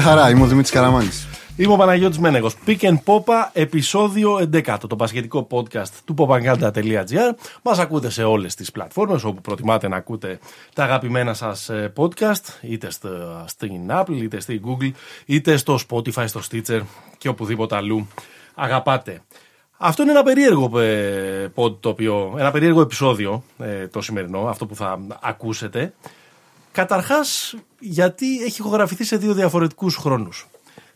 Γεια χαρά, είμαι ο Δημήτρης Καραμάνης. Είμαι ο Παναγιώτης Μένεγος. Pick and Popa, επεισόδιο 11, το πασχετικό podcast του popanganda.gr. Μας ακούτε σε όλες τις πλατφόρμες όπου προτιμάτε να ακούτε τα αγαπημένα σας ε, podcast, είτε στο, στην Apple, είτε στη Google, είτε στο Spotify, στο Stitcher και οπουδήποτε αλλού αγαπάτε. Αυτό είναι ένα περίεργο ε, pod, το οποίο, ένα περίεργο επεισόδιο ε, το σημερινό, αυτό που θα ακούσετε. Καταρχάς, γιατί έχει ηχογραφηθεί σε δύο διαφορετικούς χρόνους.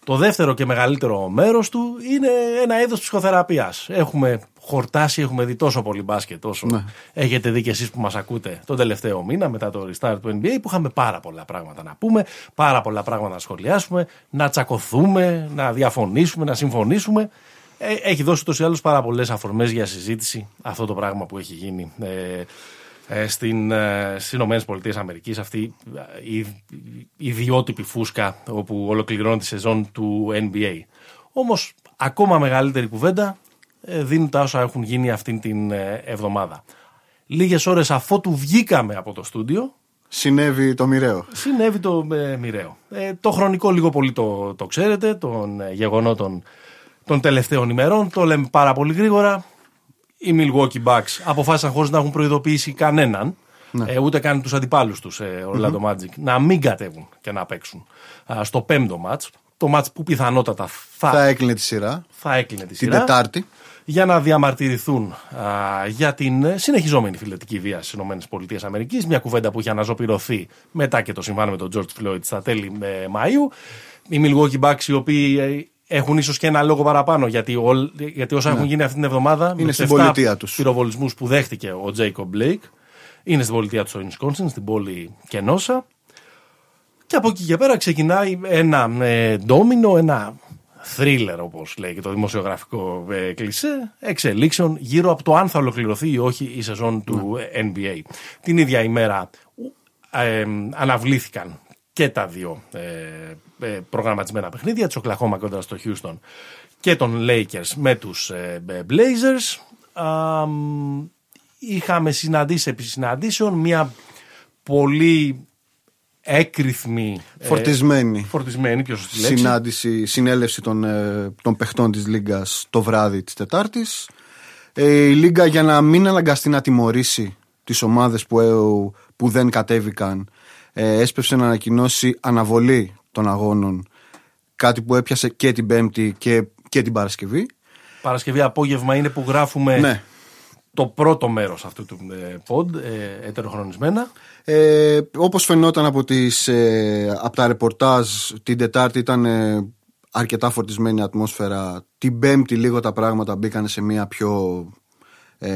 Το δεύτερο και μεγαλύτερο μέρος του είναι ένα είδος ψυχοθεραπείας. Έχουμε χορτάσει, έχουμε δει τόσο πολύ μπάσκετ όσο Ναι. έχετε δει και εσείς που μας ακούτε τον τελευταίο μήνα μετά το restart του NBA που είχαμε πάρα πολλά πράγματα να πούμε, πάρα πολλά πράγματα να σχολιάσουμε, να τσακωθούμε, να διαφωνήσουμε, να συμφωνήσουμε. Ε, έχει δώσει ούτως ή άλλως πάρα πολλές αφορμές για συζήτηση αυτό το πράγμα που έχει γίνει ε, ε, στην, ε, στις Ηνωμένες Πολιτείες Αμερικής αυτή ε, η, η ιδιότυπη φούσκα όπου ολοκληρώνει τη σεζόν του NBA. Όμως ακόμα μεγαλύτερη κουβέντα ε, δίνουν τα όσα έχουν γίνει αυτήν την ε, εβδομάδα. Λίγες ώρες αφότου βγήκαμε από το στούντιο Συνέβη το μοιραίο. συνέβη το ε, μοιραίο. Ε, το χρονικό λίγο πολύ το, το ξέρετε, των ε, γεγονότων των τελευταίων ημερών. Το λέμε πάρα πολύ γρήγορα. Οι Milwaukee Bucks αποφάσισαν χωρίς να έχουν προειδοποιήσει κανέναν, ε, ούτε καν τους αντιπάλους τους, ε, Orlando Magic, να μην κατέβουν και να παίξουν α, στο πέμπτο μάτς. Το μάτς που πιθανότατα θα, Θα έκλεινε τη σειρά. θα έκλεινε τη Την σειρά Τετάρτη. για να διαμαρτυρηθούν α, για την ε, συνεχιζόμενη φιλετική βία στις ΗΠΑ. Μια κουβέντα που είχε αναζωπηρωθεί μετά και το συμβάν με τον George Floyd στα τέλη ε, Μαΐου. Οι Milwaukee Bucks οι οποίοι ε, έχουν ίσως και ένα λόγο παραπάνω γιατί, όλ- γιατί όσα έχουν γίνει αυτή την εβδομάδα Ναι. Είναι με στην τους 7 πολιτεία τους. πυροβολισμούς που δέχτηκε ο Jacob Blake είναι στην πολιτεία του στο Wisconsin, στην πόλη Κενόσα. Και από εκεί και πέρα ξεκινάει ένα ε, ντόμινο, ένα θρίλερ όπως λέει και το δημοσιογραφικό ε, κλισέ εξελίξεων γύρω από το αν θα ολοκληρωθεί ή όχι η σεζόν του ε, NBA. Την ίδια ημέρα ε, αναβλήθηκαν και τα δύο ε, ε, προγραμματισμένα παιχνίδια της Οκλαχώμα κοντά στο Houston και των Lakers με τους ε, Blazers. Α, μ, είχαμε συναντήσει επί συναντήσεων μια πολύ έκρηθμη ε, Φορτισμένη. φορτισμένη, πιο σωστή λέξη. Συνάντηση, συνέλευση των, ε, των παιχτών της Λίγκας το βράδυ της Τετάρτης. Ε, η Λίγκα για να μην αναγκαστεί να τιμωρήσει τις ομάδες που, ε, που δεν κατέβηκαν ε, έσπευσε να ανακοινώσει αναβολή των αγώνων κάτι που έπιασε και την Πέμπτη και, και την Παρασκευή. Παρασκευή απόγευμα είναι που γράφουμε Ναι. το πρώτο μέρος αυτού του ε, pod, ε, ετεροχρονισμένα. Ε, όπως φαινόταν από, τις, ε, από τα ρεπορτάζ την Τετάρτη ήταν ε, αρκετά φορτισμένη η ατμόσφαιρα την Πέμπτη λίγο τα πράγματα μπήκαν σε μια πιο ε,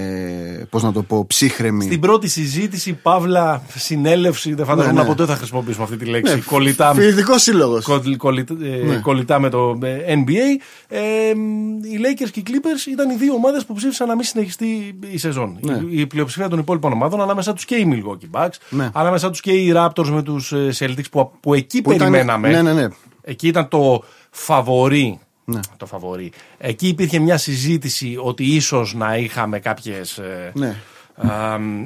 πώς να το πω ψύχρεμη Στην πρώτη συζήτηση, παύλα, συνέλευση, δεν φανταζόμουν Ναι, ναι. ποτέ θα χρησιμοποιήσουμε αυτή τη λέξη. Ναι, κολλητά, Φιλετικός σύλλογος κολλ- κολλητά, ε, κολλητά με το ε, NBA. Ε, οι Lakers και οι Clippers ήταν οι δύο ομάδες που ψήφισαν να μην συνεχιστεί η σεζόν. Ναι. Η, η πλειοψηφία των υπόλοιπων ομάδων, ανάμεσα τους και οι Milwaukee Bucks, Ναι. ανάμεσα τους και οι Raptors με τους ε, Celtics που, που εκεί Που ήταν- περιμέναμε. ναι, ναι, ναι. Εκεί ήταν το φαβορή. Ναι. Το φαβορή. Εκεί υπήρχε μια συζήτηση ότι ίσως να είχαμε κάποιες ε, Ναι.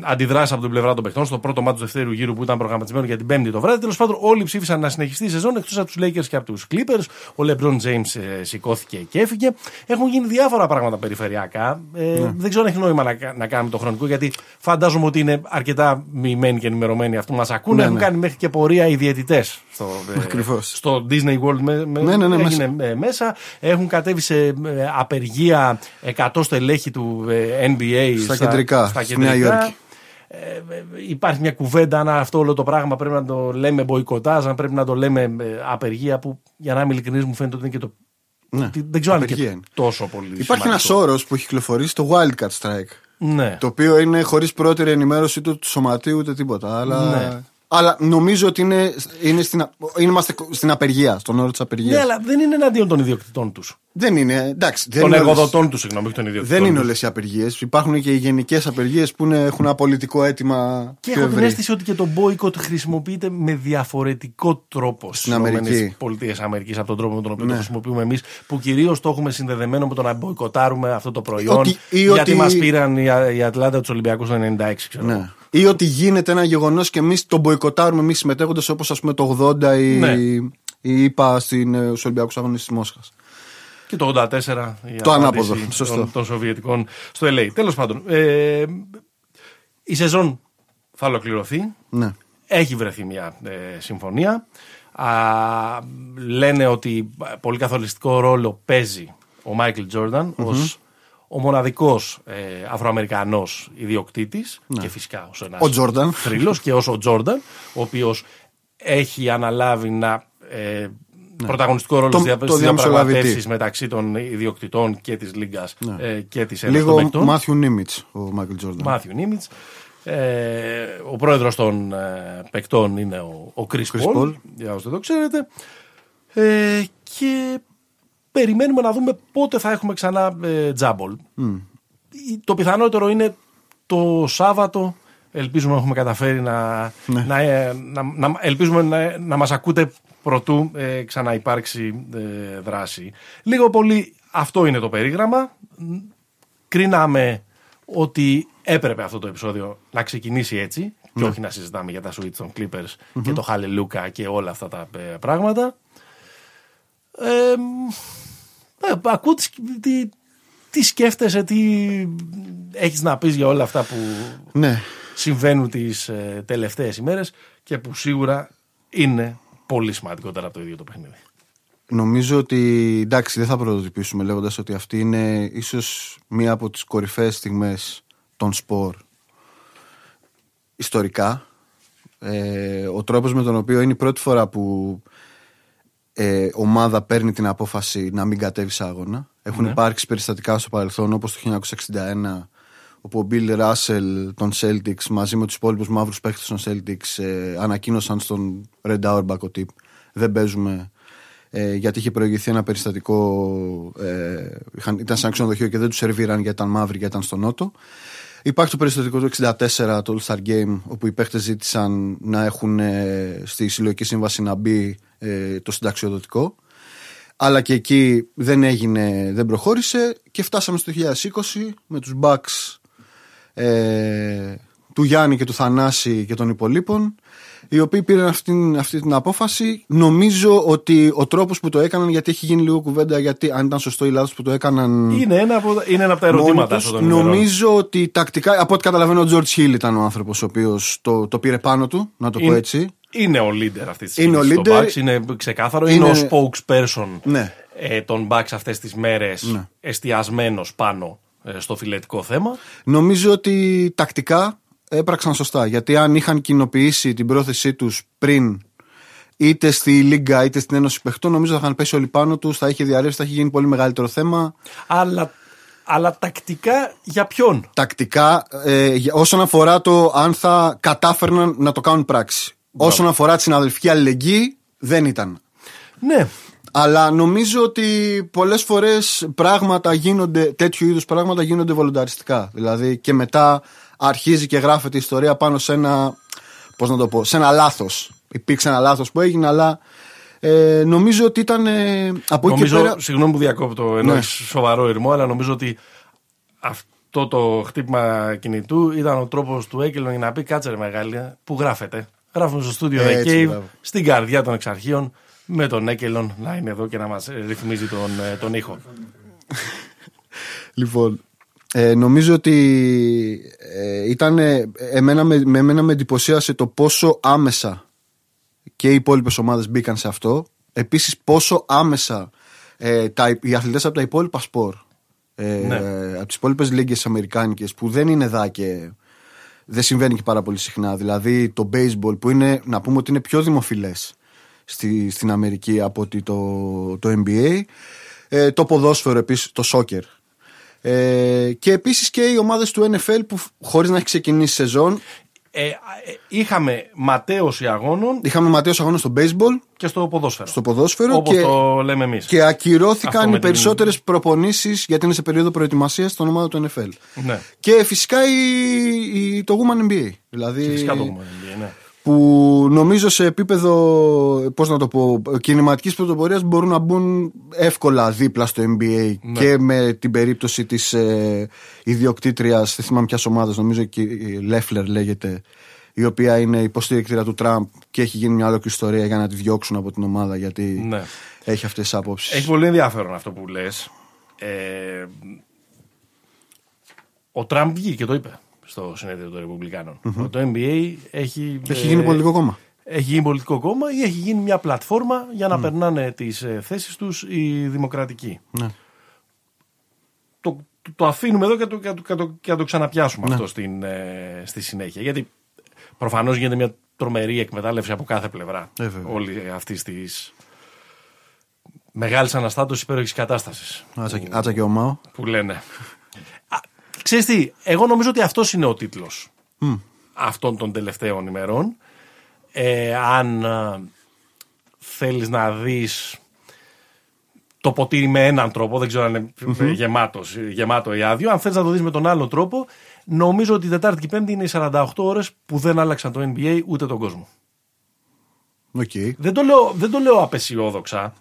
Αντιδράσεις από την πλευρά των παιχτών στο πρώτο μάτι του δευτέρου γύρου που ήταν προγραμματισμένο για την Πέμπτη το βράδυ. Τέλος πάντων, όλοι ψήφισαν να συνεχιστεί η σεζόν εκτός από τους Lakers και από τους Clippers. Ο LeBron James ε, σηκώθηκε και έφυγε. Έχουν γίνει διάφορα πράγματα περιφερειακά. Ε, Ναι. Δεν ξέρω αν έχει νόημα να, κα- να κάνουμε το χρονικό γιατί φαντάζομαι ότι είναι αρκετά μοιημένοι και ενημερωμένοι αυτού που μας ακούνε. Ναι, Έχουν ναι. κάνει μέχρι και πορεία οι διαιτητές στο, ε, Ακριβώς. στο Disney World με, με- Ναι, ναι, ναι, έγινε ε, μέσα. Έχουν κατέβει σε ε, απεργία 100 στελέχη του ε, NBA Στα κεντρικά, στη Νέα Υόρκη. Ε, ε, υπάρχει μια κουβέντα αν αυτό όλο το πράγμα πρέπει να το λέμε μποϊκοτάζ, αν πρέπει να το λέμε ε, απεργία που για να είμαι ειλικρινής μου φαίνεται ότι είναι και το. Ναι, ότι δεν ξέρω αν είναι απεργία και είναι. τόσο πολύ. Υπάρχει ένας σημαντικό. όρος που έχει κυκλοφορήσει το Wildcard Strike Ναι. το οποίο είναι χωρίς πρώτερη ενημέρωση ούτε του σωματείου ούτε τίποτα αλλά, Ναι. Αλλά νομίζω ότι είναι, είναι στην, α- είμαστε στην απεργία στον όρο της απεργίας Ναι, αλλά δεν είναι εναντίον των ιδιοκτητών τους. δεν είναι εντάξει δεν Των είναι όλες- εργοδοτών τους, συγγνώμη, όχι των ιδιοκτητών. Δεν είναι τους. όλες οι απεργίες. Υπάρχουν και οι γενικές απεργίες που είναι, έχουν ένα πολιτικό αίτημα Και πιο έχω την ευρύ. αίσθηση ότι και το boycott χρησιμοποιείται με διαφορετικό τρόπο Στην Αμερική. Πολιτείες Αμερικής από τον τρόπο με τον οποίο Ναι. το χρησιμοποιούμε εμείς, που κυρίως το έχουμε συνδεδεμένο με το να μποϊκοτάρουμε αυτό το προϊόν. Ότι- ή γιατί ότι- μας πήραν οι, οι Ατλάντα τους Ολυμπιακούς το 96, ξέρω. Ναι. Ή ότι γίνεται ένα γεγονός και εμείς το μποϊκοτάρουμε εμείς συμμετέχοντα όπως ας πούμε το 80 ή, Ναι. ή είπα στην, ε, στους Ολυμπιακούς Αγώνες της Μόσχας. Και το 84 η Το απάντηση ανάποδο, σωστό. Των, των Σοβιετικών στο LA. Τέλος πάντων, ε, η σεζόν θα ολοκληρωθεί. Ναι. Έχει βρεθεί μια ε, συμφωνία. Α, λένε ότι πολύ καθοριστικό ρόλο παίζει ο Μάικλ Τζόρνταν ως ο μοναδικός ε, Αφροαμερικανός ιδιοκτήτης και φυσικά ως ένας Ναι. Ο Τζόρνταν. θρύλος και ως ο Τζόρνταν ο οποίος έχει αναλάβει να ε, πρωταγωνιστικό ρόλο Το- στις δια- το στις διαμεσολαβητή. διαπραγματεύσεις μεταξύ των ιδιοκτητών και της Λίγκας ε, και της Ένωσης των Λίγο Παικτών. Μάθιου Νίμιτς ο Μάικλ Τζόρνταν. Μάθιου Νίμιτς. Ε, ο πρόεδρος των ε, παικτών είναι ο, ο Chris, Chris Paul, Paul. για όσοι δεν το ξέρετε. Ε, και περιμένουμε να δούμε πότε θα έχουμε ξανά ε, τζάμπολ. Η- Το πιθανότερο είναι το Σάββατο. Ελπίζουμε να έχουμε καταφέρει να, Ναι. να, ε, να, να- ελπίζουμε να, να μας ακούτε προτού ε, ξαναυπάρξει ε, δράση. Λίγο πολύ αυτό είναι το περίγραμμα κρίναμε ότι έπρεπε αυτό το επεισόδιο να ξεκινήσει έτσι και όχι να συζητάμε για τα switch των Clippers και το Χαλελούκα και όλα αυτά τα ε, πράγματα. Ε, ε, ακούω τι, τι, τι σκέφτεσαι, τι έχεις να πεις για όλα αυτά που Ναι. συμβαίνουν τις ε, τελευταίες ημέρες και που σίγουρα είναι πολύ σημαντικότερα από το ίδιο το παιχνίδι. Νομίζω ότι εντάξει δεν θα πρωτοτυπήσουμε λέγοντας ότι αυτή είναι ίσως μία από τις κορυφαίες στιγμές των σπορ ιστορικά. Ε, ο τρόπος με τον οποίο είναι η πρώτη φορά που ε, ομάδα παίρνει την απόφαση να μην κατέβει σε άγωνα. Έχουν υπάρξει περιστατικά στο παρελθόν όπως το 1961 όπου ο Bill Russell των Celtics μαζί με τους υπόλοιπους μαύρους παίχτες των Celtics ε, ανακοίνωσαν στον Red Auerbach ότι δεν παίζουμε ε, γιατί είχε προηγηθεί ένα περιστατικό ε, είχαν, ήταν σε ένα ξενοδοχείο και δεν τους σερβίραν γιατί ήταν μαύροι γιατί ήταν στο νότο Υπάρχει το περιστατικό του 64 το All Star Game όπου οι παίχτες ζήτησαν να έχουν ε, στη συλλογική σύμβαση να μπει ε, το συνταξιοδοτικό αλλά και εκεί δεν έγινε, δεν προχώρησε και φτάσαμε στο 2020 με τους Bucks ε, του Γιάννη και του Θανάση και των υπολείπων οι οποίοι πήραν αυτή, αυτή την απόφαση νομίζω ότι ο τρόπος που το έκαναν γιατί έχει γίνει λίγο κουβέντα γιατί αν ήταν σωστό ή λάθος που το έκαναν Είναι ένα από, είναι ένα από τα μόνοι ερωτήματα τους. αυτών των ημερών. νομίζω ότι τακτικά από ό,τι καταλαβαίνω ο George Hill ήταν ο άνθρωπος ο οποίος το, το πήρε πάνω του να το πω Είναι- έτσι Είναι ο leader αυτής της Είναι στιγμή ο στο leader. Bucks, είναι ξεκάθαρο. Είναι- Είναι, ο spokesperson Ναι. ε, των Bucks αυτές τις μέρες Ναι. εστιασμένος πάνω ε, στο φιλετικό θέμα. Νομίζω ότι τακτικά έπραξαν σωστά. Γιατί αν είχαν κοινοποιήσει την πρόθεσή τους πριν είτε στη Λίγκα είτε στην Ένωση Παιχτών, νομίζω θα είχαν πέσει όλοι πάνω τους, θα είχε διαρρεύσει, θα είχε γίνει πολύ μεγαλύτερο θέμα. Αλλά, αλλά τακτικά για ποιον; Τακτικά, ε, για- όσον αφορά το αν θα κατάφερναν να το κάνουν πράξη. Όσον αφορά τη συναδελφική αλληλεγγύη, δεν ήταν. Ναι, Αλλά νομίζω ότι πολλές φορές πράγματα γίνονται, τέτοιου είδους πράγματα γίνονται βολονταριστικά. Δηλαδή και μετά αρχίζει και γράφεται η ιστορία πάνω σε ένα. Πώς να το πω, σε ένα λάθος. Υπήρξε ένα λάθος που έγινε, αλλά ε, νομίζω ότι ήταν. ε, από εκεί νομίζω, και πέρα. συγγνώμη που διακόπτω, ενώ Ναι. έχεις σοβαρό ηρμό, αλλά νομίζω ότι αυτό το χτύπημα κινητού ήταν ο τρόπος του Έκελον για να πει κάτσε ρε μεγάλη, που γράφεται. Γράφουμε στο στούντιο The Έτσι, Cave, μπράβο. στην καρδιά των εξαρχείων, με τον Έκελον να είναι εδώ και να μας ρυθμίζει τον, ε, τον ήχο. Λοιπόν, ε, νομίζω ότι ε, ήταν. ε, εμένα, με, με, εμένα με εντυπωσίασε το πόσο άμεσα και οι υπόλοιπες ομάδες μπήκαν σε αυτό. Επίσης, πόσο άμεσα ε, τα, οι αθλητές από τα υπόλοιπα σπορ, ε, Ναι. από τις υπόλοιπες λίγες Αμερικάνικες, που δεν είναι δά και δεν συμβαίνει και πάρα πολύ συχνά. Δηλαδή το baseball, που είναι, να πούμε ότι είναι πιο δημοφιλές στη, στην Αμερική από ότι το, το NBA. Ε, το ποδόσφαιρο επίσης, το soccer. Ε, και επίσης και οι ομάδες του NFL που χωρίς να έχει ξεκινήσει σεζόν Ε, ε, είχαμε ματέωση αγώνων είχαμε ματέως αγώνα στο baseball, και στο ποδόσφαιρο. στο ποδόσφαιρο Όπως και, το λέμε εμείς. και ακυρώθηκαν Αυτό με οι την- περισσότερες προπονήσεις γιατί είναι σε περίοδο προετοιμασίας των ομάδων του NFL. Ναι. Και φυσικά η, η- το Woman NBA. Δηλαδή, Φυσικά το έχουμε NBA, ναι. Που νομίζω σε επίπεδο, πώς να το πω, κινηματικής πρωτοπορίας μπορούν να μπουν εύκολα δίπλα στο NBA Ναι. και με την περίπτωση της ε, ιδιοκτήτριας, δεν θυμάμαι ποιας ομάδας, νομίζω και η Λέφλερ λέγεται, η οποία είναι υποστήρικτρια του Τραμπ και έχει γίνει μια άλλη ιστορία για να τη διώξουν από την ομάδα γιατί Ναι. έχει αυτές τις απόψεις. Έχει πολύ ενδιαφέρον αυτό που λες. Ε, ο Τραμπ βγήκε και το είπε στο συνέδριο των ρεπουμπλικανων Ότι Το NBA έχει, Έχει ε, γίνει πολιτικό κόμμα. έχει γίνει πολιτικό κόμμα ή έχει γίνει μια πλατφόρμα για να περνάνε τις ε, θέσεις τους οι δημοκρατικοί. Ναι. Το, το, το αφήνουμε εδώ και το, και το, και το, και θα το ξαναπιάσουμε Ναι. αυτό στην, ε, στη συνέχεια. Γιατί προφανώς γίνεται μια τρομερή εκμετάλλευση από κάθε πλευρά Ε, βέβαια. όλη αυτής της μεγάλης αναστάτωσης υπέροχης κατάστασης. Άτσα, και- άτσα και ο Μάο. Που λένε. Α, ξέρεις τι, εγώ νομίζω ότι αυτός είναι ο τίτλος αυτών των τελευταίων ημερών. Ε, αν α, θέλεις να δεις το ποτήρι με έναν τρόπο, δεν ξέρω αν είναι γεμάτος, γεμάτο ή άδειο, αν θέλεις να το δεις με τον άλλο τρόπο, νομίζω ότι η Τετάρτη και η Πέμπτη είναι οι 48 ώρες που δεν άλλαξαν το NBA ούτε τον κόσμο. Οκ. Δεν το λέω, δεν το λέω απαισιόδοξα.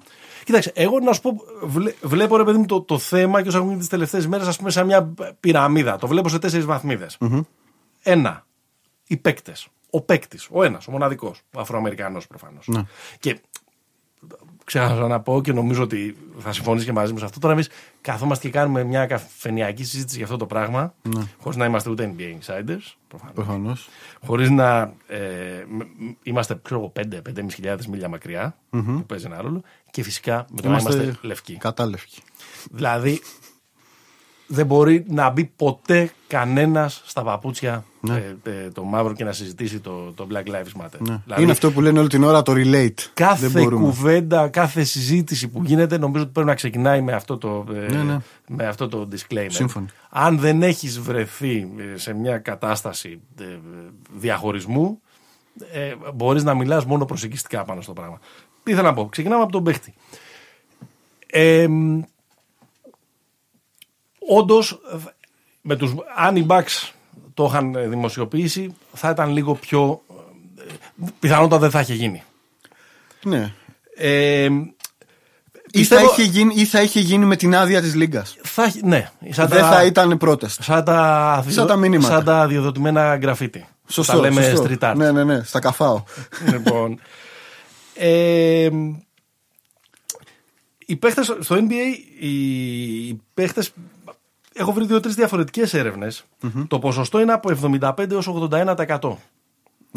Κοίταξε, εγώ να σου πω, βλέ- βλέπω ρε παιδί μου το, το θέμα και όσα έχουν γίνει τις τελευταίες μέρες, ας πούμε, σαν μια πυραμίδα. Το βλέπω σε τέσσερις βαθμίδες. Ένα, οι παίκτες. Ο παίκτης, ο ένας, ο μοναδικός. Ο Αφροαμερικανός προφανώς. Ναι. Και ξέχασα να πω και νομίζω ότι θα συμφωνήσει και μαζί μου σε αυτό. Τώρα εμείς καθόμαστε και κάνουμε μια καφενιακή συζήτηση για αυτό το πράγμα, Ναι. χωρίς να είμαστε ούτε NBA insiders, προφανώς. Προφανώς. Χωρίς να ε, μ- μ- είμαστε ξέρω, 5-5.500 χιλιάδες μίλια μακριά, που παίζει ένα ρόλο, και φυσικά με το να είμαστε λευκοί. Κατάλευκοι. Δηλαδή, δεν μπορεί να μπει ποτέ κανένας στα παπούτσια Ναι. ε, ε, το μαύρο και να συζητήσει το, το Black Lives Matter. Ναι. Δηλαδή, Είναι αυτό που λένε όλη την ώρα το relate. Κάθε Δεν μπορούμε. κουβέντα, κάθε συζήτηση που γίνεται, νομίζω ότι πρέπει να ξεκινάει με αυτό το, ε, Ναι, ναι. Με αυτό το disclaimer. Σύμφωνοι. Αν δεν έχεις βρεθεί ε, σε μια κατάσταση ε, διαχωρισμού, ε, μπορείς να μιλάς μόνο προσεγγιστικά πάνω στο πράγμα. Τι ήθελα να πω. Ξεκινάμε από τον παίχτη. Ε, Όντως, με τους, αν οι Bucks το είχαν ε, δημοσιοποιήσει, θα ήταν λίγο πιο. ε, Πιθανότατα δεν θα είχε γίνει. Ναι. Ε, Ή θα, πιστεύω- είχε γίνει, ή θα είχε γίνει με την άδεια της Λίγκας. θα, έχει- ναι, σαν Δεν τα, θα ήταν protest. σαν τα, Σαν τα μηνύματα. σαν τα διοδοτημένα γραφίτι. Σωστό. Τα λέμε σωστό. street art. Ναι, ναι, ναι. Στα καφάω. λοιπόν, ε, οι παίχτες στο NBA, οι, οι παίχτες, έχω βρει δύο-τρεις διαφορετικές έρευνες. Το ποσοστό είναι από 75 έως 81%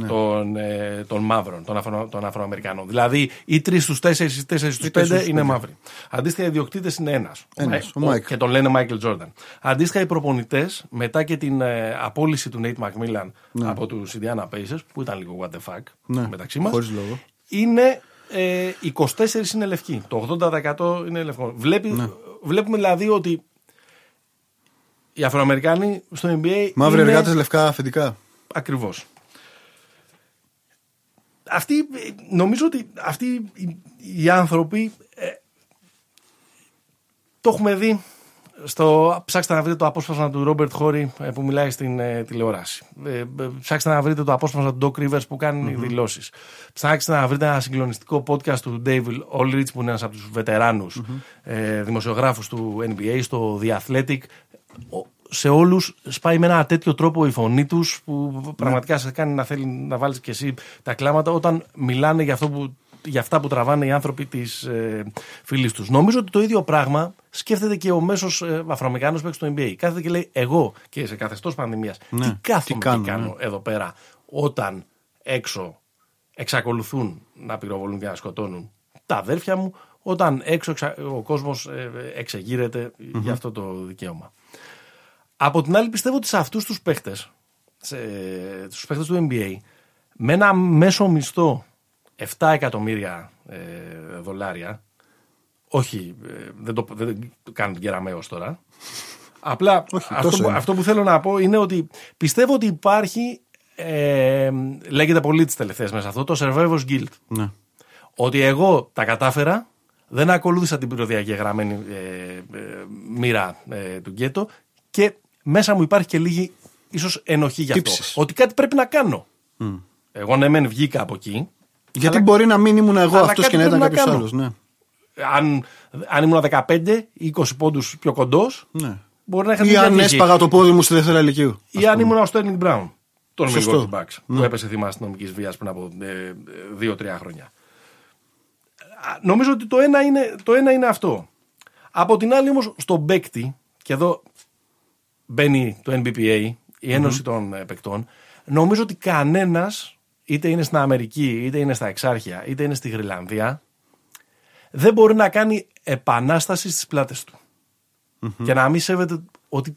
των, ε, των μαύρων, των, Αφρο, των Αφροαμερικανών. Δηλαδή, ή 3 στους 4 ή 4 στους 5 τέσσερις στους είναι πέντε. μαύροι. Αντίστοιχα, οι ιδιοκτήτες είναι ένας. Ένας, ο Μάι- Μάικλ. Και τον λένε Michael Jordan. Αντίστοιχα, οι προπονητές, μετά και την ε, απόλυση του Nate McMillan από τους Indiana Pacers, που ήταν λίγο what the fuck Ναι, μεταξύ μας, χωρίς λόγο. είναι ε, 24 είναι λευκοί. Το 80% είναι λευκό. Βλέπει, Ναι. Βλέπουμε δηλαδή ότι οι Αφροαμερικάνοι στο NBA. Μαύροι είναι... εργάτες, λευκά αφεντικά. Ακριβώς. Αυτοί, ε, νομίζω ότι αυτοί οι, οι άνθρωποι ε, το έχουμε δει στο, ψάξτε να βρείτε το απόσπασμα του Ρόμπερτ Χόρι ε, που μιλάει στην ε, τηλεόραση. Ε, ε, ψάξτε να βρείτε το απόσπασμα του Doc Rivers που κάνει δηλώσεις. Ψάξτε να βρείτε ένα συγκλονιστικό podcast του David Olrich που είναι ένας από τους βετερανους ε, δημοσιογράφους του NBA στο The Athletic. Ο- σε όλους σπάει με ένα τέτοιο τρόπο η φωνή τους που πραγματικά σε κάνει να θέλει να βάλεις και εσύ τα κλάματα όταν μιλάνε για αυτό που για αυτά που τραβάνε οι άνθρωποι της ε, φίλης τους. Νομίζω ότι το ίδιο πράγμα σκέφτεται και ο μέσος ε, Αφροαμερικάνος παίκτη στο NBA. Κάθεται και λέει: Εγώ και σε καθεστώς πανδημίας, Ναι, τι κάθομαι τι κάνω, και κάνω ναι. εδώ πέρα όταν έξω εξακολουθούν να πυροβολούν και να σκοτώνουν τα αδέρφια μου, όταν έξω εξα- ο κόσμος εξεγείρεται για αυτό το δικαίωμα. Από την άλλη, πιστεύω ότι σε αυτούς τους παίχτες, στου παίχτες του NBA, με ένα μέσο μισθό 7 εκατομμύρια ε, δολάρια, όχι, ε, δεν, το, δεν το κάνω την κεραμέως τώρα. Απλά Όχι, αυτό, τόσο που, είναι. αυτό που θέλω να πω είναι ότι πιστεύω ότι υπάρχει, ε, λέγεται πολύ τις τελευταίες μέσα αυτό, το survivor's guilt. Ναι. Ότι εγώ τα κατάφερα, δεν ακολούθησα την προδιαγεγραμμένη ε, ε, μοίρα ε, του γκέτο και μέσα μου υπάρχει και λίγη ίσως ενοχή γι' αυτό. Τύψεις. Ότι κάτι πρέπει να κάνω. Εγώ ναι μεν βγήκα από εκεί. Γιατί αλλά μπορεί να μην ήμουν εγώ αλλά αυτός κάτι και να ήταν πρέπει να κάποιος κάνω. άλλος. Ναι. αν, αν ήμουν 15 ή 20 πόντους πιο κοντός ναι. μπορεί να είχα Ή την αν ίδια τύχη. έσπαγα το πόδι μου στη δεύτερη ηλικίου. Ή αν ήμουν ο Στέρλινγκ Μπράουν. τον Σωστό. Milwaukee Bucks που έπεσε θύμα αστυνομικής βίας πριν από ε, δύο-τρία χρόνια. Α, Νομίζω ότι το ένα, είναι, το ένα είναι αυτό. Από την άλλη όμως στον παίκτη, και εδώ μπαίνει το NBPA, η ενωση των ε, παικτών, νομίζω ότι κανένας, είτε είναι στην Αμερική, είτε είναι στα Εξάρχεια, είτε είναι στη Γρυλανδία, δεν μπορεί να κάνει επανάσταση στις πλάτες του. Και να μην σέβεται ότι,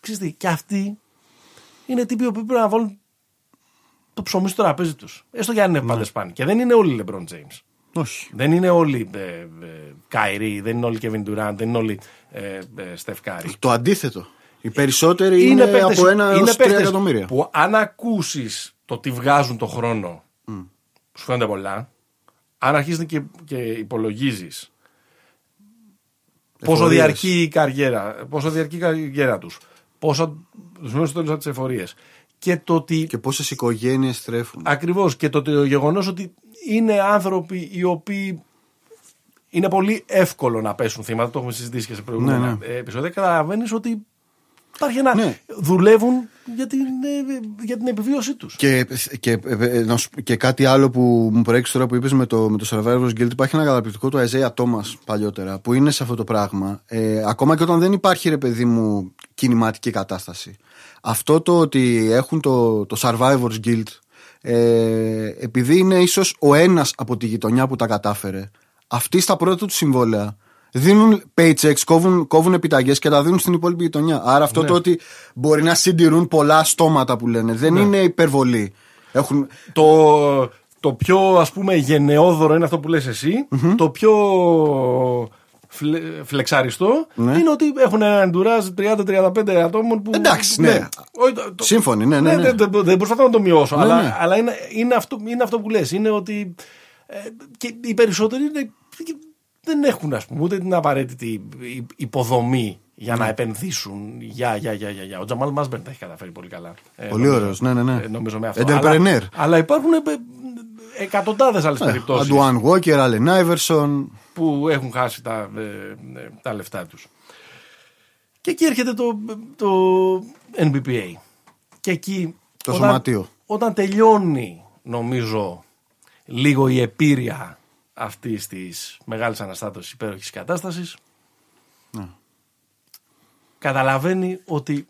ξέρεις τι, και αυτοί είναι τύποι που πρέπει να βάλουν το ψωμί στο τραπέζι τους. Έστω και αν είναι πάντες πάνε. Και δεν είναι όλοι LeBron James. Όχι. Δεν είναι όλοι ε, ε, Καϊρή, δεν είναι όλοι Kevin Durant, δεν είναι όλοι ε, ε, Steph Curry. Το αντίθετο. Οι περισσότεροι είναι, παίκτες- από ένα είναι έως τρία παίκτες εκατομμύρια. Που αν ακούσεις το τι βγάζουν το χρόνο, σου φαίνονται πολλά. Αν αρχίζεις και, και υπολογίζεις πόσο Εφορίες. διαρκεί η καριέρα, πόσο διαρκεί η καριέρα τους, πόσο τους μένουν στο τέλος τις εφορίες. Και το ότι Και πόσες οικογένειες τρέφουν. Ακριβώς. Και το, το γεγονός ότι είναι άνθρωποι οι οποίοι είναι πολύ εύκολο να πέσουν θύματα. Το έχουμε συζητήσει και σε προηγούμενα Ναι, ναι. επεισόδια. Καταλαβαίνεις ότι υπάρχει ένα. Ναι. Δουλεύουν για την, ε, για την επιβίωσή τους. Και, και, ε, να σου- και κάτι άλλο που μου προέκυψε τώρα που είπες με το, με το Survivor's Guild, υπάρχει ένα καταπληκτικό του Isaiah Thomas παλιότερα, που είναι σε αυτό το πράγμα. Ε, ακόμα και όταν δεν υπάρχει, ρε παιδί μου, κινηματική κατάσταση. Αυτό το ότι έχουν το, το Survivor's Guild, ε, επειδή είναι ίσως ο ένας από τη γειτονιά που τα κατάφερε, αυτοί στα πρώτα του συμβόλαια δίνουν paychecks, κόβουν, κόβουν επιταγές και τα δίνουν στην υπόλοιπη γειτονιά. Άρα αυτό το ότι μπορεί να συντηρούν πολλά στόματα που λένε δεν είναι υπερβολή. Έχουν, Το, το πιο ας πούμε γενναιόδωρο είναι αυτό που λες εσύ. Το πιο φλε, φλεξαριστό Ναι. είναι ότι έχουν ένα εντουράζ 30-35 ατόμων που. Εντάξει, ναι. Όχι, το- το- Σύμφωνοι, ναι, ναι, ναι. Δεν, δεν- δεν προσπαθώ να το μειώσω. Ναι, αλλά ναι. αλλά είναι, είναι, αυτό, είναι αυτό που λες. Είναι ότι. ε, και οι περισσότεροι είναι, δεν έχουν ας πούμε, ούτε την απαραίτητη υ- υποδομή για Ναι. να επενδύσουν. Για, για, για, για, για. Ο Τζαμάλ Μάσμπερν τα έχει καταφέρει πολύ καλά. Ε, Πολύ νομίζω. ωραίος, ναι, ναι, ναι. Ε, νομίζω με αυτό. Entrepreneur. Αλλά, αλλά υπάρχουν ε, εκατοντάδες άλλες περιπτώσεις Αντουάν Walker, Allen Iverson. που έχουν χάσει τα, ε, ε, τα λεφτά τους. Και εκεί έρχεται το, το NBPA. Και εκεί Το σωματείο. όταν τελειώνει νομίζω λίγο η επίρρεια αυτής της μεγάλης αναστάτωσης υπέροχης κατάστασης Ναι. καταλαβαίνει ότι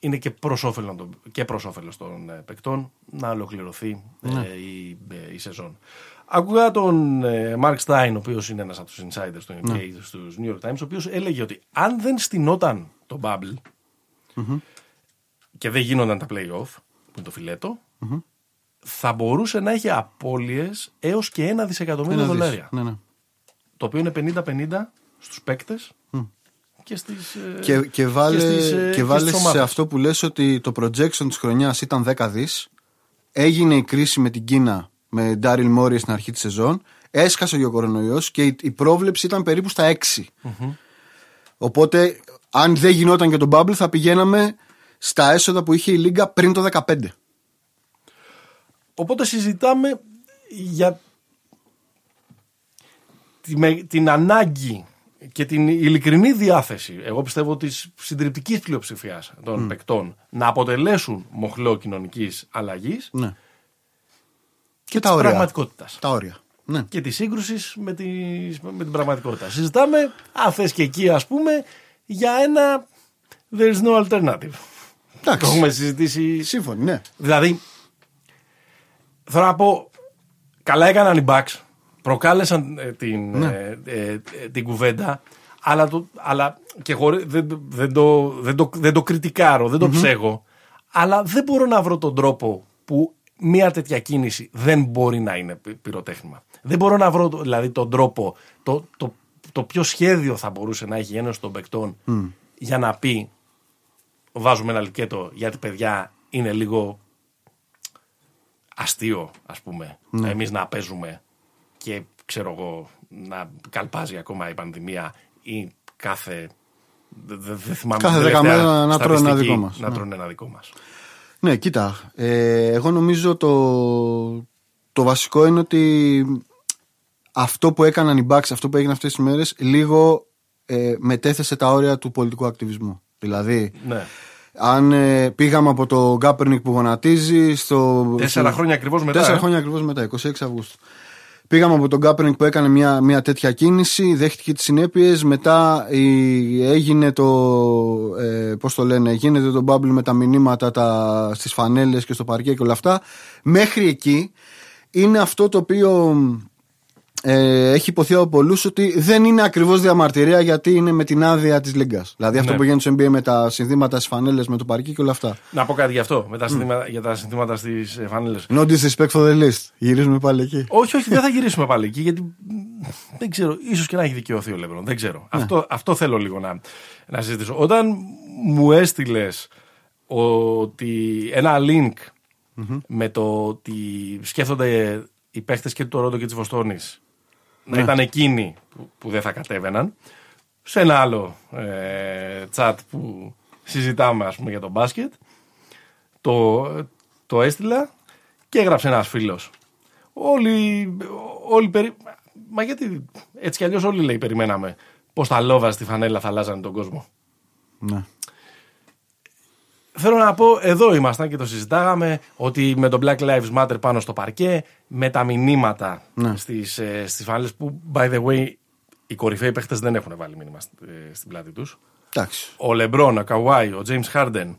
είναι και προς όφελος των, και προς όφελος των ε, παικτών να ολοκληρωθεί Ναι. ε, η, ε, η σεζόν. Άκουγα τον ε, Mark Stein, ο οποίος είναι ένας από τους insiders του NBA Ναι. στους New York Times, ο οποίος έλεγε ότι αν δεν στηνόταν το bubble και δεν γίνονταν τα play-off, που είναι το φιλετο θα μπορούσε να έχει απώλειες έως και ένα δισεκατομμύριο Ένα δις. δολάρια. Ναι, ναι. Το οποίο είναι 50-50 στους παίκτες και στις ε, Και, και βάλε, στις, ε, και και βάλε στις σε ομάδες. αυτό που λες ότι το projection της χρονιάς ήταν 10 δις. Έγινε η κρίση με την Κίνα με Ντάριλ Μόρι στην αρχή της σεζόν. Έσκασε ο κορονοϊός και η, η πρόβλεψη ήταν περίπου στα 6. Οπότε αν δεν γινόταν και το bubble θα πηγαίναμε στα έσοδα που είχε η Λίγκα πριν το 15. Οπότε συζητάμε για τη με- την ανάγκη και την ειλικρινή διάθεση, εγώ πιστεύω, της συντριπτικής πλειοψηφίας των παικτών να αποτελέσουν μοχλό κοινωνικής αλλαγής Ναι. και, τα της όρια. πραγματικότητας. Τα όρια. Ναι. Και της σύγκρουσης με, τη- με την πραγματικότητα. Συζητάμε, αν θες και εκεί ας πούμε, για ένα there is no alternative. Το Εντάξει. έχουμε συζητήσει Σύμφωνοι, ναι. Δηλαδή, θέλω να πω, καλά έκαναν οι Bucks, προκάλεσαν ε, την, ε, ε, ε, την κουβέντα, αλλά, το, αλλά και χωρί, δεν, δεν, το, δεν, το, δεν το κριτικάρω, δεν το ψέγω, αλλά δεν μπορώ να βρω τον τρόπο που μια τέτοια κίνηση δεν μπορεί να είναι πυ- πυροτέχνημα. Δεν μπορώ να βρω το- δηλαδή τον τρόπο, το, το, το ποιο σχέδιο θα μπορούσε να έχει ένας των παικτών για να πει βάζουμε ένα λικέτο γιατί παιδιά είναι λίγο αστείο ας πούμε εμείς να παίζουμε και ξέρω εγώ να καλπάζει ακόμα η πανδημία ή κάθε δεν δε, δεν θυμάμαι Κάθε την δέκα τελευταία μέρα να τρώνε ένα στατιστική, δικό μας. να Ναι. τρώνε ένα δικό μας Ναι, κοίτα. Ε, εγώ νομίζω το, το βασικό είναι ότι αυτό που έκαναν οι Bucks, αυτό που έγινε αυτές τις μέρες, λίγο ε, μετέθεσε τα όρια του πολιτικού ακτιβισμού. Δηλαδή, ναι. Αν ε, πήγαμε από το Γκάπερνικ που γονατίζει στο. Τέσσερα χρόνια ακριβώς μετά. Τέσσερα ε; χρόνια ακριβώς μετά, 26 Αυγούστου. Πήγαμε από τον Γκάπερνικ που έκανε μια, μια τέτοια κίνηση, δέχτηκε τις συνέπειες. Μετά η, έγινε το. Ε, Πώς το λένε, γίνεται το bubble με τα μηνύματα τα, στις φανέλες και στο παρκέ και όλα αυτά. Μέχρι εκεί είναι αυτό το οποίο ε, έχει υποθεί από πολλούς ότι δεν είναι ακριβώς διαμαρτυρία γιατί είναι με την άδεια της Λίγκας. Δηλαδή αυτό Ναι. που γίνεται στο NBA με τα συνθήματα στις φανέλες, με το παρκή και όλα αυτά. Να πω κάτι γι' αυτό, με τα συνθήματα, για τα συνθήματα στις φανέλες. No disrespect for the list. Γυρίζουμε πάλι εκεί. όχι, όχι, δεν θα γυρίσουμε πάλι εκεί, γιατί μ, δεν ξέρω, ίσως και να έχει δικαιωθεί ο Λέμπρον. Δεν ξέρω. Αυτό, αυτό θέλω λίγο να, να συζητήσω. Όταν μου έστειλες ότι ένα link με το ότι σκέφτονται οι παίχτε και του Τωρόντο και τη Βοστόνη να ήταν εκείνοι που, που δεν θα κατέβαιναν, σε ένα άλλο ε, chat που συζητάμε ας πούμε για το μπάσκετ, το, το έστειλα και έγραψε ένας φίλος. Όλοι, όλοι περι... Μα γιατί έτσι κι αλλιώς όλοι λέει περιμέναμε πως τα λόβα στη φανέλα θα αλλάζανε τον κόσμο. Ναι. Θέλω να πω, εδώ ήμασταν και το συζητάγαμε, ότι με το Black Lives Matter πάνω στο παρκέ, με τα μηνύματα Ναι. στις, ε, στις φανέλες που, by the way, οι κορυφαίοι παίχτες δεν έχουν βάλει μήνυμα στη- ε, στην πλάτη τους. Εντάξει. Ο Λεμπρόν, ο Καουάι, ο James Harden,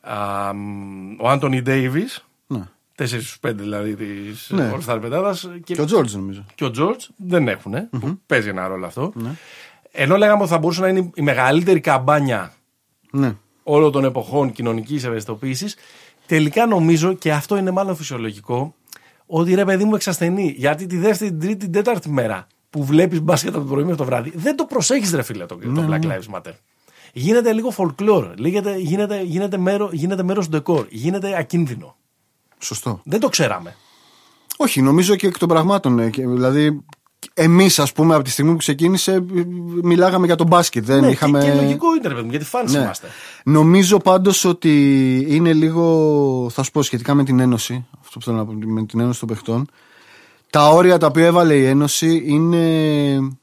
α, μ, ο Άντωνι Ντέιβις, Ναι. 4 στους 5 δηλαδή της Ναι. All Star πεντάδας και, Και ο Τζόρτζ νομίζω. και ο George δεν έχουν. που Παίζει ένα ρόλο αυτό. Ενώ λέγαμε ότι θα μπορούσε να είναι η μεγαλύτερη καμπάνια Ναι. Όλων των εποχών κοινωνικής ευαισθητοποίησης, τελικά νομίζω και αυτό είναι μάλλον φυσιολογικό, ότι ρε παιδί μου εξασθενεί. Γιατί τη δεύτερη, την τρίτη, την τέταρτη μέρα που βλέπεις μπάσκετ από το πρωί μέχρι το βράδυ, δεν το προσέχεις, ρε φίλε, το, το Black Lives Matter. Γίνεται λίγο folklore. Γίνεται, γίνεται, γίνεται, μέρο, γίνεται μέρος του ντεκόρ. Γίνεται ακίνδυνο. Σωστό. Δεν το ξέραμε. Όχι, νομίζω και εκ των πραγμάτων. ε, και Δηλαδή, εμείς, ας πούμε, από τη στιγμή που ξεκίνησε, ε, μιλάγαμε για τον μπάσκετ. Δεν Ναι, είχαμε. και, και λογικό είναι, ρε παιδί μου, γιατί φάνης Ναι. είμαστε. Νομίζω πάντως ότι είναι λίγο, θα σου πω σχετικά με την Ένωση, αυτό που θέλω να πω, με την Ένωση των Παιχτών, τα όρια τα οποία έβαλε η Ένωση είναι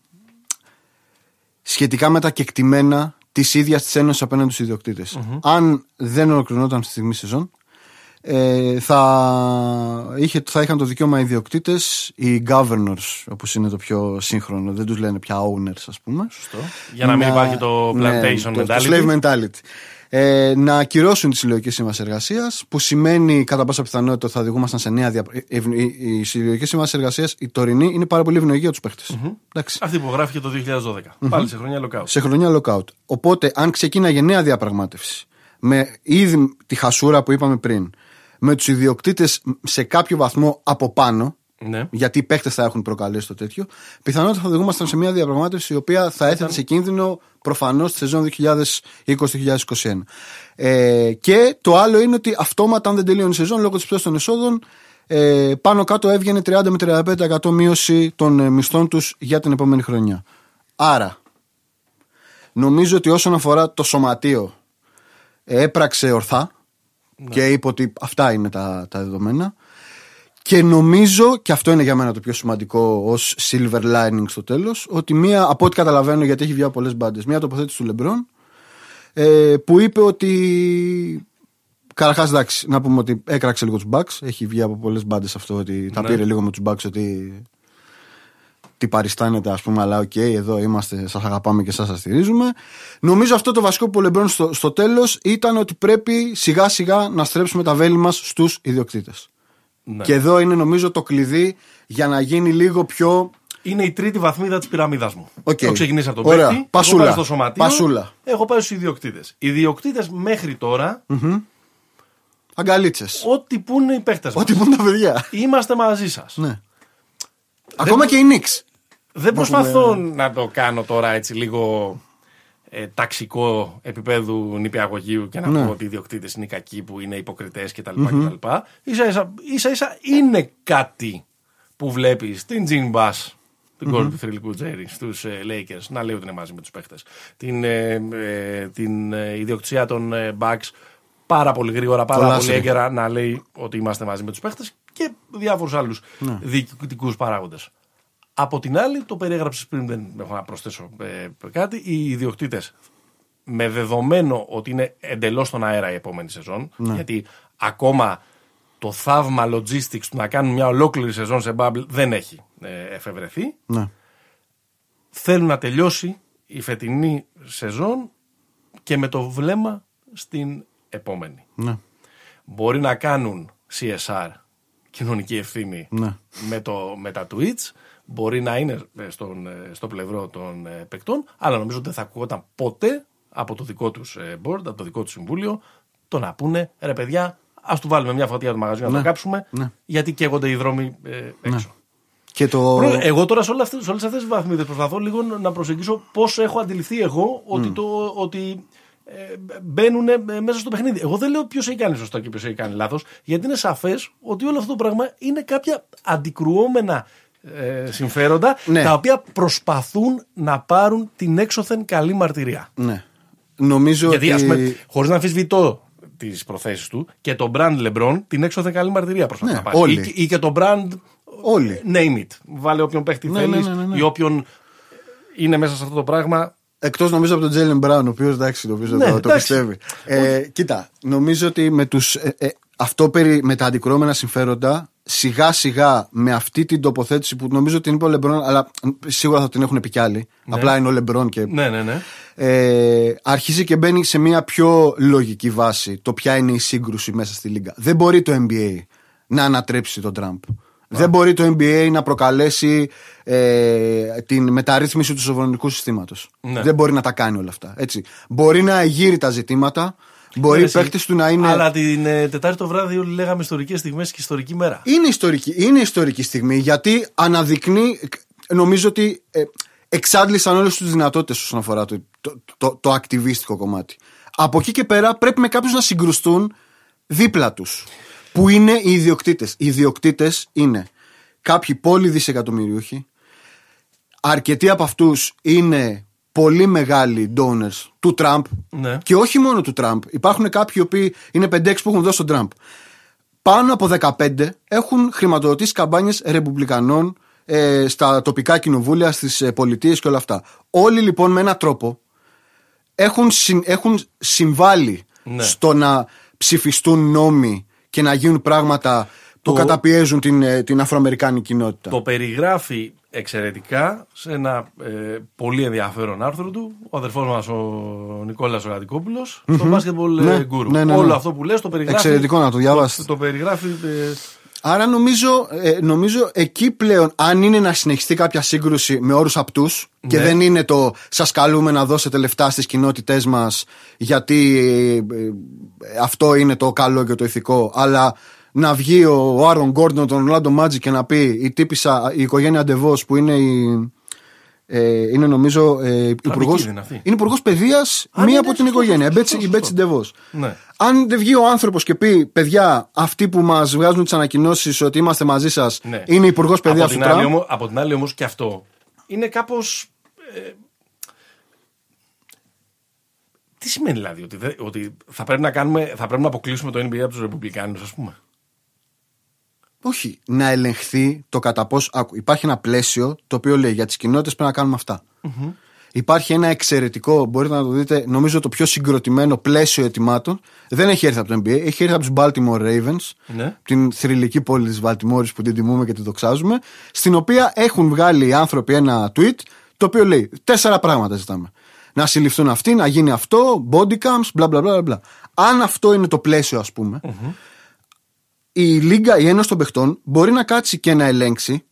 σχετικά με τα κεκτημένα της ίδιας της Ένωσης απέναντι στους ιδιοκτητε Αν δεν ολοκληρωνόταν στη στιγμή σεζόν, ε, θα, είχε, θα είχαν το δικαίωμα οι ιδιοκτήτες, οι governors, όπως είναι το πιο σύγχρονο, δεν τους λένε πια owners, ας πούμε. Σωστό. Για να μην υπάρχει το ναι, plantation το- mentality. Το slave mentality. Ε, να ακυρώσουν τις συλλογικές σύμβασει εργασίας, που σημαίνει κατά πάσα πιθανότητα ότι θα οδηγούμασταν σε νέα διαπραγμάτευση. Οι συλλογικές σύμβασει εργασίας, η τωρινή, είναι πάρα πολύ ευνοϊκή για τους παιχτε Εντάξει. Αυτή που γράφει και το 2012. Πάλι σε χρονιά lockout. Σε χρονιά lockout. Οπότε, αν ξεκίναγε νέα διαπραγμάτευση, με ήδη τη χασούρα που είπαμε πριν, με τους ιδιοκτήτες σε κάποιο βαθμό από πάνω, Ναι. γιατί οι παίχτε θα έχουν προκαλέσει το τέτοιο, πιθανότατα θα οδηγούμασταν σε μια διαπραγμάτευση η οποία θα έθετε σε κίνδυνο προφανώς τη σεζόν 2020-2021. Ε, και το άλλο είναι ότι αυτόματα, αν δεν τελείωνε η σεζόν λόγω της πτώση των εσόδων, ε, πάνω κάτω έβγαινε 30 με 35% μείωση των ε, μισθών τους για την επόμενη χρονιά. Άρα, νομίζω ότι όσον αφορά το σωματείο, ε, έπραξε ορθά και είπε ότι αυτά είναι τα, τα δεδομένα. Και νομίζω, και αυτό είναι για μένα το πιο σημαντικό ως silver lining στο τέλος, ότι μία, από ό,τι καταλαβαίνω, γιατί έχει βγει από πολλές μπάντες, μία τοποθέτηση του Λεμπρόν, ε, που είπε ότι. Καταρχάς, εντάξει, να πούμε ότι έκραξε λίγο τους Bucks. Έχει βγει από πολλές μπάντες αυτό ότι τα Ναι. πήρε λίγο με τους Bucks ότι. Τι παριστάνετε, ας πούμε, αλλά οκ, εδώ είμαστε, σας αγαπάμε και σας σας στηρίζουμε. Νομίζω αυτό το βασικό που ο Λεμπρόν στο, στο τέλος ήταν ότι πρέπει σιγά σιγά να στρέψουμε τα βέλη μας στους ιδιοκτήτες. Ναι. Και εδώ είναι νομίζω το κλειδί για να γίνει λίγο πιο. Είναι η τρίτη βαθμίδα της πυραμίδας μου. Οκ. Έχω ξεκινήσει από τον Ωραία. παίκτη, Πασούλα. έχω πάει στο σωματείο, Πασούλα. έχω πάει στους ιδιοκτήτες. Οι ιδιοκτήτες μέχρι τώρα, Αγκαλίτσες. ό,τι που είναι οι παίχτε μας. Ό,τι πούν τα παιδιά. Είμαστε μαζί σας. Ναι. Ακόμα και η Νίξ. Δεν προσπαθώ να το κάνω τώρα έτσι λίγο ε, ταξικό επίπεδου νηπιαγωγείου και να Ναι. πω ότι οι ιδιοκτήτες είναι οι κακοί που είναι υποκριτές κτλ. κτλ. Ίσα, ίσα, ίσα ίσα είναι κάτι που βλέπεις στην Τζιν Μπα, την κόρη του θρηλυκού Τζέρι, στους ε, Lakers, να λέει ότι είναι μαζί με τους παίχτες. Την, ε, ε, την ε, ιδιοκτησία των ε, Bucks πάρα πολύ γρήγορα, πάρα Πολλά πολύ σε. έγκαιρα να λέει ότι είμαστε μαζί με τους παίχτες και διάφορους άλλους Ναι. διοικητικούς παράγοντες. Από την άλλη, το περιέγραψες πριν, δεν έχω να προσθέσω ε, κάτι. Οι ιδιοκτήτες με δεδομένο ότι είναι εντελώς στον αέρα η επόμενη σεζόν. Ναι. Γιατί ακόμα το θαύμα logistics του να κάνουν μια ολόκληρη σεζόν σε bubble δεν έχει ε, εφευρεθεί. Ναι. Θέλουν να τελειώσει η φετινή σεζόν και με το βλέμμα στην επόμενη. Ναι. Μπορεί να κάνουν CSR, κοινωνική ευθύνη, Ναι. με, το, με τα tweets. Μπορεί να είναι ε, στον, ε, στο πλευρό των ε, παικτών, αλλά νομίζω ότι δεν θα ακούγονταν ποτέ από το δικό τους board, από το δικό τους συμβούλιο, το να πούνε ρε παιδιά, ας του βάλουμε μια φωτιά το μαγαζί να Ναι. το κάψουμε, Ναι. γιατί καίγονται οι δρόμοι ε, έξω. Και το. Πρόεδρε, Εγώ τώρα σε, όλα αυτές, σε όλες αυτές τις βαθμίδες προσπαθώ λίγο να προσεγγίσω πώς έχω αντιληφθεί εγώ ότι, το, ότι ε, μπαίνουν ε, μέσα στο παιχνίδι. Εγώ δεν λέω ποιος έχει κάνει σωστά και ποιος έχει κάνει λάθος, γιατί είναι σαφές ότι όλο αυτό το πράγμα είναι κάποια αντικρουόμενα ε, συμφέροντα Ναι. τα οποία προσπαθούν να πάρουν την έξωθεν καλή μαρτυρία. Ναι. Νομίζω Γιατί, ότι. ας πούμε, χωρίς να αμφισβητώ τις προθέσεις του και το brand LeBron την έξωθεν καλή μαρτυρία προσπαθεί Ναι, να πάρει. όλοι. Ή, ή και το brand Όλοι. name it. Βάλε όποιον παίχτη Ναι, θέλεις ναι, ναι, ναι. ή όποιον είναι μέσα σε αυτό το πράγμα. Εκτός νομίζω από τον Τζέιλεν Μπράουν, ο οποίος εντάξει, νομίζω Ναι, το, το εντάξει. πιστεύει. Ε, κοίτα, νομίζω ότι με, τους, ε, ε, αυτό περί, με τα αντικρώμενα συμφέροντα, σιγά σιγά με αυτή την τοποθέτηση που νομίζω ότι την είπε ο Λεμπρόν, αλλά σίγουρα θα την έχουν πει κι άλλοι. Απλά είναι ο Λεμπρόν και. Ναι, ναι, ναι. Ε, αρχίζει και μπαίνει σε μια πιο λογική βάση το ποια είναι η σύγκρουση μέσα στη Λίγκα. Δεν μπορεί το NBA να ανατρέψει τον Τραμπ. Δεν μπορεί το NBA να προκαλέσει ε, την μεταρρύθμιση του σοβρονικού συστήματος. Ναι. Δεν μπορεί να τα κάνει όλα αυτά. Έτσι. Μπορεί να εγείρει τα ζητήματα, μπορεί οι Εσύ. παίκτες του να είναι. Αλλά την ε, Τετάρτη το βράδυ όλοι λέγαμε ιστορικές στιγμές και ιστορική μέρα. Είναι ιστορική, είναι ιστορική στιγμή γιατί αναδεικνύει. Νομίζω ότι ε, εξάντλησαν όλες τι δυνατότητες όσον αφορά το, το, το, το ακτιβίστικο κομμάτι. Από εκεί και πέρα πρέπει με κάποιους να συγκρουστούν δίπλα τους. Που είναι οι ιδιοκτήτες. Οι ιδιοκτήτες είναι κάποιοι πόλοι δισεκατομμυριούχοι. Αρκετοί από αυτούς είναι πολύ μεγάλοι donors του Τραμπ. Ναι. Και όχι μόνο του Τραμπ. Υπάρχουν κάποιοι οι οποίοι είναι 5-6 που έχουν δώσει τον Τραμπ. Πάνω από 15 έχουν χρηματοδοτήσει καμπάνιες ρεπουμπλικανών ε, στα τοπικά κοινοβούλια, στις ε, πολιτείες και όλα αυτά. Όλοι λοιπόν με έναν τρόπο έχουν, συν- έχουν συμβάλει Ναι. στο να ψηφιστούν νόμοι και να γίνουν πράγματα που Το- καταπιέζουν την, ε, την αφροαμερικάνικη κοινότητα. Το περιγράφει εξαιρετικά σε ένα ε, πολύ ενδιαφέρον άρθρο του ο αδερφός μας ο Νικόλας ο Γατικόπουλος στο Basketball Ναι, ε, Guru. ναι, ναι, ναι. Όλο αυτό που λες το περιγράφεις. Εξαιρετικό να το διαβάσετε. Το, το περιγράφεις. ε, Άρα νομίζω, ε, νομίζω εκεί πλέον, αν είναι να συνεχιστεί κάποια σύγκρουση με όρους απτού και Ναι. δεν είναι το σας καλούμε να δώσετε λεφτά στις κοινότητές μας γιατί ε, ε, αυτό είναι το καλό και το ηθικό, αλλά να βγει ο Άρον Γκόρντον, τον Ρολάντο Μάτζι και να πει η τύπησα, η οικογένεια Ντεβός που είναι η. Ε, είναι νομίζω ε, υπουργός, είναι αυτή. είναι υπουργός παιδείας Α, μία ναι, από ναι, την σωστό, οικογένεια. Η σωστό, Μπέτσι- Η σωστό. Μπέτσι Ντεβός. ναι. Αν δεν βγει ο άνθρωπος και πει, παιδιά, αυτοί που μας βγάζουν τις ανακοινώσεις ότι είμαστε μαζί σας Ναι. είναι υπουργός παιδείας από, του την άλλη, Τραμπ. όμως, από την άλλη όμως και αυτό είναι κάπως... ε, τι σημαίνει δηλαδή, ότι, δεν- ότι θα, πρέπει να κάνουμε, θα πρέπει να αποκλείσουμε το NBA από τους Ρεπουμπλικάνους ας πούμε; Όχι, να ελεγχθεί το κατά πόσο. Άκου, υπάρχει ένα πλαίσιο το οποίο λέει για τις κοινότητες πρέπει να κάνουμε αυτά. Υπάρχει ένα εξαιρετικό, μπορείτε να το δείτε, νομίζω το πιο συγκροτημένο πλαίσιο ετοιμάτων. Δεν έχει έρθει από το NBA, έχει έρθει από τους Baltimore Ravens, Ναι. την θρηλυκή πόλη της Βαλτιμόρη που την τιμούμε και την δοξάζουμε, στην οποία έχουν βγάλει οι άνθρωποι ένα tweet το οποίο λέει τέσσερα πράγματα ζητάμε. Να συλληφθούν αυτοί, να γίνει αυτό, body cams, μπλα μπλα μπλα. μπλα. Αν αυτό είναι το πλαίσιο, ας πούμε, η Λίγκα, η Ένωση των Παιχτών, μπορεί να κάτσει και να ελέγξει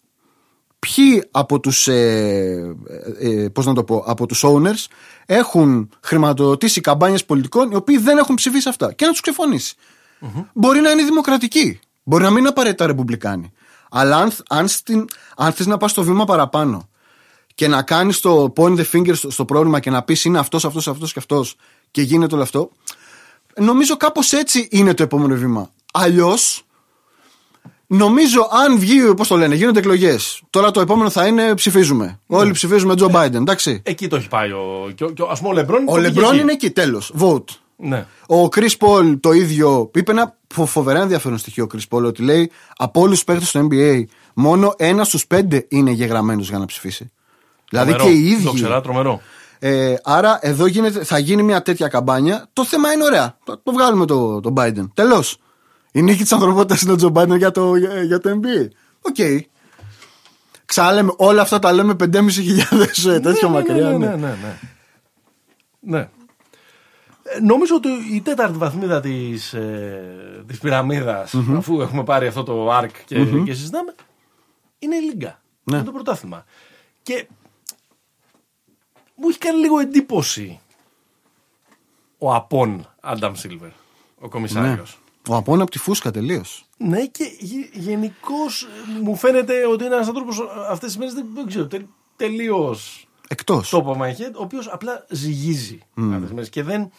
ποιοι από τους, ε, ε, ε, πώς να το πω, από τους owners έχουν χρηματοδοτήσει καμπάνιες πολιτικών οι οποίοι δεν έχουν ψηφίσει αυτά και να τους ξεφωνησει Μπορεί να είναι δημοκρατικοί, μπορεί να μην είναι απαραίτητα ρεπουμπλικάνοι. Αλλά αν, αν, στην, αν θες να πας στο βήμα παραπάνω και να κάνεις το point the finger στο, στο πρόβλημα και να πεις είναι αυτός, αυτός, αυτός και αυτός και γίνεται όλο αυτό, νομίζω κάπως έτσι είναι το επόμενο βήμα. Αλλιώς Νομίζω αν βγει, πώς το λένε, γίνονται εκλογές. Τώρα το επόμενο θα είναι ψηφίζουμε. Όλοι ψηφίζουμε Τζο Biden, εντάξει. Εκεί το έχει πάει ο. Και, ο- και ο- ας πούμε ο Λεμπρόν. Ο το πήγε Λεμπρόν εκεί. είναι εκεί, τέλος. Vote. Ναι. Ο Chris Paul το ίδιο. Είπε ένα φο- φοβερά ενδιαφέρον στοιχείο ο Chris Paul ότι λέει από όλους τους παίκτες του NBA, μόνο ένας στους πέντε είναι γεγραμμένος για να ψηφίσει. Δηλαδή Τρομερό. και οι ίδιοι. Το ξερά τρομερό. Ε, άρα εδώ γίνεται, θα γίνει μια τέτοια καμπάνια. Το θέμα είναι ωραία. Το, το βγάλουμε το, το Biden. Τέλος. Η νίκη της ανθρωπότητας είναι ο Τζο Biden για το, για, για το NBA. OK. Okay. Ξαναλέμε, όλα αυτά τα λέμε 5.500 τέτοιο ναι, μακριά. Ναι, ναι, ναι. ναι. ναι. Ε, Νομίζω ότι η τέταρτη βαθμίδα της, ε, της πυραμίδας αφού έχουμε πάρει αυτό το arc και, και συζητάμε, είναι η Λίγκα. Ναι. Είναι το πρωτάθλημα. Και μου έχει κάνει λίγο εντύπωση ο Απόν Άνταμ Σίλβερ, ο κομισάριος. Ο Απόν από τη φούσκα τελείως. Ναι, και γενικώς μου φαίνεται ότι είναι ένας άνθρωπος αυτές τις μέρες δεν, δεν ξέρω, τε, τελείως Εκτός. top of my head, ο οποίος απλά ζυγίζει αυτές τις μέρες και δεν,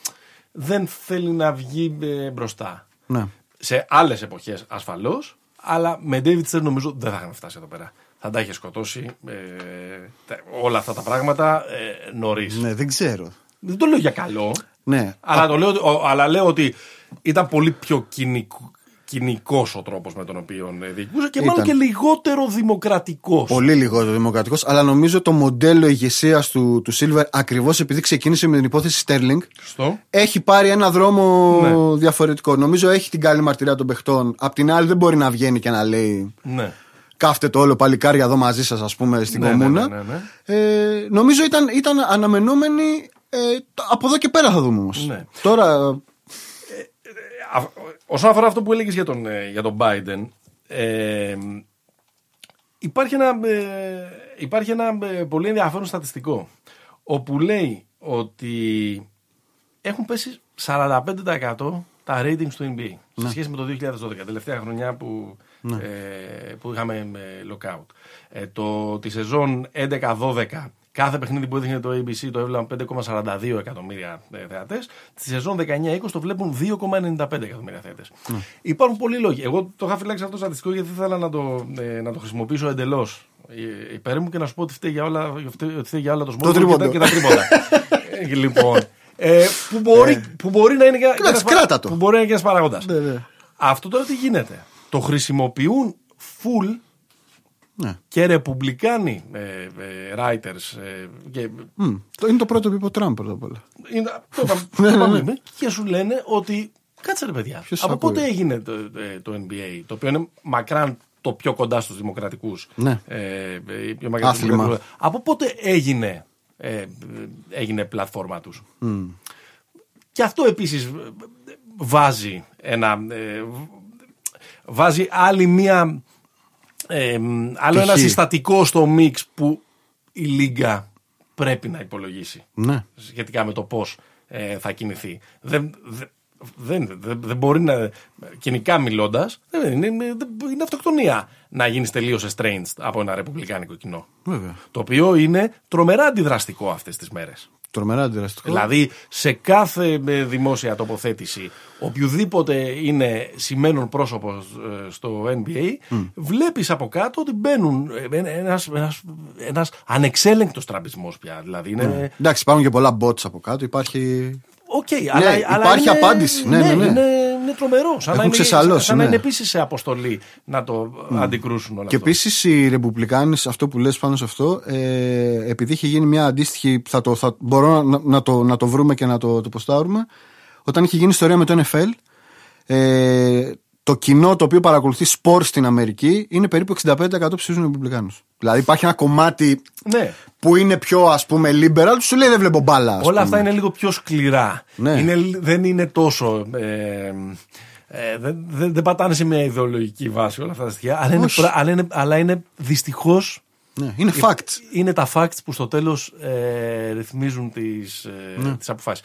δεν θέλει να βγει ε, μπροστά. Ναι. Σε άλλες εποχές ασφαλώς, αλλά με David Stern νομίζω δεν θα είχαμε φτάσει εδώ πέρα. Θα τα είχε σκοτώσει ε, τα- όλα αυτά τα πράγματα ε, νωρίς. ναι, δεν ξέρω. Δεν το λέω για καλό. Ναι. Αλλά, το λέω, ότι- ο- αλλά λέω ότι ήταν πολύ πιο κοινικό, κοινικός ο τρόπος με τον οποίο ε, διοικούσε και μάλλον και Ήταν. λιγότερο δημοκρατικός. Πολύ λιγότερο δημοκρατικός, αλλά νομίζω το μοντέλο ηγεσίας του, του Σίλβερ, ακριβώς επειδή ξεκίνησε με την υπόθεση Sterling, Σωστό. έχει πάρει ένα δρόμο Ναι. διαφορετικό. Νομίζω έχει την καλή μαρτυρία των παιχτών. Απ' την άλλη, δεν μπορεί να βγαίνει και να λέει Ναι. Κάφτε το όλο παλικάρια εδώ μαζί σας, ας πούμε, στην Ναι, ναι, κομμούνα. ναι, ναι, ναι. Ε, νομίζω ήταν, ήταν αναμενόμενη. Ε, το- από εδώ και πέρα θα δούμε όμως. Ναι. Τώρα. Α- Όσον αφορά αυτό που έλεγες για τον, ε, για τον Biden, ε, υπάρχει ένα, ε, υπάρχει ένα ε, πολύ ενδιαφέρον στατιστικό όπου λέει ότι έχουν πέσει 45% τα ratings του NBA σε σχέση με το 2012, τελευταία χρονιά που, ε, που είχαμε ε, lockout. Ε, το, τη σεζόν 11-12 κάθε παιχνίδι που έδειχνε το ABC το έβλεπαν 5,42 εκατομμύρια ε, θεατές. Τη σεζόν 19-20 το βλέπουν 2,95 εκατομμύρια θεατές. Υπάρχουν πολλοί λόγοι. Εγώ το είχα φυλάξει αυτό το στατιστικό γιατί ήθελα να το, ε, να το χρησιμοποιήσω εντελώς ε, υπέρ μου και να σου πω ότι φταίει για όλα, φταίει- ότι φταίει για όλα το σμόκ και, τρίποντο. τα- και τα τρίποτα. Ε, λοιπόν, ε, που, μπορεί, που μπορεί να είναι και Κράτα- ένας πα- κράτα το. Που μπορεί να είναι και ένας παράγοντας. Ναι, ναι. Αυτό τώρα τι γίνεται. Το χρησιμοποιούν full Ναι. και ρεπουμπλικάνοι ε, ε, writers ε, και Μμ, το- είναι το πρώτο που είπε ο Τραμπ πρώτα απ' όλα. είναι, το είπαμε, Ναι, το ναι, είπαμε, ναι. και σου λένε ότι κάτσε ρε παιδιά, Ποιος από ακούει? πότε έγινε το, ε, το NBA, το οποίο είναι μακράν το πιο κοντά στους δημοκρατικούς. Ναι. Ε, ε, η πιο μακράν στους Άθλημα. δημοκρατικούς. Από πότε έγινε, ε, έγινε πλατφόρμα τους. Και αυτό επίσης ε, βάζει ένα... ε, βάζει άλλη μία... Ε, άλλο ένα Πτυχή. συστατικό στο μίξ που η Λίγκα πρέπει να υπολογίσει Ναι. σχετικά με το πώς ε, θα κινηθεί. Δεν, δεν, δεν, δεν, δεν μπορεί να. κοινικά μιλώντας, δεν είναι, είναι, είναι αυτοκτονία να γίνεις τελείως estranged από ένα ρεπουμπλικάνικο κοινό. Βέβαια. Το οποίο είναι τρομερά αντιδραστικό αυτές τις μέρες. Τρομερά αντιδραστικό. Δηλαδή, σε κάθε ε, δημόσια τοποθέτηση, οποιοδήποτε είναι σημαίνον πρόσωπος ε, στο NBA, βλέπεις από κάτω ότι μπαίνουν ε, ένας, ένας, ένας ανεξέλεγκτος τραμπισμός πια. Δηλαδή, είναι, Εντάξει, υπάρχουν και πολλά bots από κάτω. Υπάρχει. Οκ, αλλά, αλλά υπάρχει είναι, απάντηση. Ναι, ναι, ναι. Είναι, είναι τρομερό. Σαν να Έχουν είναι, ξεσαλώσει, σαν να ναι. είναι επίσης σε αποστολή να το αντικρούσουν όλα Και αυτό. επίσης οι Ρεπουμπλικάνοι, σε αυτό που λες πάνω σε αυτό, ε, επειδή είχε γίνει μια αντίστοιχη. Θα το, θα, μπορώ να, να, το, να το βρούμε και να το, το ποστάρουμε. Όταν είχε γίνει ιστορία με το NFL, ε, το κοινό το οποίο παρακολουθεί σπορ στην Αμερική είναι περίπου 65% ψηφίζουν Ρεπουμπλικάνους. Δηλαδή υπάρχει ένα κομμάτι Ναι. που είναι πιο ας πούμε liberal, σου λέει δεν βλέπω μπάλα. ας Όλα πούμε. αυτά είναι λίγο πιο σκληρά. Ναι. Είναι, δεν είναι τόσο. Ε, ε, δεν, δεν, δεν πατάνε σε μια ιδεολογική βάση όλα αυτά τα στοιχεία. Αλλά είναι, Όχι. πρα- αλλά είναι, αλλά είναι δυστυχώς. Ναι, είναι facts. Είναι τα facts που στο τέλος ε, ρυθμίζουν τις ε, Ναι. τις αποφάσεις.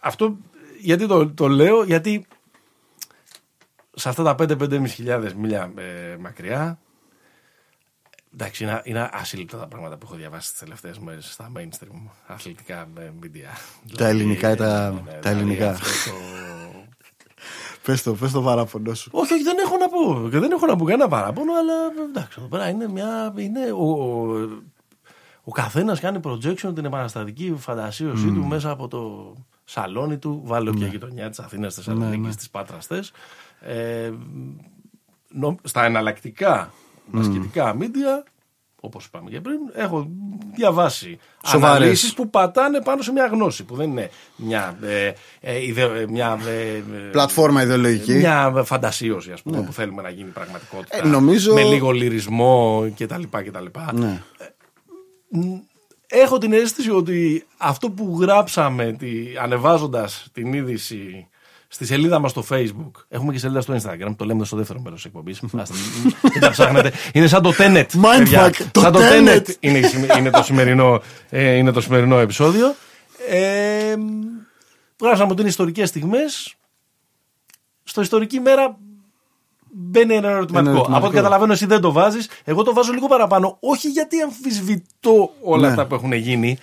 Αυτό γιατί το, το λέω, γιατί σε αυτά τα 5-5.500 χιλιάδες μίλια ε, μακριά. Εντάξει, είναι, είναι ασύλληπτα τα πράγματα που έχω διαβάσει τις τελευταίες μέρες στα mainstream αθλητικά ε, media. Τα ελληνικά ή τα- ναι, ναι, τα δηλαδή ελληνικά. αυτό το- Πες το, πες το παράπονο σου. όχι, όχι, δεν έχω να πω. Και δεν έχω να πω κανένα παράπονο, αλλά εντάξει, εδώ πέρα είναι μια. Είναι ο, ο, ο καθένας κάνει projection την επαναστατική φαντασίωσή του μέσα από το σαλόνι του. Βάλω και γειτονιά της Αθήνας, τη Θεσσαλονίκης, ναι. τη Πάτρας ε, νο- Στα εναλλακτικά ασκητικά μίντια όπως είπαμε και πριν, έχω διαβάσει Σοβαρές. αναλύσεις που πατάνε πάνω σε μια γνώση, που δεν είναι μια, ε, ε, ιδε- μια, ε, ε, Πλατφόρμα ιδεολογική. μια φαντασίωση, ας πούμε, που θέλουμε να γίνει πραγματικότητα. Ε, νομίζω- Με λίγο λυρισμό κτλ. κτλ. Ναι. Έχω την αίσθηση ότι αυτό που γράψαμε τη, ανεβάζοντας την είδηση στη σελίδα μας στο facebook έχουμε και σελίδα στο instagram, το λέμε στο δεύτερο μέρος της εκπομπής Άστε, μην τα ψάχνετε. είναι σαν το Tenet Mindfuck, παιδιά. το σαν το Tenet. Tenet είναι, η σημε- είναι, το σημερινό, ε, είναι το σημερινό επεισόδιο ε, βγάζαμε ότι είναι ιστορικές στιγμές στο ιστορική μέρα μπαίνει ένα ερωτηματικό. ερωτηματικό. Από ό,τι καταλαβαίνω, εσύ δεν το βάζεις. Εγώ το βάζω λίγο παραπάνω. Όχι γιατί αμφισβητώ όλα Ναι. αυτά που έχουν γίνει,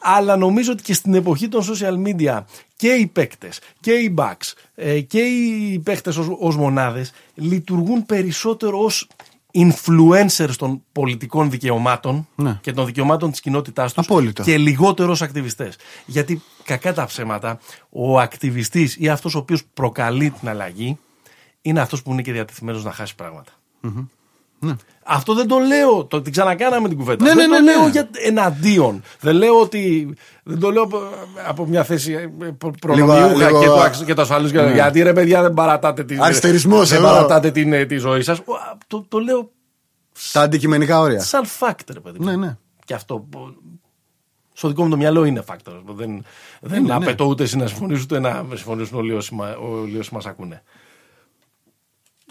αλλά νομίζω ότι και στην εποχή των social media και οι παίκτες και οι backs ε, και οι παίκτες ως μονάδες λειτουργούν περισσότερο ως influencers των πολιτικών δικαιωμάτων Ναι. και των δικαιωμάτων της κοινότητάς τους Απόλυτα. και λιγότερο ως ακτιβιστές. Γιατί κακά τα ψέματα, ο ακτιβιστής ή αυτός ο οποίος προκαλεί την αλλαγή είναι αυτός που είναι και διατεθειμένος να χάσει πράγματα. Ναι. Αυτό δεν το λέω, το την ξανακάναμε την κουβέντα. Ναι, δεν ναι, το ναι, λέω ναι. για εναντίον. Δεν λέω ότι. Δεν το λέω από, από μια θέση ε, προ- Λίγο- προνομιούχα λίγο, και, το, α, αξ- και το ασφαλούς. ναι. Γιατί ρε παιδιά δεν παρατάτε την, Αριστερισμός δεν εδώ. παρατάτε την, ε, τη ζωή σας. Ο, α, Το, το λέω Τα αντικειμενικά όρια. σαν fact, ρε παιδί. μου. Ναι, ναι. Και αυτό που- στο δικό μου το μυαλό είναι factor. Δεν, δεν ναι. απαιτώ ούτε εσύ να συμφωνήσει ούτε να συμφωνήσουν όλοι όσοι, μα- όλοι όσοι μας ακούνε.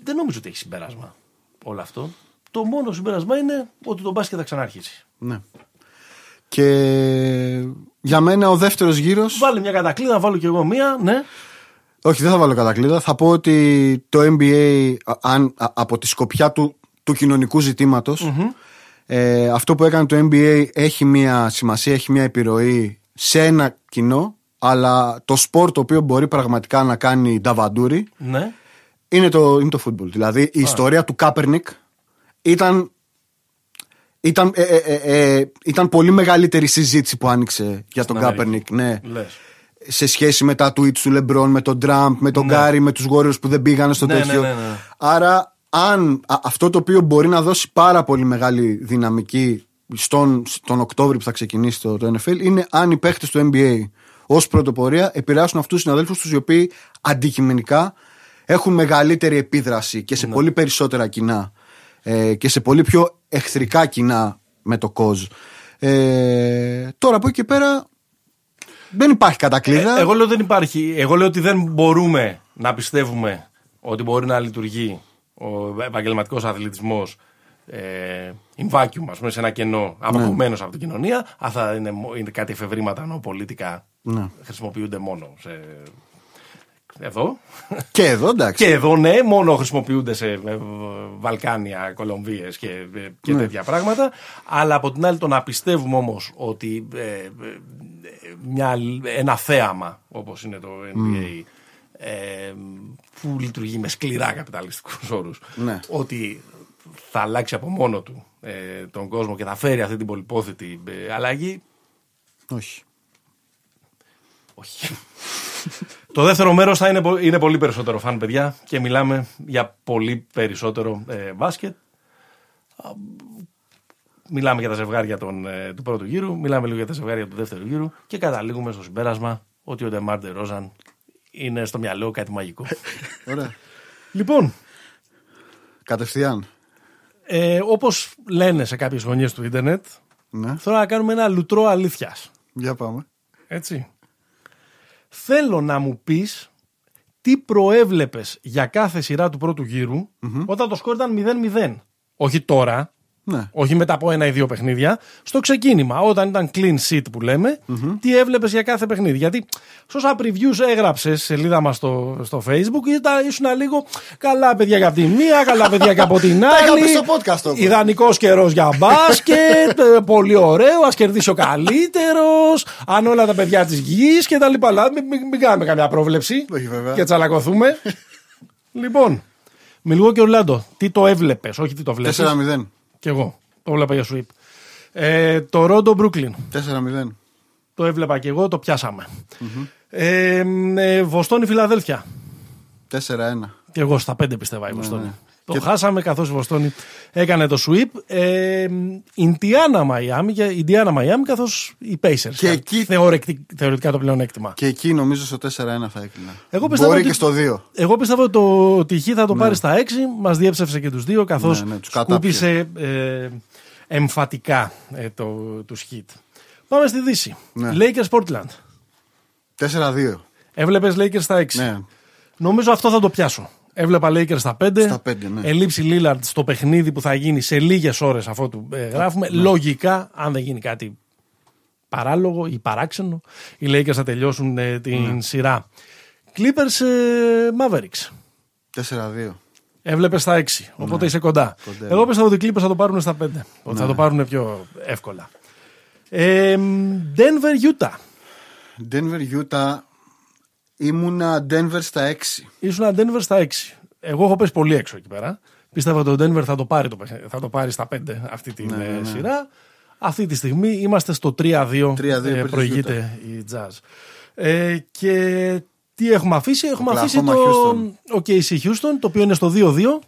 Δεν νομίζω ότι έχει συμπέρασμα όλο αυτό. Το μόνο συμπέρασμα είναι ότι το μπάσκετ θα ξαναρχίσει. Ναι. Και για μένα ο δεύτερος γύρος Βάλε μια κατακλείδα, να βάλω κι εγώ μία, ναι. Όχι, δεν θα βάλω κατακλείδα. Θα πω ότι το NBA, α- αν, α- από τη σκοπιά του, του κοινωνικού ζητήματος, ε, αυτό που έκανε το NBA έχει μια σημασία, έχει μια επιρροή σε ένα κοινό, αλλά το σπορ το οποίο μπορεί πραγματικά να κάνει νταβαντούρι ναι. Είναι το, είναι το football. Δηλαδή η ιστορία του Κάπερνικ ήταν, ήταν, ε, ε, ε, ε, ήταν πολύ μεγαλύτερη συζήτηση που άνοιξε για τον Αμερική. Κάπερνικ. Ναι Λες. σε σχέση με τα tweets του Λεμπρόν, με τον Τραμπ, με τον Κάρι, με τους Warriors που δεν πήγαν στο Ναι, τέτοιο. ναι, ναι, ναι. Άρα, αν α- αυτό το οποίο μπορεί να δώσει πάρα πολύ μεγάλη δυναμική στον, στον Οκτώβριο που θα ξεκινήσει το, το NFL είναι αν οι παίχτες του NBA ως πρωτοπορία επηρεάσουν αυτούς τους συναδέλφους τους οι οποίοι αντικειμενικά έχουν μεγαλύτερη επίδραση και σε Ναι. πολύ περισσότερα κοινά ε, και σε πολύ πιο εχθρικά κοινά με το κοζ. Ε, τώρα από εκεί και πέρα δεν υπάρχει κατακλείδα. Ε, εγώ λέω δεν υπάρχει. Εγώ λέω ότι δεν μπορούμε να πιστεύουμε ότι μπορεί να λειτουργεί ο επαγγελματικός αθλητισμός ε, in vacuum, ας πούμε, σε ένα κενό, αποκομμένο από την κοινωνία. Αυτά είναι, μο- είναι κάτι εφευρήματα νοοπολίτικα. Ναι. Χρησιμοποιούνται μόνο σε. Εδώ. Και εδώ εντάξει. Και εδώ, ναι, μόνο χρησιμοποιούνται σε ε, Βαλκάνια, Κολομβίες και, ε, και Ναι. τέτοια πράγματα. Αλλά από την άλλη, το να πιστεύουμε όμως ότι ε, ε, μια, ένα θέαμα όπως είναι το NBA. Ε, που λειτουργεί με σκληρά καπιταλιστικούς όρους Ναι. ότι θα αλλάξει από μόνο του ε, τον κόσμο και θα φέρει αυτή την πολυπόθητη ε, αλλαγή Όχι. όχι. Το δεύτερο μέρος θα είναι, πο- είναι πολύ περισσότερο φαν, παιδιά, και μιλάμε για πολύ περισσότερο ε, μπάσκετ. Α, Μιλάμε για τα ζευγάρια των, ε, του πρώτου γύρου, μιλάμε λίγο για τα ζευγάρια του δεύτερου γύρου και καταλήγουμε στο συμπέρασμα ότι ο Ντεμάρντε Ρόζαν είναι στο μυαλό κάτι μαγικό. Ωραία. λοιπόν, Κατευθείαν. ε, όπως λένε σε κάποιες γωνιές του Ιντερνετ, Ναι. θέλω να κάνουμε ένα λουτρό αλήθειας. Για πάμε. Έτσι. Θέλω να μου πεις τι προέβλεπες για κάθε σειρά του πρώτου γύρου όταν το σκορ ήταν 0-0. Όχι τώρα, Ναι. όχι μετά από ένα ή δύο παιχνίδια. Στο ξεκίνημα, όταν ήταν clean sheet που λέμε, τι έβλεπες για κάθε παιχνίδι. Γιατί σώσα previews έγραψες σελίδα μας στο, στο facebook, ήταν, ήσουν λίγο καλά παιδιά για από τη μία, καλά παιδιά και από την Τα είχα άλλη. πει στο podcast όμως. Ιδανικός καιρός για μπάσκετ, ε, πολύ ωραίο, ας κερδίσει ο καλύτερος, αν όλα τα παιδιά της γης κτλ. Μην, μην, μην κάνουμε καμιά πρόβλεψη Όχι, βέβαια. και τσαλακωθούμε. λοιπόν, Μιλγό και Ορλάντο, τι το έβλεπες, όχι τι το βλέπεις. 4-0. Κι εγώ. Το βλέπα για sweep. Ε, το Ρόντο Μπρούκλιν. 4-0. Το έβλεπα κι εγώ, το πιασαμε Ε, ε, Βοστόνη Φιλαδέλφια. 4-1. Και εγώ στα πέντε πιστεύα η Βοστόνη. Το χάσαμε καθώς η Βοστόνη έκανε το sweep. Ε, Ινδιάνα Μαϊάμι, Ινδιάνα Μαϊάμι καθώς οι Pacers. Και εκεί- θεωρητικά το πλεονέκτημα. Και εκεί νομίζω στο 4-1 θα έκλεινα. Εγώ πιστεύω Μπορεί ότι- και στο 2. Εγώ πιστεύω ότι το τυχή θα το πάρει στα 6. Μας διέψευσε και τους δύο καθώς Ναι, ναι, τους κατάπιε. σκούπισε ε, εμφατικά ε, το, τους hit. Πάμε στη Δύση. Ναι. Lakers Portland. 4-2. Έβλεπες Lakers στα 6. Ναι. Νομίζω αυτό θα το πιάσω. Έβλεπα Lakers στα 5. Στα πέντε, ναι. Ελήψη Lillard στο παιχνίδι που θα γίνει σε λίγες ώρες αφού του ε, γράφουμε. Ναι. Λογικά, αν δεν γίνει κάτι παράλογο ή παράξενο, οι Lakers θα τελειώσουν ε, την Ναι. σειρά. Clippers ε, Mavericks. 4-2. Έβλεπες στα 6, οπότε είσαι κοντά. Ναι. Κοντά, ναι. Εγώ πιστεύω ότι οι Clippers θα το πάρουν στα 5. Ότι θα το πάρουν πιο εύκολα. Ε, Denver Utah. Denver Utah. Ήμουνα Denver στα 6. Ήσουν Denver στα 6. Εγώ έχω πέσει πολύ έξω εκεί πέρα. Πίστευα ότι ο Denver θα το πάρει, το, παιχνίδι- θα το πάρει στα 5 αυτή τη Ναι, ε, σειρά. Αυτή τη στιγμή είμαστε στο 3-2. 3-2 ε, υπέρ της προηγείται η Jazz. Ε, και τι έχουμε αφήσει, έχουμε αφήσει Oklahoma, το OKC Houston, το οποίο είναι στο 2-2.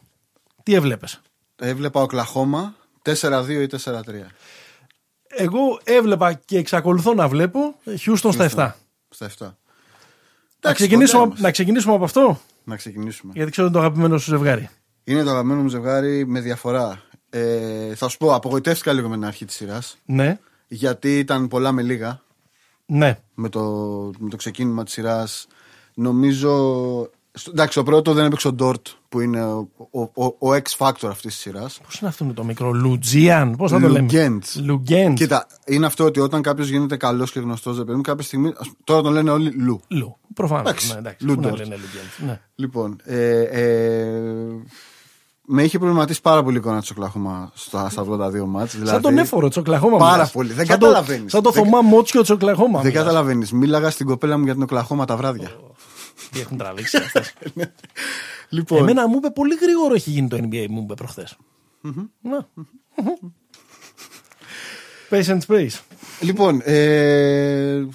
Τι έβλεπες; Έβλεπα Οκλαχώμα 4-2 ή 4-3. Εγώ έβλεπα και εξακολουθώ να βλέπω Houston στα 7. Στα 7. Να Εντάξει, ξεκινήσουμε, κοντά είμαστε. να ξεκινήσουμε από αυτό, Να ξεκινήσουμε. γιατί ξέρω ότι είναι το αγαπημένο σου ζευγάρι. Είναι το αγαπημένο μου ζευγάρι με διαφορά. Ε, θα σου πω, απογοητεύτηκα λίγο με την αρχή της σειράς. Ναι, Γιατί ήταν πολλά με λίγα. ναι. Με το, με το ξεκίνημα της σειράς. Νομίζω. Στο- Εντάξει, το πρώτο δεν έπαιξε ο Ντόρτ που είναι ο, ο, ο, ο X Factor αυτής της σειράς. Πώς είναι αυτό με το μικρό, Λουτζίαν, πώς θα το λέμε; Λουγκέντς. Λουγκέντ. Κοίτα, είναι αυτό ότι όταν κάποιος γίνεται καλός και γνωστός, δεν παιδί μου, κάποια στιγμή. ας- Τώρα τον λένε όλοι Λου. Λου. Προφανώς. Εντάξει, Ναι, εντάξει. Λου Πού να Ντόρτ. λένε Λουγκέντ. Ναι. Λοιπόν, ε, ε, με είχε προβληματίσει πάρα πολύ η εικόνα της Οκλαχώμα στα, στα 82 ματς. Δηλαδή, Σαν τον έφορο της Οκλαχώμα. Πάρα μιλάς. πολύ. Δεν Σαν το- καταλαβαίνεις. Σαν το Δεν- Θωμά Μότσιο της Οκλαχώμα. Δεν μιλάς. καταλαβαίνεις. Μίλαγα στην κοπέλα μου για την Οκλαχώμα τα βράδια. Τι έχουν τραβήξει αυτές. λοιπόν, Εμένα μου είπε πολύ γρήγορο έχει γίνει το NBA, μου είπε προχθές. Να. Space and space. λοιπόν ε,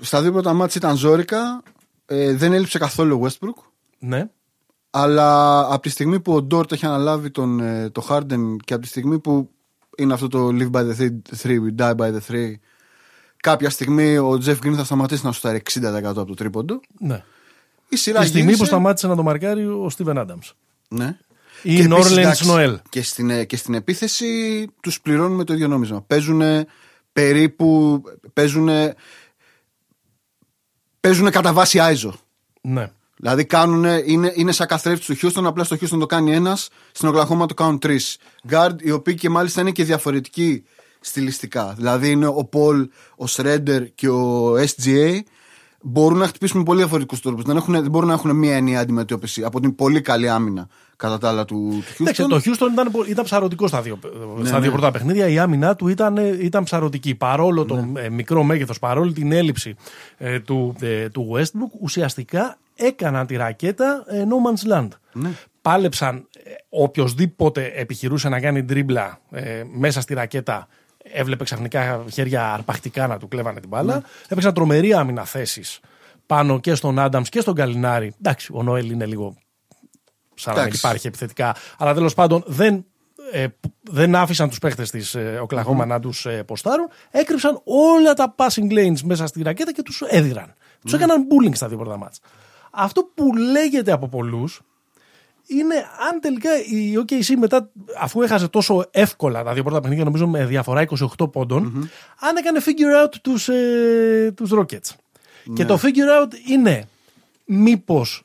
στα δύο πρώτα μάτς ήταν ζόρικα. Ε, δεν έλειψε καθόλου ο Westbrook. Ναι. Αλλά από τη στιγμή που ο Ντόρτ έχει αναλάβει τον, ε, το Harden και από τη στιγμή που είναι αυτό το live by the three, we die by the three, κάποια στιγμή ο Jeff Green θα σταματήσει να σου τα 60% από το τρίποντο. ναι. Η σειρά Τη στιγμή γύρισε. που σταμάτησε να το μαρκάρει ο Στίβεν Άνταμ. Ναι. Ή Και επίσης, Νόρλεντ εντάξει, Νοέλ. Και στην, ε, και στην επίθεση τους πληρώνουμε το ίδιο νόμισμα. Παίζουν περίπου. Παίζουν. Παίζουν κατά βάση Άιζο. Ναι. Δηλαδή κάνουν, είναι, είναι σαν καθρέφτη του Χιούστον, απλά στο Χιούστον το κάνει ένας, στην Οκλαχώμα το κάνουν τρεις. Γκάρντ, οι οποίοι και μάλιστα είναι και διαφορετικοί στιλιστικά. Δηλαδή είναι ο Πολ, ο Σρέντερ και ο SGA. Μπορούν να χτυπήσουν με πολύ διαφορετικούς τρόπους. Δεν, έχουν- δεν μπορούν να έχουν μία ενιαία αντιμετώπιση από την πολύ καλή άμυνα κατά τα άλλα του, του Εντάξει, Houston. το Houston ήταν, πο- ήταν ψαρωτικό στα δύο, στα δύο ναι. πρώτα παιχνίδια. Η άμυνά του ήταν, ε, ήταν ψαρωτική. Παρόλο το Ναι. ε, μικρό μέγεθος, παρόλο την έλλειψη ε, του, ε, του Westbrook, ουσιαστικά έκαναν τη ρακέτα ε, no man's land. Ναι. Πάλεψαν ε, οποιοδήποτε επιχειρούσε να κάνει τρίμπλα ε, μέσα στη ρακέτα. Έβλεπε ξαφνικά χέρια αρπακτικά να του κλέβανε την μπάλα. Ναι. Έπαιξαν τρομερή άμυνα θέσεις πάνω και στον Άνταμς και στον Καλινάρη. Εντάξει, ο Νόελ είναι λίγο σαν να μην Εντάξει. υπάρχει επιθετικά. Αλλά τέλος πάντων δεν, ε, που- δεν άφησαν τους παίχτες της ε, Οκλαχώμα να τους ε, ποστάρουν. Έκρυψαν όλα τα passing lanes μέσα στη ρακέτα και τους έδιραν. Τους έκαναν bullying στα δύο πρώτα μάτς. Αυτό που λέγεται από πολλούς είναι αν τελικά η OKC μετά, αφού έχασε τόσο εύκολα τα δύο πρώτα παιχνίδια, νομίζω με διαφορά 28 ποντων αν έκανε figure out τους, ε, τους Rockets. Και το figure out είναι μήπως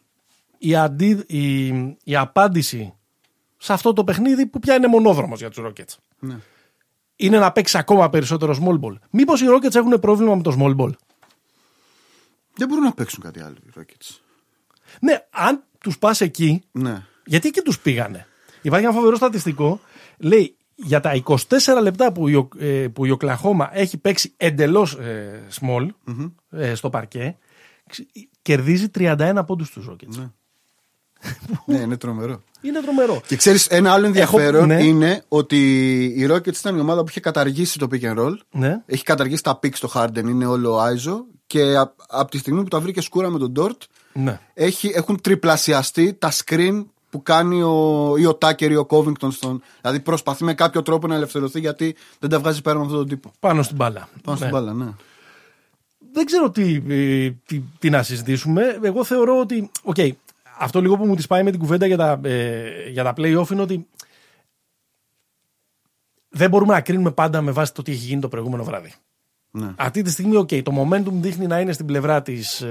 η, αντί, η, η απάντηση σε αυτό το παιχνίδι που πια είναι μονόδρομος για τους Rockets. Ναι. Είναι να παίξει ακόμα περισσότερο small ball. Μήπως οι Rockets έχουν πρόβλημα με το small ball; Δεν μπορούν να παίξουν κάτι άλλο οι Rockets. Ναι, αν τους πας εκεί, Ναι. Γιατί εκεί τους πήγανε. Υπάρχει ένα φοβερό στατιστικό. Λέει για τα 24 λεπτά που η, Ο- ε, που η Οκλαχώμα έχει παίξει εντελώς small ε, στο παρκέ, ξ- κερδίζει 31 πόντους του Rockets. Ναι. ναι, είναι τρομερό. Είναι τρομερό. Και ξέρεις, ένα άλλο ενδιαφέρον ναι. είναι ότι η Rockets ήταν η ομάδα που είχε καταργήσει το pick and roll. Ναι. Έχει καταργήσει τα picks στο Harden, είναι όλο Άιζο. Και από τη στιγμή που τα βρήκε σκούρα με τον Dort, ναι. έχει, έχουν τριπλασιαστεί τα screen που που κάνει ο, ή ο Τάκερ ή ο Κόβινγκτον στον. Δηλαδή προσπαθεί με κάποιο τρόπο να ελευθερωθεί γιατί δεν τα βγάζει πέρα με αυτόν τον τύπο. Πάνω στην μπάλα. Πάνω στην Ναι. μπάλα, ναι. Δεν ξέρω τι, ε, τι, τι να συζητήσουμε. Εγώ θεωρώ ότι. Οκ, αυτό λίγο που μου τη πάει με την κουβέντα για τα, ε, για τα play-off είναι ότι δεν μπορούμε να κρίνουμε πάντα με βάση το τι έχει γίνει το προηγούμενο βράδυ. Ναι. Αυτή τη στιγμή, οκ, το momentum δείχνει να είναι στην πλευρά της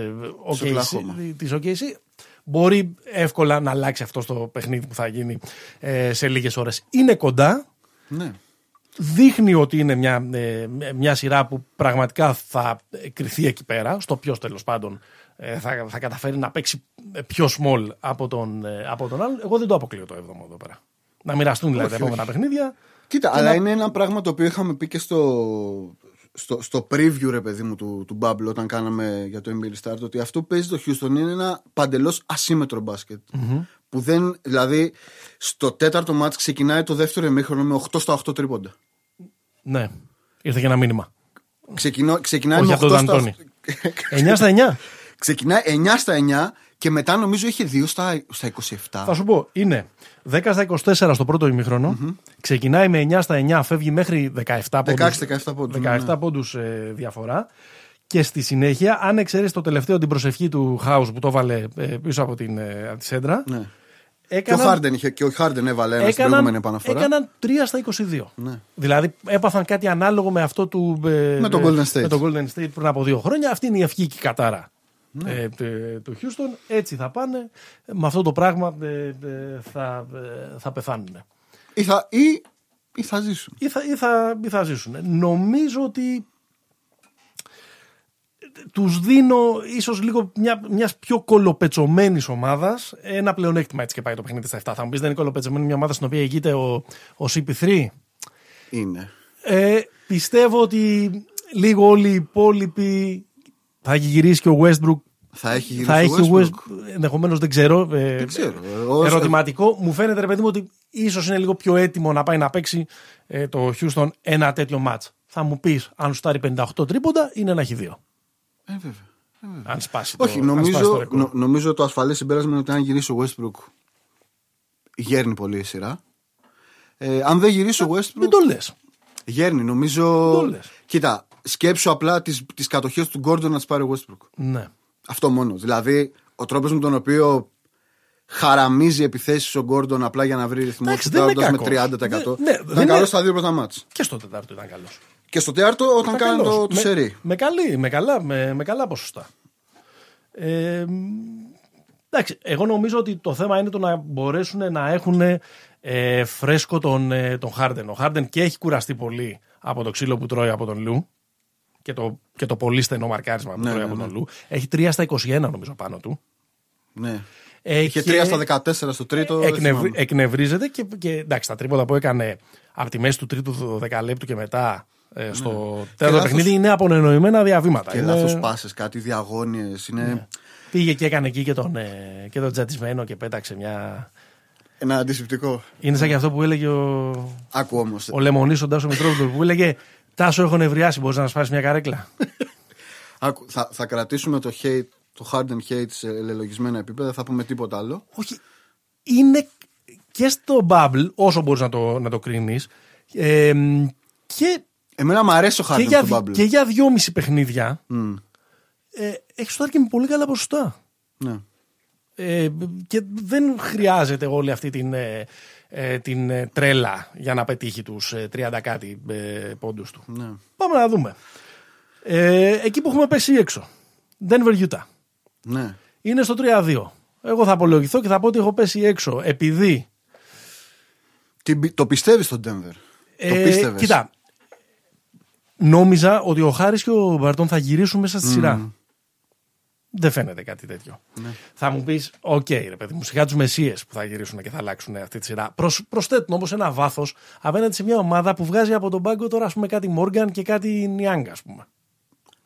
Oklahoma. της OKC. Μπορεί εύκολα να αλλάξει αυτό στο παιχνίδι που θα γίνει ε, σε λίγες ώρες. Είναι κοντά, ναι. δείχνει ότι είναι μια, ε, μια σειρά που πραγματικά θα κριθεί εκεί πέρα, στο ποιο τέλος πάντων ε, θα, θα καταφέρει να παίξει πιο small από τον, ε, από τον άλλον. Εγώ δεν το αποκλείω το 7ο εδώ πέρα. Να μοιραστούν δηλαδή τα Όχι, επόμενα όχι. παιχνίδια. Κοίτα, Και αλλά να- είναι ένα πράγμα το οποίο είχαμε πει και στο, στο, στο preview, ρε παιδί μου, του, του Bubble όταν κάναμε για το NBA Start, ότι αυτό που παίζει το Houston είναι ένα παντελώς ασύμετρο μπάσκετ. Που δεν, δηλαδή, στο τέταρτο μάτς ξεκινάει το δεύτερο εμίχρονο με 8 στα 8 τρίποντα. Ναι, ήρθε και ένα μήνυμα. Ξεκινώ, ξεκινάει Όχι με από 8 τον στα Αντώνη. 8. 9 στα 9. ξεκινάει 9 στα 9 και μετά νομίζω είχε 2 στα, στα 27. Θα σου πω, είναι 10 στα 24 στο πρώτο ημίχρονο. Ξεκινάει με 9 στα 9, φεύγει μέχρι 17 πόντους. 16-17 πόντους. 17 ναι. πόντους ε, διαφορά. Και στη συνέχεια, αν εξαιρέσει το τελευταίο την προσευχή του Χάους που το έβαλε ε, πίσω από την, ε, από τη σέντρα, Ναι. Και ο έκαναν, Χάρντεν είχε, και ο Χάρντεν έβαλε ένα στην έκαναν, προηγούμενη επαναφορά. έκαναν 3 στα 22. Ναι. Δηλαδή έπαθαν κάτι ανάλογο με αυτό του, ε, Με τον Golden State. με τον Golden State πριν από δύο χρόνια. Αυτή είναι η ευχή και η κατάρα Ναι. ε, τε- του Houston. Έτσι θα πάνε. Με αυτό το πράγμα ε, ε, θα, ε, θα πεθάνουν. Ή θα, ή, ή θα ζήσουν. Ή θα, ή θα, ή θα ζήσουν. Νομίζω ότι τους δίνω ίσως λίγο μια, μιας πιο κολοπετσωμένης ομάδας ένα πλεονέκτημα έτσι και πάει το παιχνίδι στα 7. Θα μου πεις δεν είναι κολοπετσωμένη μια ομάδα στην οποία ηγείται ο, ο CP3. Είναι. Ε, πιστεύω ότι λίγο όλοι οι υπόλοιποι θα έχει γυρίσει και ο Westbrook. Θα έχει γυρίσει Θα ο έχει ο Westbrook. Westbrook. Ενδεχομένως δεν ξέρω. ε, Δεν ξέρω. Εγώ- Ερωτηματικό. Μου φαίνεται ρε παιδί μου ότι ίσως είναι λίγο πιο έτοιμο να πάει να παίξει ε, το Houston ένα τέτοιο match. Θα μου πεις αν σου τάρει 58 τρίποντα είναι ένα χ2. Ε, βέβαια. Αν σπάσει το, Όχι, αν σπάσει το νομίζω, ρεκόρ. νο- νομίζω το ασφαλές συμπέρασμα είναι ότι αν γυρίσει ο Westbrook γέρνει πολύ η σειρά. Ε, αν δεν γυρίσει ο Μην Westbrook το λες. γέρνει. Νομίζω. το λες. Κοίτα, σκέψου απλά τις τις κατοχές του Gordon να τις πάρει ο Westbrook. Ναι. Αυτό μόνος. Δηλαδή, ο τρόπος με τον οποίο χαραμίζει επιθέσεις ο Γκόρντον απλά για να βρει ρυθμό Εντάξει, δεν είναι σουτάροντας με κακός. 30%. Ναι, ναι, ήταν δεν είναι- καλός στα δύο πρώτα μάτς. Και στο τετάρτο ήταν καλός. Και στο τέταρτο όταν κάνανε το, το με, σερί. Με, καλή, με, καλά, με, με καλά ποσοστά. Ε, μ, εντάξει, εγώ νομίζω ότι το θέμα είναι το να μπορέσουν να έχουν ε, φρέσκο τον, ε, τον Χάρντεν. Ο Χάρντεν και έχει κουραστεί πολύ από το ξύλο που τρώει από τον Λου και το, και το πολύ στενό μαρκάρισμα που Ναι, τρώει ναι, από ναι. τον Λου. Έχει 3 στα 21 νομίζω πάνω του. Ναι. Ε, Είχε και 3 στα 14 στο τρίτο. δεν εκνευ, θυμάμαι. εκνευρίζεται και, και εντάξει, τα τρίποτα που έκανε από τη μέση του τρίτου δεκαλέπτου και μετά ε, στο τέταρτο Ναι. λάθος- παιχνίδι είναι απονενοημένα διαβήματα. Και Είναι- λάθος πάσες, κάτι διαγώνιες. Είναι Πήγε και έκανε εκεί και τον, ε, και τον τζατισμένο και πέταξε μια. ένα αντισηπτικό. Είναι σαν και αυτό που έλεγε ο, Άκου όμως. ο Λεμονής, ο Τάσο Μητρόπουλος, που έλεγε Τάσο έχω νευριάσει, μπορείς να σπάσει μια καρέκλα; Θα, θα κρατήσουμε το hate, το Harden hate σε λελογισμένα επίπεδα, θα πούμε τίποτα άλλο. Όχι. Είναι και στο bubble, όσο μπορείς να το, να το κρίνεις, ε, και, Εμένα μου αρέσει ο και, Harden για, στο Bubble. και για δυόμιση παιχνίδια Μμ, ε, έχεις σουτάρει και με πολύ καλά ποσοστά. ναι. Ε, και δεν χρειάζεται όλη αυτή την, ε, ε, την ε, τρέλα για να πετύχει τους ε, 30 κάτι ε, πόντους του. ναι. Πάμε να δούμε. Ε, εκεί που έχουμε πέσει έξω. Denver Utah. ναι. Είναι στο 3-2. Εγώ θα απολογηθώ και θα πω ότι έχω πέσει έξω επειδή. Τι- το πιστεύεις στον Denver; το ε, πίστευες; Κοίτα. Νόμιζα ότι ο Χάρης και ο Μπαρτόν θα γυρίσουν μέσα στη σειρά. Δεν φαίνεται κάτι τέτοιο. Ναι. Θα μου πεις, οκ, ρε παιδί μου, σιγά τους μεσίες που θα γυρίσουν και θα αλλάξουν αυτή τη σειρά. Προσ, προσθέτουν όμως ένα βάθος απέναντι σε μια ομάδα που βγάζει από τον πάγκο τώρα, ας πούμε, κάτι Μόργαν και κάτι Νιανγκ, ας πούμε.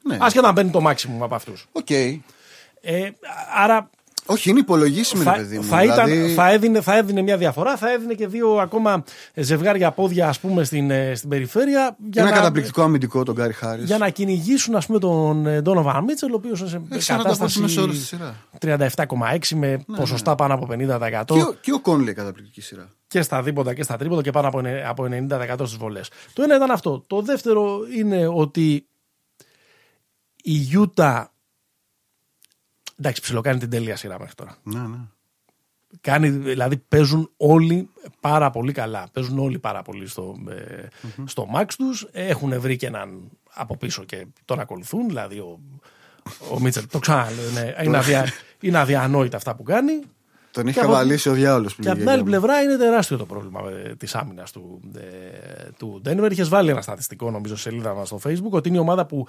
Ναι. Άσχετα να μπαίνει το maximum από αυτούς. Οκ. Ε, άρα Όχι, είναι υπολογίσιμη, ρε θα, παιδί μου. θα, ήταν, δηλαδή, θα, έδινε, θα έδινε μια διαφορά, θα έδινε και δύο ακόμα ζευγάρια πόδια ας πούμε στην, ε, στην περιφέρεια για ένα να, καταπληκτικό αμυντικό τον Γκάρι Χάρη. για να κυνηγήσουν ας πούμε τον ε, Donovan Mitchell ο οποίος είναι σε Έχει 40 πόντους κατάσταση μέσα σε όλη τη σειρά. 37,6 με ποσοστά πάνω από 50%. Ναι, Και, ο- και ο Κόνλε καταπληκτική σειρά. και στα δίποτα και στα τρίποτα και πάνω από, ενε- από 90% στις βολές. Το ένα ήταν αυτό. Το δεύτερο είναι ότι η Γιούτα εντάξει ψιλοκάνει την τέλεια σειρά μέχρι τώρα. Ναι, ναι. Κάνει, δηλαδή παίζουν όλοι πάρα πολύ καλά. Παίζουν όλοι πάρα πολύ στο, ε, στο max τους. Έχουν βρει και έναν από πίσω και τον ακολουθούν. Δηλαδή ο, ο Μίτσελ, το ξαναλέω, είναι, είναι, αδια, είναι αδιανόητα αυτά που κάνει. Τον έχει Και από- καβαλήσει ο διάολος Και από την άλλη πλευρά είναι τεράστιο το πρόβλημα της άμυνας του, ε, του Denver. Είχες βάλει ένα στατιστικό, νομίζω, στη σελίδα μας στο Facebook, ότι είναι η ομάδα που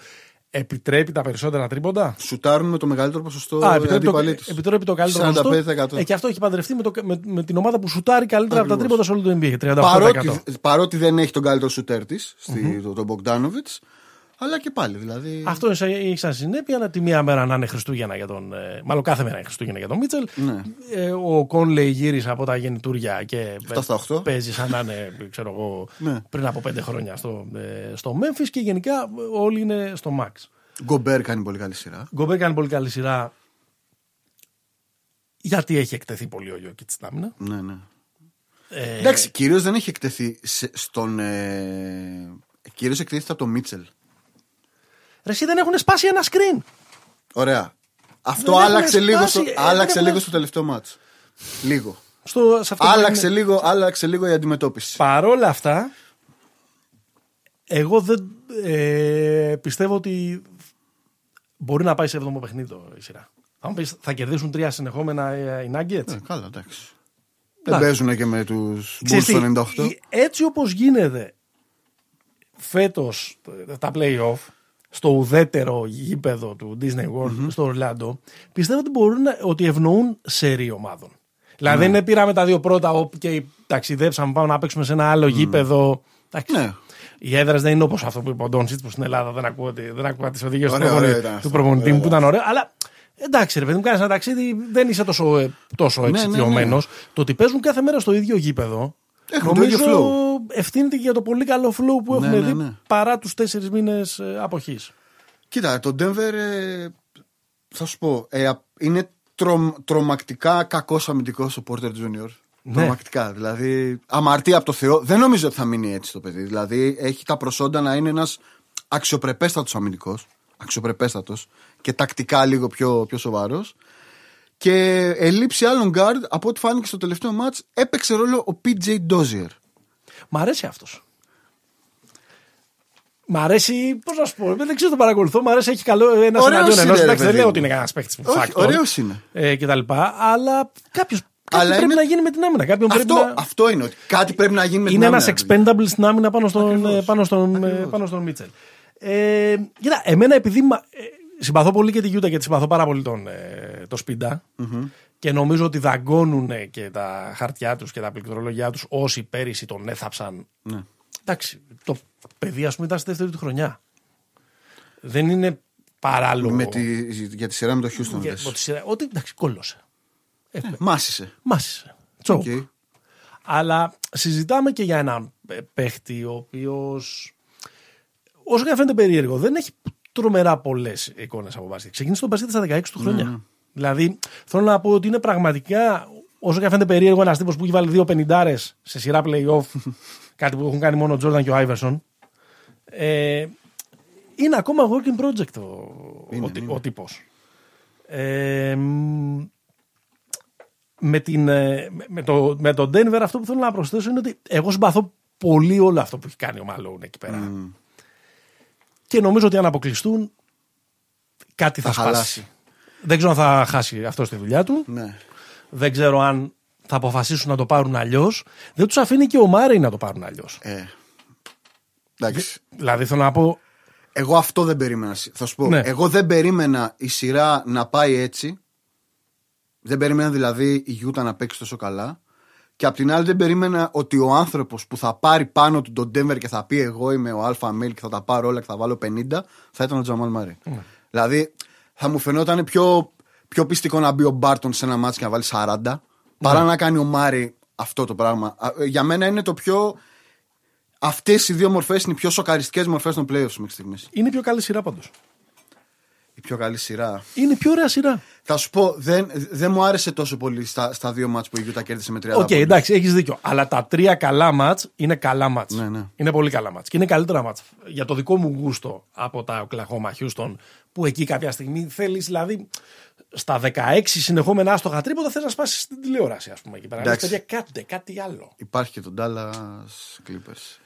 επιτρέπει τα περισσότερα τρίποντα; Σουτάρουν με το μεγαλύτερο ποσοστό Α, επιτρέπει, το, αντίπαλοι τους. επιτρέπει το καλύτερο 45%. ποσοστό. Ε, και αυτό έχει παντρευτεί με, το, με, με την ομάδα που σουτάρει καλύτερα από τα Ακριβώς. τρίποτα σε όλο το NBA. 38%. Παρότι, παρότι δεν έχει τον καλύτερο σουτέρ της, mm-hmm. τον Μπογκδάνοβιτ, αλλά και πάλι. Δηλαδή... Αυτό έχει σαν συνέπεια να τη μία μέρα να είναι Χριστούγεννα για τον. ε, Μάλλον κάθε μέρα είναι Χριστούγεννα για τον Μίτσελ. Ναι. Ε, ο Κόνλεϊ γύρισε από τα γεννητούρια και Αυτά στα οχτώ. παίζει σαν να είναι ξέρω εγώ, Ναι. πριν από πέντε χρόνια στο, ε, στο Memphis και γενικά όλοι είναι στο Max. Γκομπέρ κάνει πολύ καλή σειρά. Γκομπέρ κάνει πολύ καλή σειρά γιατί έχει εκτεθεί πολύ ο Γιώκη στην άμυνα; Ναι, ναι. Ε, Εντάξει, κυρίως δεν έχει εκτεθεί σε- στον. Ε... Κυρίως εκτέθηκε από τον Μίτσελ. Ρε, εσύ δεν έχουν σπάσει ένα screen. Ωραία. Αυτό Δεν άλλαξε, έχουν λίγο, σπάσει, στο, ε, άλλαξε δεν λίγο έχουν- στο τελευταίο μάτς. Λίγο. Στο, σε αυτό που Άλλαξε είναι- λίγο, άλλαξε λίγο η αντιμετώπιση. Παρόλα αυτά, εγώ δεν ε, πιστεύω ότι μπορεί να πάει σε 7ο παιχνίδι το- η σειρά. Αν μου πεις, θα κερδίσουν τρία συνεχόμενα ε, οι Nuggets; Ε, καλά, εντάξει. Δεν παίζουν και με τους Bulls Ξέρεις τι, το 98. η- Έτσι όπως γίνεται φέτος ε, τα play-off στο ουδέτερο γήπεδο του Disney World στο Ορλάντο, πιστεύω ότι μπορούν να, ότι ευνοούν σερή ομάδων. Δηλαδή δεν είναι πήραμε τα δύο πρώτα όπ, και ταξιδέψαμε πάμε να παίξουμε σε ένα άλλο γήπεδο. Εντάξει, Ναι. Οι έδρε δεν είναι όπως αυτό που είπε ο Ντόνσιτ που στην Ελλάδα δεν ακούω, ότι- δεν ακούω τις οδηγίες του, Ωραίο, προπονητή- ωραίο ήταν του αυτό. προπονητή Ωραίο μου που ήταν ωραίο. Αλλά εντάξει, ρε παιδί μου, κάνεις ένα ταξίδι, δεν είσαι τόσο, ε, τόσο ναι, ναι. εξοικειωμένος. Το ότι παίζουν κάθε μέρα στο ίδιο γήπεδο. Έχουν το νομίζω ίδιο ευθύνεται και για το πολύ καλό flow που Ναι, έχουμε ναι, δει ναι. παρά τους τέσσερις μήνες αποχής. Κοίτα, το Denver ε, θα σου πω, ε, α- είναι τρο, τρομακτικά κακός αμυντικός ο Porter Junior. Ναι. Τρομακτικά. Δηλαδή, αμαρτία από το Θεό. Δεν νομίζω ότι θα μείνει έτσι το παιδί. Δηλαδή, έχει τα προσόντα να είναι ένας αξιοπρεπέστατος αμυντικός. Αξιοπρεπέστατος και τακτικά λίγο πιο, πιο σοβαρός. Και ελήψη άλλων guard, από ό,τι φάνηκε στο τελευταίο match, έπαιξε ρόλο ο PJ Dozier. Μ' αρέσει αυτός. Μ' αρέσει, πώς να σου πω, δεν ξέρω, το παρακολουθώ. Μ' αρέσει, έχει καλό ένα Ωραίος εναντίον ενός. είναι, ρε Εντάξει, δεν παιδί λέω μου. ότι είναι κανένας παίχτη Όχι, ωραίος είναι. Ε, και τα λοιπά, αλλά κάποιος. Κάτι Αλλά πρέπει είναι- να γίνει με την άμυνα. Κάποιον πρέπει Αυτό, να... αυτό είναι ότι κάτι πρέπει να γίνει με είναι την ένας άμυνα. expendable στην άμυνα πάνω στον, Ακριβώς. ε, πάνω στον, ε, Ακριβώς. πάνω στον Μίτσελ. Ε, κοίτα, εμένα επειδή μα- ε, συμπαθώ πολύ και τη Γιούτα και τη συμπαθώ πάρα πολύ τον, ε, το σπιντα και νομίζω ότι δαγκώνουν και τα χαρτιά τους και τα πληκτρολογιά τους όσοι πέρυσι τον έθαψαν. Ναι. Εντάξει, το παιδί ας πούμε ήταν στη δεύτερη του χρονιά. Δεν είναι παράλογο. Με τη, για τη σειρά με το Houston. Για- λες. ότι, σε- ότι εντάξει, κόλλωσε. Ε, Μάσησε. Μάσησε. Choke. Οκ. Αλλά συζητάμε και για έναν ε, παίχτη ο οποίος. Όσο και αν φαίνεται περίεργο, δεν έχει τρομερά πολλές εικόνες από μπάσκετ. Ξεκίνησε το μπάσκετ στα 16 του χρόνια. Δηλαδή, θέλω να πω ότι είναι πραγματικά, όσο και αν φαίνεται περίεργο, ένας τύπος που έχει βάλει δύο πενιντάρες σε σειρά playoff, κάτι που έχουν κάνει μόνο ο Τζόρνταν και ο Άιβερσον. Ε, είναι ακόμα working project ο, Είναι, ο, τυ- είναι. ο τύπος. Ε, μ, με, την, ε, με- με, το, με τον Denver αυτό που θέλω να προσθέσω είναι ότι εγώ συμπαθώ πολύ όλο αυτό που έχει κάνει ο Μαλόν εκεί πέρα. Και νομίζω ότι αν αποκλειστούν κάτι θα, Θα σπάσει. χαλάσει. Δεν ξέρω αν θα χάσει αυτό στη δουλειά του. Ναι. Δεν ξέρω αν θα αποφασίσουν να το πάρουν αλλιώς. Δεν τους αφήνει και ο Μάρεϊ να το πάρουν αλλιώς. Ε, εντάξει. Δηλαδή θέλω να πω. Εγώ αυτό δεν περίμενα. Θα σου πω. Ναι. Εγώ δεν περίμενα η σειρά να πάει έτσι. Δεν περίμενα δηλαδή η Γιούτα να παίξει τόσο καλά. Και απ' την άλλη δεν περίμενα ότι ο άνθρωπος που θα πάρει πάνω του τον Denver και θα πει εγώ είμαι ο alpha male και θα τα πάρω όλα και θα βάλω 50 θα ήταν ο Τζαμάλ Μάρι. Ναι. Δηλαδή θα μου φαινόταν πιο, πιο πειστικό να μπει ο Μπάρτον σε ένα ματς και να βάλει 40 παρά Ναι. να κάνει ο Μάρι αυτό το πράγμα. Α, ε, Για μένα είναι το πιο. Αυτές οι δύο μορφές είναι οι πιο σοκαριστικές μορφές των playoffs μέχρι στιγμής. Είναι η πιο καλή σειρά πάντως. Η Η πιο καλή σειρά. Είναι η πιο ωραία σειρά. Θα σου πω, δεν, δεν μου άρεσε τόσο πολύ στα, στα δύο μάτς που η Γιούτα κέρδισε με 30 Οκ, πόντους. εντάξει, έχεις δίκιο. Αλλά τα τρία καλά μάτς είναι καλά μάτς. Ναι, ναι. Είναι πολύ καλά μάτς. Και είναι καλύτερα μάτς. Για το δικό μου γούστο από τα Οκλαχώμα Χιούστον, που εκεί κάποια στιγμή θέλεις, δηλαδή, στα 16 συνεχόμενα άστοχα τρίποτα θες να σπάσεις την τηλεόραση, ας πούμε. Εκεί πέρα. Λες, Εντάξει. παιδιά, κάντε κάτι άλλο. Υπάρχει και τον Dallas Clippers.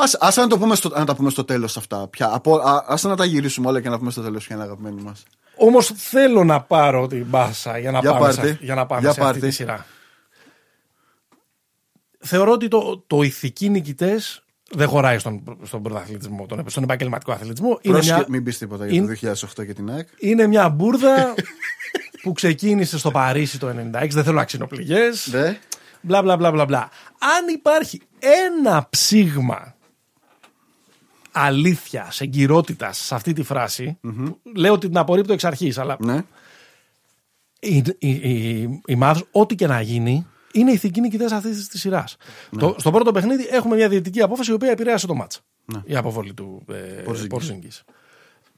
Ας, ας να, το πούμε στο, να τα πούμε στο τέλος αυτά. Πια, από, α, ας να τα γυρίσουμε όλα και να πούμε στο τέλος ποια είναι αγαπημένη μας. Όμως θέλω να πάρω την μπάσα για να Για πάμε, πάρτε. σε, για να πάμε Για σε αυτή πάρτε. τη σειρά. Θεωρώ ότι το, το ηθικοί νικητές δεν χωράει στον, στον πρωταθλητισμό, τον, στον επαγγελματικό αθλητισμό. Είναι Πρόσεχε, μια, μην πεις τίποτα για είναι- το 2008 και την ΑΕΚ. είναι μια μπουρδα που ξεκίνησε στο Παρίσι το 96. Δεν θέλω αξινοπληγέ. Ναι. Μπλα μπλα μπλα μπλα μπλα. Αν υπάρχει ένα ψήγμα αλήθεια, εγκυρότητα σε αυτή τη φραση λέω ότι την απορρίπτω εξ αρχής, αλλά ναι. η, η, η, η Mavs, ό,τι και να γίνει, είναι ηθικοί νικητές αυτής της σειράς. Ναι. Στο πρώτο παιχνίδι έχουμε μια διαιτητική απόφαση η οποία επηρέασε το μάτς. Ναι. Η αποβολή του ε, Πορζίνγκης. Πορζίνγκης.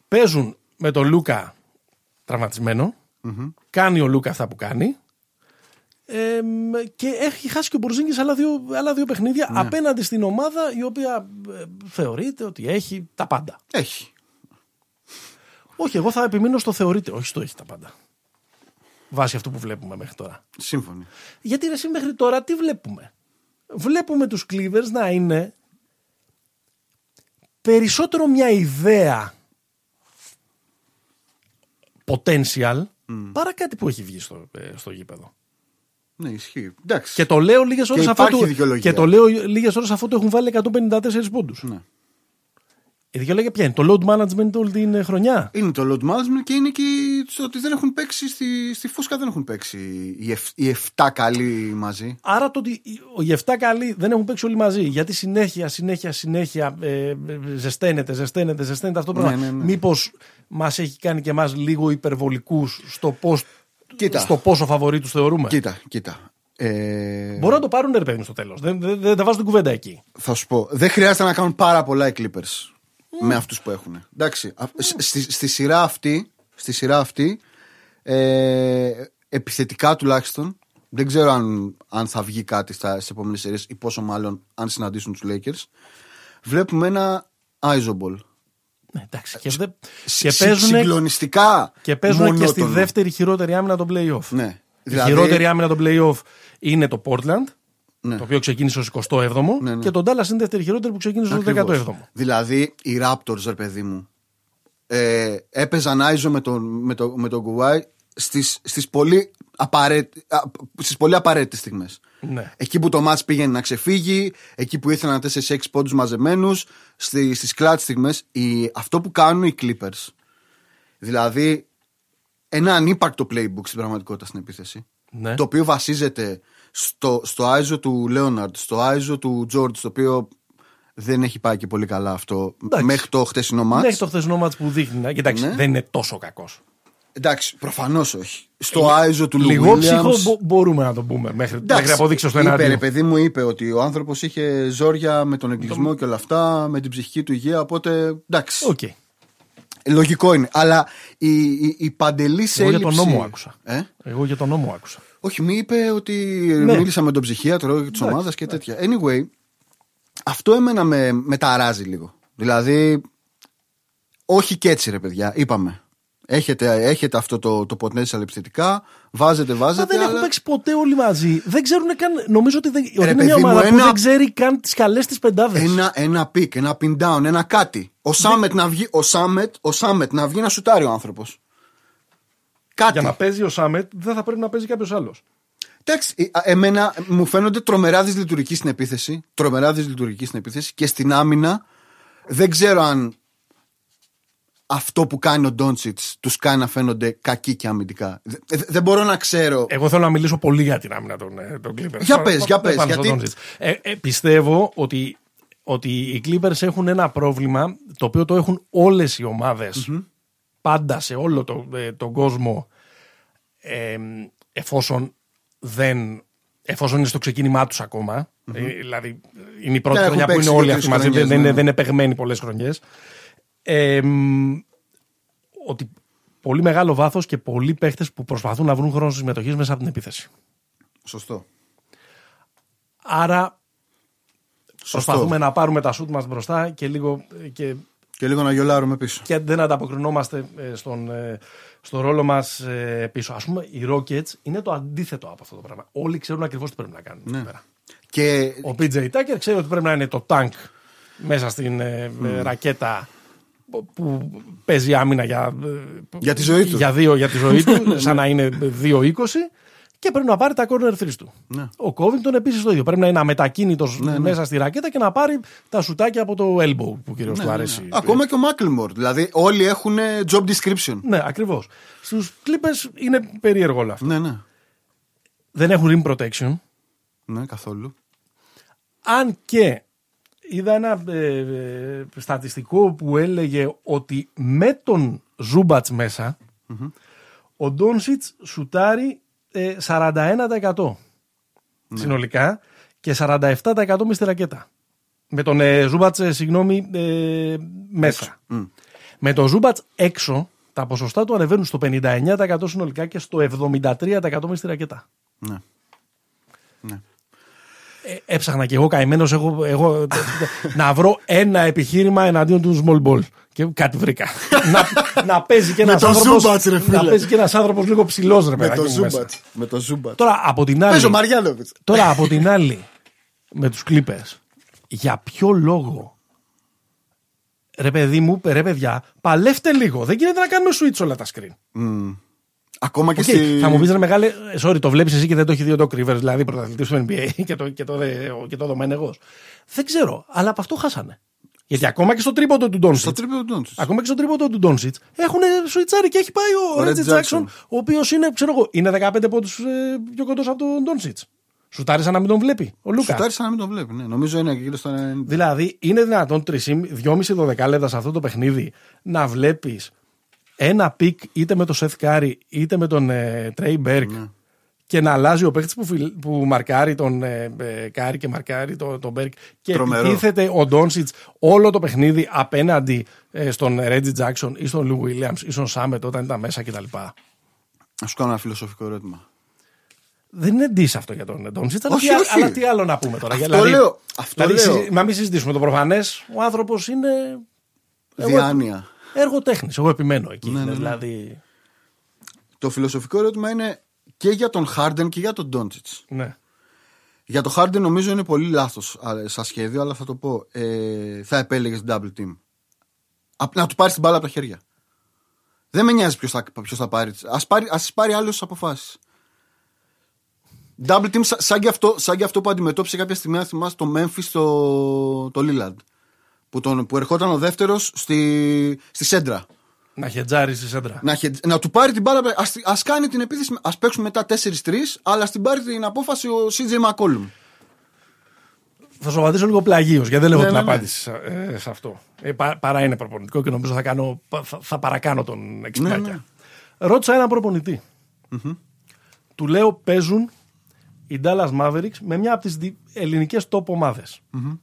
Παίζουν με τον Λούκα τραυματισμένο. Κάνει ο Λούκα αυτά που κάνει. Ε, μ, και έχει χάσει και ο Μπορζίνγκης άλλα δύο, άλλα δύο παιχνίδια Ναι. απέναντι στην ομάδα η οποία ε, θεωρείται ότι έχει τα πάντα. Έχει. Όχι, εγώ θα επιμείνω στο θεωρείται, όχι στο έχει τα πάντα. Βάσει αυτού που βλέπουμε μέχρι τώρα. Σύμφωνοι. Γιατί ρε, εσύ μέχρι τώρα τι βλέπουμε; Βλέπουμε τους Clippers να είναι περισσότερο μια ιδέα potential παρά κάτι που έχει βγει στο, ε, στο γήπεδο. Ναι, ισχύει. Εντάξει. Και το λέω λίγες ώρες αφού υπάρχει του, δικαιολογία. και το λέω λίγες ώρες αφού του έχουν βάλει 154 πόντους. Ναι. Η δικαιολογία ποια είναι, το load management όλη την χρονιά; Είναι το load management και είναι και το ότι δεν έχουν παίξει στη, στη φούσκα δεν έχουν παίξει οι, εφ, οι 7 καλοί μαζί. Άρα το ότι οι 7 καλοί δεν έχουν παίξει όλοι μαζί. Γιατί συνέχεια, συνέχεια, συνέχεια ε, ε, ζεσταίνεται, ζεσταίνεται, ζεσταίνεται αυτό το Ναι, πράγμα. ναι, ναι. Μήπως μας έχει κάνει και εμάς λίγο υπερβολικούς στο, πώς, Κοίτα. στο πόσο φαβορή τους θεωρούμε. Κοίτα, κοίτα. Ε, Μπορούν να το πάρουν ρε παιδί μου στο τέλος. Δεν, δεν, δεν τα βάζω την κουβέντα εκεί. θα σου πω, δεν χρειάζεται να κάνουν πάρα πολλά οι Clippers με αυτούς που έχουν. Εντάξει, α- σ- στη, στη σειρά αυτή, στη σειρά αυτή ε, επιθετικά τουλάχιστον, δεν ξέρω αν, αν θα βγει κάτι στα, στις επόμενες σειρές ή πόσο μάλλον αν συναντήσουν τους Lakers. Βλέπουμε ένα Isoball. Ναι, εντάξει. Και, δε, Συ- και συ- παίζουν, συγκλονιστικά και, παίζουν και στη μονότονο. δεύτερη χειρότερη άμυνα των playoff. Ναι. Η Δηλαδή- χειρότερη άμυνα των playoff είναι το Portland. Ναι. Το οποίο ξεκίνησε ως 27ο Ναι, ναι. και τον Dallas είναι δεύτερη χειρότερη που ξεκίνησε ως Ακριβώς. 17ο. Δηλαδή οι Raptors, ρε παιδί μου, ε, έπαιζαν Άιζο με τον, με το, με τον Κουβάη στις, στις, πολύ απαραίτητε στις πολύ απαραίτητες στιγμές. Ναι. Εκεί που το μάτς πήγαινε να ξεφύγει, εκεί που ήθελαν 4-6 πόντους μαζεμένους, στη, στις κλάτ στιγμές, οι, αυτό που κάνουν οι Clippers, δηλαδή ένα ανύπαρκτο playbook στην πραγματικότητα στην επίθεση, Ναι. το οποίο βασίζεται στο, στο Άιζο του Λέοναρντ, στο Άιζο του Τζόρτ, το οποίο δεν έχει πάει και πολύ καλά αυτό Εντάξει. μέχρι το χτεσινό μάτς. Μέχρι το χθεσινό μάτς που δείχνει. να- Κοιτάξτε, Ναι. δεν είναι τόσο κακός. Εντάξει, προφανώς όχι. Στο Άιζο του Λου Λίγο Williams- ψυχο μπο- μπορούμε να το πούμε μέχρι, Εντάξει, μέχρι αποδείξω στο είπε, ρε εναντίον. παιδί μου είπε ότι ο άνθρωπος είχε ζόρια με τον εγκλισμό και όλα αυτά, με την ψυχική του υγεία. Οπότε εντάξει. Οκ. Λογικό είναι. Αλλά η, η, η παντελής έλλειψη. Εγώ για τον νόμο άκουσα. Ε; Εγώ για τον νόμο άκουσα. Όχι, μου είπε ότι Ναι. μίλησα με τον ψυχίατρο της Εντάξει, ομάδας και τέτοια. Anyway, αυτό εμένα με, με ταράζει λίγο. Δηλαδή, όχι και έτσι, ρε παιδιά. Είπαμε. Έχετε, έχετε αυτό το, το potential επιθετικά. Βάζετε, Μα βάζετε. δεν έχουν αλλά... παίξει ποτέ όλοι μαζί. Δεν ξέρουν καν. Νομίζω ότι, δεν, ότι είναι παιδί μια μου, ομάδα που ένα- δεν ξέρει καν τις καλές της πεντάδες. Ένα, ένα pick, ένα pin down, ένα κάτι. Ο Σάμετ να βγει, ο Σάμετ, ο Σάμετ να βγει να σουτάρει ο άνθρωπος. Κάτι. Για να παίζει ο Σάμετ δεν θα πρέπει να παίζει κάποιος άλλος. Εντάξει, ε, α, εμένα μου φαίνονται τρομερά δυσλειτουργικοί στην επίθεση. Τρομερά δυσλειτουργικοί στην επίθεση και στην άμυνα δεν ξέρω αν αυτό που κάνει ο Ντόντσιτς τους κάνει να φαίνονται κακοί και αμυντικά. Δε- δε- δεν μπορώ να ξέρω. Εγώ θέλω να μιλήσω πολύ για την άμυνα των, ε, των Clippers. Για Πα- πες, πα- για πες, πάνω στο γιατί- Doncic. Ε, ε, πιστεύω ότι, ότι οι Clippers έχουν ένα πρόβλημα το οποίο το έχουν όλες οι ομαδες πάντα σε όλο το, ε, τον κόσμο ε, εφόσον δεν εφόσον είναι στο ξεκίνημά τους ακόμα ε, δηλαδή είναι η πρώτη Ναι, έχουν χρονιά που παίξει είναι όλοι δύο-τρεις αυτοί μαζί δεν, χρονιές, δεν, ναι, είναι- ναι. δεν είναι παιγμένοι πολλές χρονιές ε, μ, ότι πολύ μεγάλο βάθος και πολλοί παίχτες που προσπαθούν να βρουν χρόνο συμμετοχή μέσα από την επίθεση. Σωστό. Άρα Σωστό. προσπαθούμε να πάρουμε τα σουτ μας μπροστά και λίγο. Και, Και λίγο να γιολάρουμε πίσω. και δεν ανταποκρινόμαστε ε, στον, ε, στο ρόλο μας πίσω. Α πούμε, οι Rockets είναι το αντίθετο από αυτό το πράγμα. Όλοι ξέρουν ακριβώς τι πρέπει να κάνουν. εκεί πέρα. Και Ο PJ Tucker ξέρει ότι πρέπει να είναι το tank μέσα στην ε, ε, ρακέτα που- που παίζει άμυνα για, ε, Για τη ζωή του. Για, δύο, για τη ζωή του, σαν να είναι 2-20 και πρέπει να πάρει τα corner 3 του. Ναι. Ο Covington επίσης το ίδιο. Πρέπει να είναι αμετακίνητος μέσα στη ρακέτα και να πάρει τα σουτάκια από το elbow που κυρίως του αρέσει. Ναι, ακόμα και ο Μάκλμορ. Δηλαδή όλοι έχουν job description. Ναι, ακριβώς. Στους Clippers είναι περίεργο όλο αυτό. Ναι, ναι. Δεν έχουν rim protection. Ναι, καθόλου. Αν και είδα ένα ε, ε, στατιστικό που έλεγε ότι με τον Ζούμπατς μέσα, ο Ντόνσιτς σουτάρει ε, 41% συνολικά και 47% με στη ρακέτα. Με τον ε, Ζούμπατς, ε, συγγνώμη, ε, μέσα. Με τον Ζούμπατς έξω, τα ποσοστά του ανεβαίνουν στο 59% συνολικά και στο 73% με στη ρακέτα. Ναι. ναι. Ε, έψαχνα και εγώ καημένος εγώ, εγώ, να βρω ένα επιχείρημα εναντίον του small ball. Και κάτι βρήκα. να, να παίζει και ένας το άνθρωπο. Ζούμπατς, ρε φίλε. Να παίζει και ένας άνθρωπος λίγο ψηλός, ρε Με παιδάκι το μου, μέσα. Ζούμπατ. Με το Ζούμπατ. Τώρα από την Παίζω άλλη. Μαριάνοβιτς. Τώρα από την άλλη. Με τους Clippers. Για ποιο λόγο. Ρε παιδί μου, ρε παιδιά, παλεύτε λίγο. Δεν γίνεται να κάνουμε switch όλα τα screen. Ακόμα και Οκ, στη. Θα μου πεις ρε μεγάλε, ε, sorry, το βλέπεις εσύ και δεν το έχει δει ο Doc Rivers, δηλαδή πρωταθλητής του NBA και το, και το, δε- και το Δομένεγο. Δεν ξέρω, αλλά από αυτό χάσανε. Γιατί ακόμα και στο τρίποντο του Στο Ντόνσιτ. τρίπλο του Ντόντσιτ. Ακόμα και στο τρίποντο του Ντόνσιτ έχουν σουιτσάρει και έχει πάει ο Ο Ρέτζι Reggie Τζάξον, Jackson. ο οποίος είναι, ξέρω εγώ, είναι 15 πόντους πιο κοντός από τον Ντόνσιτ. Σουτάρει σαν να μην τον βλέπει ο Λούκα. Σουτάρει σαν να μην το βλέπει. Ναι. Νομίζω είναι γύρω στο 90. Δηλαδή, είναι δυνατόν 2,5-12 λεπτά σε αυτό το παιχνίδι να βλέπεις ένα pick είτε με τον Σεθ Κάρι είτε με τον ε, Τρέι Μπέρκ Ναι. και να αλλάζει ο παίκτης που, φιλ- που μαρκάρει τον ε, ε, Κάρι και μαρκάρει τον, τον Μπέρκ και Τρομερό. επιτίθεται ο Ντόνσιτς όλο το παιχνίδι απέναντι ε, στον Ρέτζι Τζάξον ή στον Λου Βίλιαμς ή στον Σάμετ όταν ήταν μέσα κτλ. Να σου κάνω ένα φιλοσοφικό ερώτημα. Δεν είναι diss αυτό για τον Ντόνσιτς, αλλά, Όχι, τι, α- όχι. αλλά τι άλλο να πούμε τώρα. Αυτό λέω, αυτό δηλαδή, λέω. συζη- να μην συζητήσουμε το προφανές. Ο άνθρωπος είναι. Εγώ- Διάνοια. Έργο τέχνης, εγώ επιμένω εκεί. Ναι, ναι, Είναι ναι. Δηλαδή. Το φιλοσοφικό ερώτημα είναι και για τον Χάρντεν και για τον Ντόντσιτ. Ναι. Για τον Χάρντεν νομίζω είναι πολύ λάθος σαν σχέδιο, αλλά θα το πω. Ε, θα επέλεγε double team. Απ- Να του πάρεις την μπάλα από τα χέρια. Δεν με νοιάζει ποιος θα, ποιος θα πάρει. Α πάρει, ας πάρει άλλες αποφάσεις. Double team σα- σαν και, αυτό, σαν και αυτό που αντιμετώπισε κάποια στιγμή, αν θυμάσαι, το Memphis στο το Lillard. Που, τον, που ερχόταν ο δεύτερος στη, στη σέντρα. Να χετζάρει στη σέντρα. Να, χε- να του πάρει την μπάλα. Ας, ας κάνει την επίθεση. Ας παίξουμε μετά 4-3, αλλά στην πάρει την απόφαση ο CJ McCollum. Θα σου απαντήσω λίγο πλαγίως, γιατί δεν έχω Ναι, την ναι, ναι. απάντηση σε- ε, σε αυτό. Ε, πα- παρά είναι προπονητικό και νομίζω θα, κάνω, θα, θα παρακάνω τον εξυπνάκια. ναι. Ρώτησα έναν προπονητή. Του λέω παίζουν οι Dallas Mavericks με μια από τις ελληνικές top ομάδες. Mm-hmm.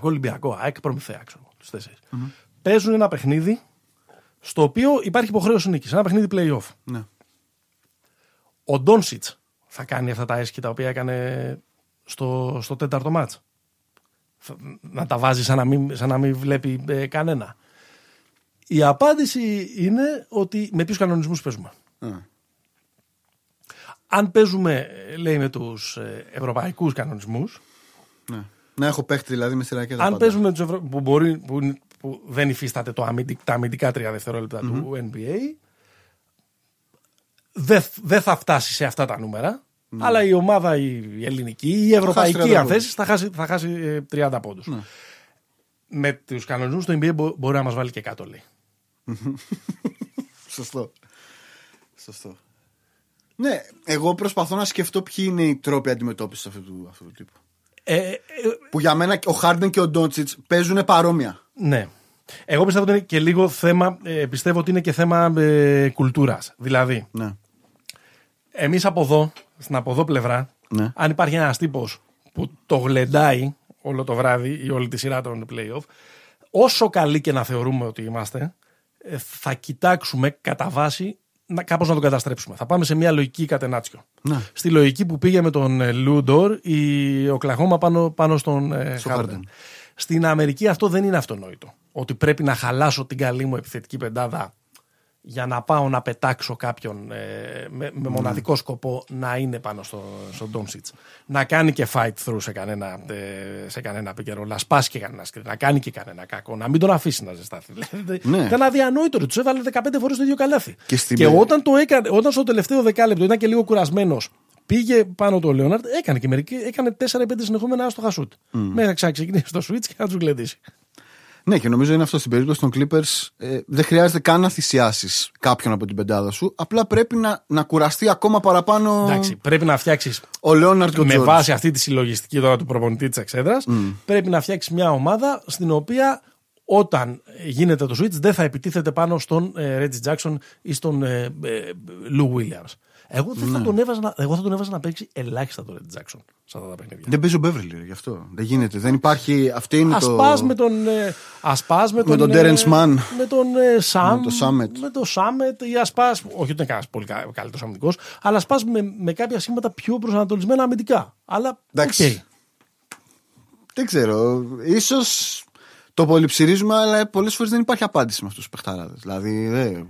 Ολυμπιακό, ΑΕΚ, Προμηθέα, ξέρω, τους τέσσερις. Παίζουν ένα παιχνίδι στο οποίο υπάρχει υποχρέωση νίκης. Ένα παιχνίδι playoff. Ναι. Ο Ντόνσιτς θα κάνει αυτά τα έσχη τα οποία έκανε στο, στο τέταρτο μάτς. Θα- Να τα βάζει σαν να μην, σαν να μην βλέπει ε, κανένα. Η απάντηση είναι ότι με ποιους κανονισμούς παίζουμε. Α. Αν παίζουμε, ε, λέει, με τους ε, ευρωπαϊκούς κανονισμούς, Ναι. Να έχω παίχτη δηλαδή με στη ρακέτα. αν πάντα. παίζουμε με τους ευρω... που, μπορεί, που, είναι- που δεν υφίσταται το αμυντικ, τα αμυντικά τρία δευτερόλεπτα του NBA, δεν δεν θα φτάσει σε αυτά τα νούμερα. Αλλά η ομάδα η ελληνική, η ευρωπαϊκή, 30 αν πόντους. θέσει, θα χάσει, θα χάσει ε, 30 πόντους. Με τους κανονισμούς το NBA μπο- μπορεί να μας βάλει και κάτω, λέει. Σωστό. Σωστό. Ναι, εγώ προσπαθώ να σκεφτώ ποιοι είναι οι τρόποι αντιμετώπισης αυτού του, αυτού του τύπου. Ε, ε, Που για μένα ο Χάρντεν και ο Ντόντσιτς παίζουν παρόμοια. ναι. Εγώ πιστεύω ότι είναι και λίγο θέμα, ε, πιστεύω ότι είναι και θέμα ε, κουλτούρας. Δηλαδή, Ναι. εμείς από εδώ, στην από εδώ πλευρά, Ναι. αν υπάρχει ένας τύπος που το γλεντάει όλο το βράδυ ή όλη τη σειρά των playoff, όσο καλοί και να θεωρούμε ότι είμαστε, ε, θα κοιτάξουμε κατά βάση να, κάπως να τον καταστρέψουμε. Θα πάμε σε μια λογική κατενάτσιο. Ναι. Στη λογική που πήγε με τον ε, Λούντορ η Οκλαχώμα πάνω, πάνω στον ε, Στο Harden. Harden. Στην Αμερική αυτό δεν είναι αυτονόητο. Ότι πρέπει να χαλάσω την καλή μου επιθετική πεντάδα για να πάω να πετάξω κάποιον ε, με, με μοναδικό σκοπό να είναι πάνω στο, στο Doncic. Να κάνει και fight through σε κανένα, ε, σε κανένα πικερό, να σπάσει και κανένα σκριν, να κάνει και κανένα κακό, να μην τον αφήσει να ζεσταθεί. Δηλαδή, Ναι. Ήταν αδιανόητο. Τους έβαλε 15 φορές το ίδιο καλάθι. Και στην και πε- όταν, το έκανε, όταν στο τελευταίο δεκάλεπτο ήταν και λίγο κουρασμένος, πήγε πάνω το Λέοναρτ, έκανε και μερικοί, έκανε 4-5 συνεχόμενα άστοχα σουτ. Μέχρι να ξαναξεκινήσει το switch και να τους γλεντήσει. Ναι, και νομίζω είναι αυτό στην περίπτωση των Clippers. Ε, δεν χρειάζεται καν να θυσιάσεις κάποιον από την πεντάδα σου. Απλά πρέπει να, να κουραστεί ακόμα παραπάνω Εντάξει, πρέπει να φτιάξεις ο Λέοναρτ και ο με George. βάση αυτή τη συλλογιστική τώρα του προπονητή της εξέδρας, πρέπει να φτιάξεις μια ομάδα στην οποία όταν γίνεται το switch δεν θα επιτίθεται πάνω στον ε, Reggie Jackson ή στον ε, ε, Lou Williams. Εγώ, δεν θα τον έβαζα, να- εγώ θα τον έβαζα να παίξει ελάχιστα τον Reggie Jackson σε αυτά τα παιχνίδια. Δεν παίζει ο Beverly, ρε, γι' αυτό. Δεν γίνεται. Δεν υπάρχει. Αυτή είναι Ας το. πας με τον, ε, ας πας με τον, τον ε, Terrence Mann. με τον ε, Sham-, Με τον Shamet. με τον Shamet ή ας πας, όχι ότι είναι κανένας πολύ κα- καλύτερος αμυντικός, αλλά ας πας με, με κάποια σχήματα πιο προσανατολισμένα αμυντικά. Αλλά, Εντάξει. οκ. Δεν ξέρω. Ίσως το πολυψηρίζουμε, αλλά πολλές φορές δεν υπάρχει απάντηση με αυτούς τους παιχταράδες. Δηλαδή, δε,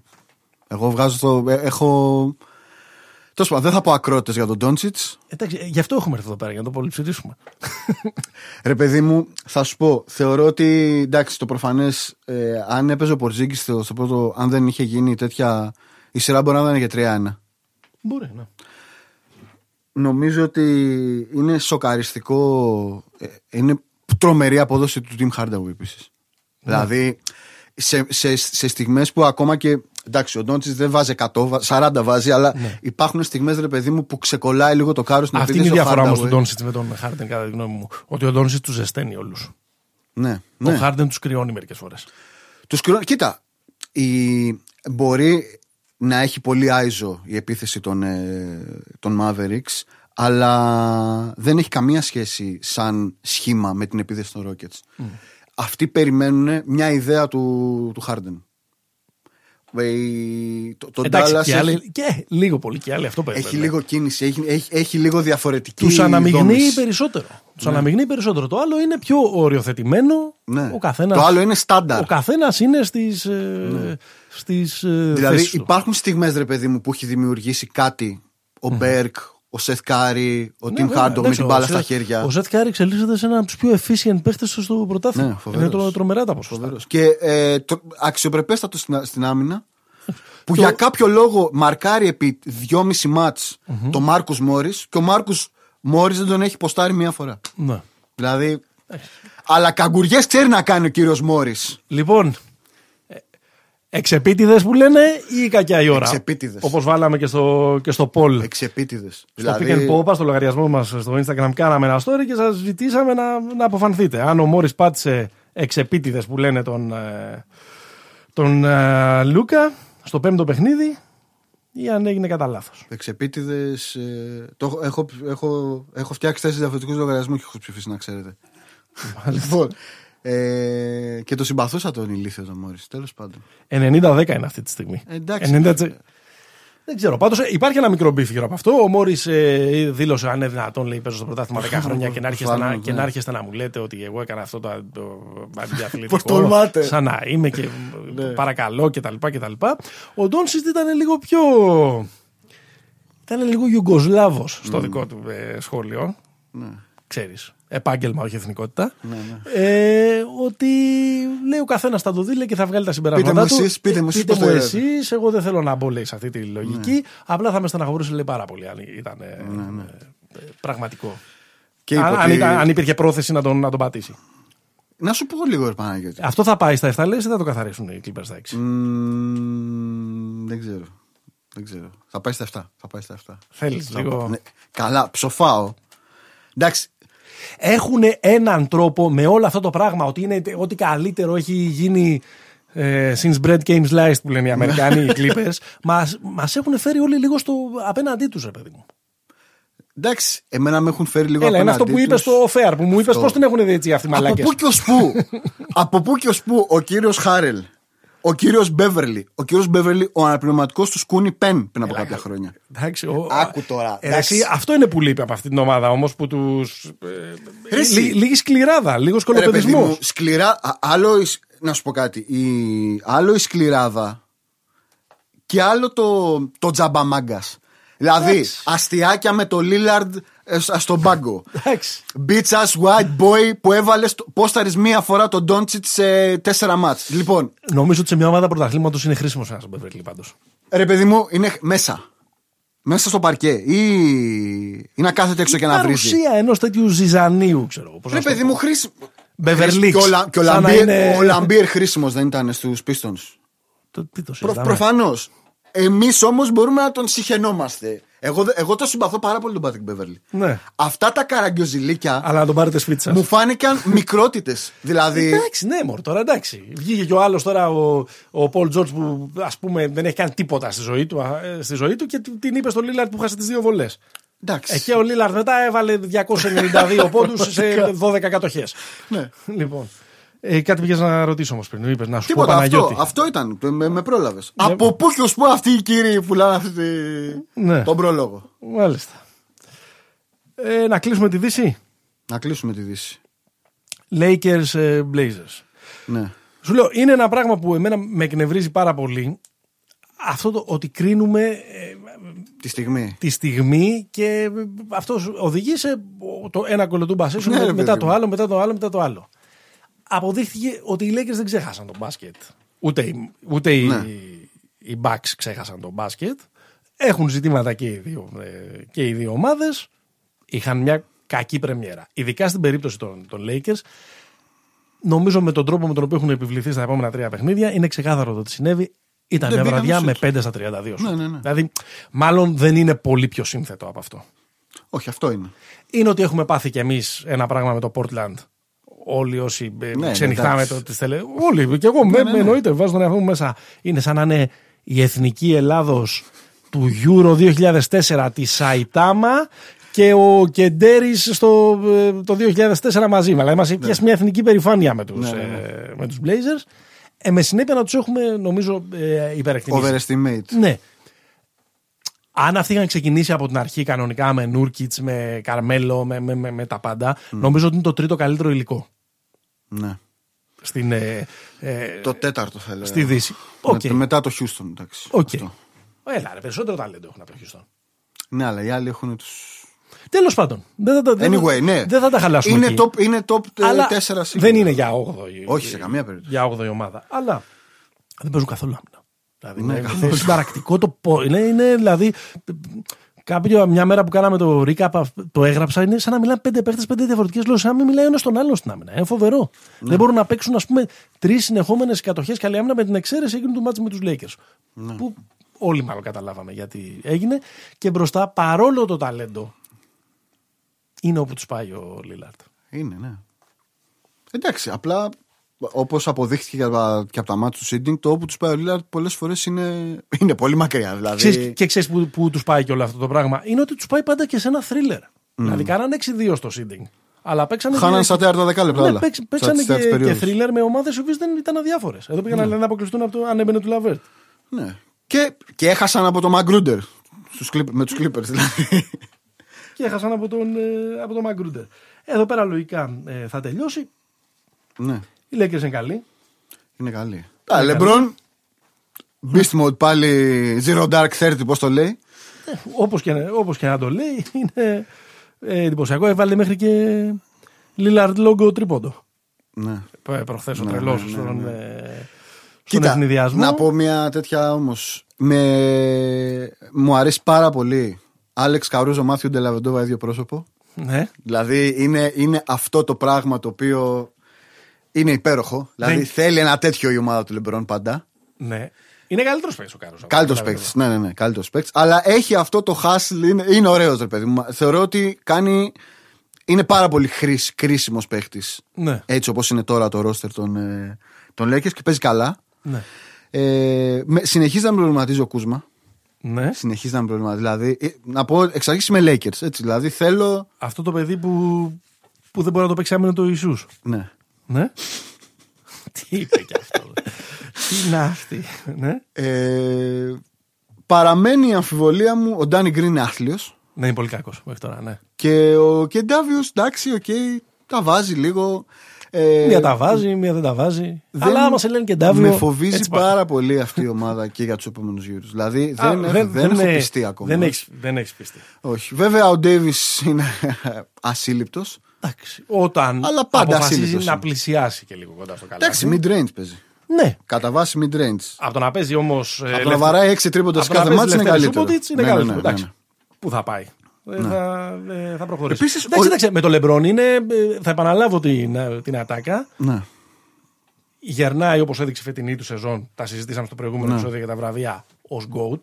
εγώ βγάζω το. ε, Έχω. Τέλος πάντων, δεν θα πω ακρότητες για τον Ντόντσιτς. Εντάξει, ε, γι' αυτό έχουμε έρθει εδώ πέρα, για να το πολυψηρίσουμε. Ρε παιδί μου, θα σου πω, θεωρώ ότι εντάξει, το προφανές, ε, αν έπαιζε ο Πορζίκη στο, στο πρώτο, αν δεν είχε γίνει τέτοια. Η σειρά μπορεί να ήταν για 3-1. Μπορεί, ναι. Νομίζω ότι είναι σοκαριστικό. ε, Είναι τρομερή απόδοση του Tim Hardaway επίσης. Δηλαδή, σε, σε, σε στιγμές που ακόμα και. Εντάξει, ο Ντόντσις δεν βάζει 100, βα- 40 βάζει, αλλά υπάρχουν στιγμές, ρε παιδί μου, που ξεκολλάει λίγο το κάρο στην Αυτή είναι η επίθεση ο διαφορά όμως Hardaway. του Ντόνσιτς με τον Χάρντεν, κατά τη γνώμη μου. Ότι ο Ντόνσιτς τους ζεσταίνει όλους. Ναι, Ο ναι. Χάρντεν τους κρυώνει μερικές φορές. Τους κρυώ- Κοίτα, η... μπορεί να έχει πολύ άιζο η επίθεση των, ε, των Mavericks, αλλά δεν έχει καμία σχέση σαν σχήμα με την επίθεση των Rockets. Αυτοί περιμένουν μια ιδέα του, του Harden. Ε, η- Το, το Εντάξει, Dallas και, έχει, άλλοι, και λίγο πολύ και άλλοι αυτό περιμένουν. έχει λίγο κίνηση, έχει, έχει, έχει λίγο διαφορετική Τους αναμειγνύει δόμηση. περισσότερο. Τους αναμειγνύει περισσότερο. Το άλλο είναι πιο οριοθετημένο. Ναι. Ο καθένας, Το άλλο είναι στάνταρ. Ο καθένας είναι στις ε, στις, ε, Δηλαδή θέσεις του. υπάρχουν στιγμές ρε παιδί μου που έχει δημιουργήσει κάτι ο Μπέρκ, ο Σεθ Κάρι, ο Ναι, Τιμ βέβαια, Χάρνταγουεϊ με εντάξει, την ο μπάλα Σεθ- στα χέρια. Ο Σεθ Κάρι εξελίσσεται σε ένα από τους πιο efficient παίχτες στο πρωτάθλημα. Ναι, φοβερός. είναι τρο, τρομερά τα ποσοστά. Φοβερός. Και ε, το, αξιοπρεπέστατος στην, στην άμυνα που Και για ο- κάποιο λόγο μαρκάρει επί δυόμιση μάτς τον Μάρκους Μόρις και ο Μάρκους Μόρις δεν τον έχει ποστάρει μία φορά. Ναι. Δηλαδή, αλλά καγκουριές ξέρει να κάνει ο κύριος Μόρις. Λοιπόν, εξεπίτηδες που λένε ή κακιά η ώρα; Εξεπίτηδες. Όπως βάλαμε και στο, και στο poll. Εξεπίτηδες. Στο Pick and Pop, στο λογαριασμό μας στο Instagram, κάναμε ένα story και σας ζητήσαμε να, να αποφανθείτε. Αν ο Μόρις πάτησε εξεπίτηδες που λένε τον, ε, τον ε, Λούκα στο πέμπτο παιχνίδι ή αν έγινε κατά λάθος. Εξεπίτηδες. Ε, το έχω, έχω, έχω, έχω φτιάξει τέσσερι διαφορετικούς λογαριασμούς και έχω ψηφίσει, να ξέρετε. λοιπόν. Ε, και το συμπαθούσα τον ηλίθιο τον Μόρις. Τέλος πάντων. 90-10 είναι αυτή τη στιγμή. Εντάξει. 90... Δεν ξέρω. Πάντως υπάρχει ένα μικρό beef γύρω από αυτό. Ο Μόρις ε, δήλωσε αν είναι δυνατόν, λέει, παίζω στο πρωτάθλημα 10 χρόνια και να, έρχεστε να, Προφανώς, και ναι. να έρχεστε να μου λέτε ότι εγώ έκανα αυτό το, το αντιαθλητικό. Πώς τολμάτε. Σαν να είμαι και Ναι. παρακαλώ κτλ. κτλ. Ο Ντόνσιτς ήταν λίγο πιο. ήταν λίγο Ιουγκοσλάβος στο δικό του ε, σχόλιο. Ναι. Ξέρεις, επάγγελμα, όχι εθνικότητα. Ναι, ναι. Ε, ότι λέει ο καθένας θα το δει λέει, και θα βγάλει τα συμπεράσματά Πείτε μου του. εσείς, πείτε μου εσείς πείτε πώς μου το εσείς, εγώ δεν θέλω να μπω λέει, σε αυτή τη λογική. Απλά θα με στεναχωρούσε λέει, πάρα πολύ αν ήταν ε, ε, πραγματικό. Και αν, είπε αν, ότι- ήταν- αν υπήρχε πρόθεση να τον, να τον πατήσει. Να σου πω λίγο, ρε Παναγιώτη. Αυτό θα πάει στα 7 λες ή θα το καθαρίσουν οι Clippers στα 6. Μμμ, δεν ξέρω. Δεν ξέρω. Θα πάει στα 7. Θα πάει στα 7. Θέλεις Θα λίγο. πάω- ναι. Καλά, ψοφάω. Εντάξει, Έχουν έναν τρόπο με όλο αυτό το πράγμα ότι είναι ό,τι καλύτερο έχει γίνει ε, since bread came sliced που λένε οι Αμερικάνοι, οι Clippers. Μας, μας έχουν φέρει όλοι λίγο στο απέναντί τους, ρε παιδί μου. εντάξει, εμένα με έχουν φέρει λίγο Έλα, είναι αυτό απέναντί που είπες τους. στο fair, που μου είπες Αυτό. πώς την έχουν δει έτσι αυτοί οι Από μαλάκες. πού και ως πού. Από πού και ως πού ο κύριος Χάρελ; Ο κύριος Μπέβερλι. Ο κύριος Μπέβερλι, ο αναπληρωματικός του Σκούνι Πεν πριν από κάποια χρόνια. Εντάξει, ο- Άκου τώρα, Ε, εντάξει. εσύ, αυτό είναι που λείπει από αυτή την ομάδα όμως που τους. Ρε εσύ. λίγη σκληράδα, λίγο Ρε παιδί σκολοπεδισμός. μου, σκληρά. α- Άλλο, η σ- να σου πω κάτι. Η, άλλο η σκληράδα και άλλο το, το τζαμπαμάγκας. Δηλαδή, Εντάξει. αστιάκια με το Λίλαρντ ε, σ- στον πάγκο. Εντάξει. Μπίτσα white boy που έβαλες πόσταρη μία φορά τον Ντόντσιτ σε τέσσερα μάτς. Λοιπόν, Νομίζω ότι σε μια ομάδα πρωταθλήματος είναι χρήσιμος ένας Μπεβέρλι πάντως. ρε παιδί μου, είναι μέσα. Μέσα στο παρκέ. Ή, ή να κάθεται έξω και να βρίζει. Παρουσία ενός τέτοιου ζυζανίου, ξέρω εγώ. πώς να Ρε σου το παιδί πω. μου, χρήσιμο. Beverly Και ο, Λα- και ο Σαν να Λαμπίρ, είναι- ο Λαμπίρ χρήσιμος δεν ήταν στους Pistons. Το- Τι το Προ, συζητάμε. Προφανώς. Εμείς όμως μπορούμε να τον συχαινόμαστε. Εγώ, δε- εγώ το συμπαθώ πάρα πολύ τον Πάτρικ Μπέβερλι. Ναι. Αυτά τα καραγκιοζιλίκια Αλλά να τον πάρετε σπίτι σας. μου φάνηκαν μικρότητες. δηλαδή. Εντάξει, ναι, μωρ, τώρα εντάξει. Βγήκε και ο άλλος τώρα, ο, ο Πολ Τζόρτζ, που ας πούμε δεν έχει κάνει τίποτα στη ζωή του, α, ε, στη ζωή του και του- την είπε στο Λίλαρτ που χάσε τις δύο βολές. εντάξει. Ε, και ο Λίλαρτ μετά έβαλε 292 πόντους σε 12 κατοχές. Ναι. Λοιπόν. Ε, κάτι πήγες να ρωτήσω όμως πριν. Είπες να σου πω Τίποτα. Παναγιώτη. Αυτό, αυτό ήταν. το- Με, με πρόλαβες. Από πού και ως πού αυτοί οι κύριοι πουλάνε αυτή τη... Ναι. τον πρόλογο. Μάλιστα. Ε, να κλείσουμε τη Δύση; Να κλείσουμε τη Δύση. Lakers ε, Blazers. Ναι. Σου λέω, είναι ένα πράγμα που εμένα με εκνευρίζει πάρα πολύ. Αυτό το ότι κρίνουμε ε, Τη στιγμή. τη στιγμή και αυτός οδηγεί σε το ένα κολοτού μπασέσου Ναι, ρε μετά παιδί το μου. άλλο, μετά το άλλο, μετά το άλλο. Αποδείχθηκε ότι οι Lakers δεν ξέχασαν τον μπάσκετ. Ούτε, οι- ούτε οι, Ναι. οι Bucks ξέχασαν τον μπάσκετ. Έχουν ζητήματα και οι δύο, ε, και οι δύο ομάδες. Είχαν μια κακή πρεμιέρα. Ειδικά στην περίπτωση των, των Lakers. Νομίζω με τον τρόπο με τον οποίο έχουν επιβληθεί στα επόμενα τρία παιχνίδια είναι ξεκάθαρο το τι συνέβη. Ήταν Δεν μια πήγαν βραδιά σουτ. με 5 στα 32 σουτ. Ναι, ναι, ναι. Δηλαδή, μάλλον δεν είναι πολύ πιο σύνθετο από αυτό. Όχι, αυτό είναι. Είναι ότι έχουμε πάθει κι εμείς ένα πράγμα με το Portland. Όλοι όσοι ε, ναι, ξενυχτάμε εντάξει. το τι θέλε. Όλοι, και εγώ με, ναι, ναι. εννοείται, βάζω τον εαυτό μου μέσα. Είναι σαν να είναι η εθνική Ελλάδος του Euro 2004 τη Σαϊτάμα και ο Κεντέρης στο ε, το 2004 μαζί. Δηλαδή, είμαστε πιάσει μια εθνική περηφάνεια με τους Ναι, ναι, ναι. ε, με τους Blazers. Ε, με συνέπεια να τους έχουμε, νομίζω, ε, υπερεκτιμήσει. Overestimate. Ναι. Αν αυτοί είχαν ξεκινήσει από την αρχή κανονικά με Νούρκιτς, με Καρμέλο, με, με, με, με τα πάντα, νομίζω ότι είναι το τρίτο καλύτερο υλικό. Ναι. Στην, ε, ε, Το τέταρτο θα έλεγα. στη Δύση. Με- Οκ. μετά το Houston, εντάξει. Οκ. Αυτό. Έλα, ρε, περισσότερο ταλέντο έχουν από το Houston. Ναι, αλλά οι άλλοι έχουν του. Τέλος πάντων. Δεν θα, τα- δεν, Anyway, ναι. δεν θα τα χαλάσουμε. Είναι εκεί. top, είναι top ε, Αλλά 4 σίγουρα. δεν είναι για 8η. Όχι, σε καμία περίπτωση. Για 8η ομάδα. Αλλά δεν παίζουν καθόλου άμυνα. Δηλαδή, Ναι, είναι, καθόλου. είναι συνταρακτικό το πώ. Είναι, είναι δηλαδή. Κάποιο, μια μέρα που κάναμε το recap, το έγραψα, είναι σαν να μιλάνε πέντε παίχτες, πέντε διαφορετικές γλώσσες. Αν μην μιλάει ένας τον άλλον στην άμυνα. Είναι φοβερό. Ναι. Δεν μπορούν να παίξουν, ας πούμε, τρεις συνεχόμενες κατοχές καλή άμυνα με την εξαίρεση εκείνου του μάτς με τους Lakers. Ναι. Που όλοι μάλλον καταλάβαμε γιατί έγινε. Και μπροστά, παρόλο το ταλέντο, είναι όπου τους πάει ο Λίλαρτ. Είναι, ναι. Εντάξει, απλά όπως αποδείχθηκε και από τα- και από τα μάτια του Σίντινγκ, το όπου τους πάει ο Λίλαρτ πολλές φορές είναι, είναι πολύ μακριά. Δηλαδή. Ξέρεις, και ξέρεις που, που τους πάει και όλο αυτό το πράγμα; Είναι ότι τους πάει πάντα και σε ένα θρίλερ. Δηλαδή κάνανε 6-2 στο seeding. Αλλά παίξανε. Χάναν και- στα τέταρτα δεκάλεπτα Ναι, όλα. παίξ- Στα- παίξανε στις και, τέτοιες και περιόδους. θρίλερ με ομάδες οι οποίες δεν ήταν αδιάφορες. Εδώ πήγαν να λένε να αποκλειστούν από το αν έμπαινε του Λαβέρτ. Ναι. Και, και έχασαν από το Μαγκρούντερ. Στους Clip- με τους Clippers δηλαδή. Και έχασαν από τον, ε, από τον Μαγκρούντερ. Εδώ πέρα λογικά ε, θα τελειώσει. ναι, Οι Lakers είναι καλοί. είναι καλή. Τα Λεμπρόν. Beast mode πάλι Zero Dark 30, πώς το λέει. Όπως και, όπως και να το λέει, είναι ε, εντυπωσιακό. Έβαλε μέχρι και Lillard logo τρίποντο. Ναι. Προχθές ο Ναι, τρελός ναι, ναι, στον, ναι. ε, στον Κοίτα, ευνηδιασμό. να πω μια τέτοια όμως. Με... Μου αρέσει πάρα πολύ. Άλεξ Καρούζο, Μάθιο Ντελαβεντόβα, ίδιο πρόσωπο. Ναι. Δηλαδή είναι, είναι αυτό το πράγμα το οποίο είναι υπέροχο. Δηλαδή Δεν- θέλει ένα τέτοιο η ομάδα του Λεμπρόν πάντα. Ναι. Είναι καλύτερος παίκτης ο Κάρος. Καλύτερος παίκτης. Ναι, ναι, ναι, καλύτερος παίκτης. Αλλά έχει αυτό το hustle. Είναι, είναι ωραίος, ρε παιδί μου. Θεωρώ ότι κάνει. Είναι πάρα πολύ χρήσ, κρίσιμος παίκτης. Ναι. Έτσι όπως είναι τώρα το ρόστερ των, ε, των Lakers και παίζει καλά. Ναι. Ε, με, συνεχίζει να με προβληματίζει ο Κούσμα. ναι. Συνεχίζει να με προβληματίζει. Δηλαδή, ε, να πω εξ αρχής είμαι Lakers. Έτσι, δηλαδή θέλω. Αυτό το παιδί που, που δεν μπορεί να το παίξει άμυνα το Ιησούς. Ναι. Ναι. Τι είπε κι αυτό. Τι είναι αυτή. Ναι. Ε, παραμένει η αμφιβολία μου. Ο Ντάνι Γκριν είναι άθλιος. Ναι, είναι πολύ κακός μέχρι τώρα, ναι. Και ο Κεντάβιος, εντάξει, οκ, τα βάζει λίγο. Ε, Μία τα βάζει, μία δεν τα βάζει. δεν- Αλλά άμα σε λένε Κεντάβιο. Με φοβίζει έτσι πάει. πάρα πολύ αυτή η ομάδα και για τους επόμενους γύρους. Δηλαδή Α, δεν, έχω, δεν, έχω ε, πειστεί ακόμα. Δεν έχει δεν έχεις πειστεί. Όχι. Βέβαια ο Ντέιβις είναι ασύλληπτος. Εντάξει. Όταν Αλλά πάντα αποφασίζει ασύλληπτος να είναι. πλησιάσει και λίγο κοντά στο καλάθι. Εντάξει, mid range παίζει. Ναι. Κατά βάση mid range. Από το να παίζει όμως. Από το να βαράει 6 τρίποντα σε κάθε μάτι είναι καλύτερο. είναι Ναι, καλύτερο. ναι, ναι, Εντάξει. ναι. Πού θα πάει. Ε, Θα, ε, θα προχωρήσει. Επίσης, εντάξει, ο- εντάξει, με το Λεμπρόν είναι. ε, Θα επαναλάβω την, ε, την ατάκα. Ναι. Γερνάει όπως έδειξε η φετινή του σεζόν. Τα συζητήσαμε στο προηγούμενο Ναι. επεισόδιο για τα βραβεία ως GOAT.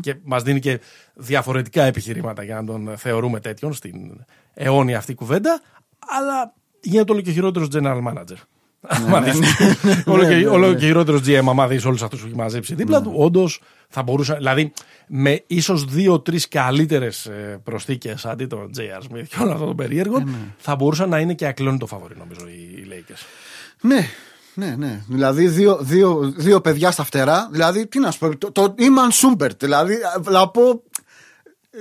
Και μας δίνει και διαφορετικά επιχειρήματα για να τον θεωρούμε τέτοιον στην αιώνια αυτή κουβέντα. Αλλά γίνεται όλο και χειρότερος general manager. Άμα δεις, όλο και, Ναι, ναι, όλο ναι. και χειρότερος GM, άμα δεις όλους αυτούς που έχει μαζέψει δίπλα του, όντως θα μπορούσε. Δηλαδή, με ίσως δύο-τρει καλύτερες προσθήκες αντί τον J.R. Smith και όλο αυτό το περίεργο, θα μπορούσαν να είναι και ακλόνητο φαβορή, νομίζω, οι, οι Lakers. Ναι, ναι, ναι. Δηλαδή δύο, δύο, δύο παιδιά στα φτερά. Δηλαδή, τι να σου πω, το, το Ήμαν Σούμπερτ. Δηλαδή, να πω.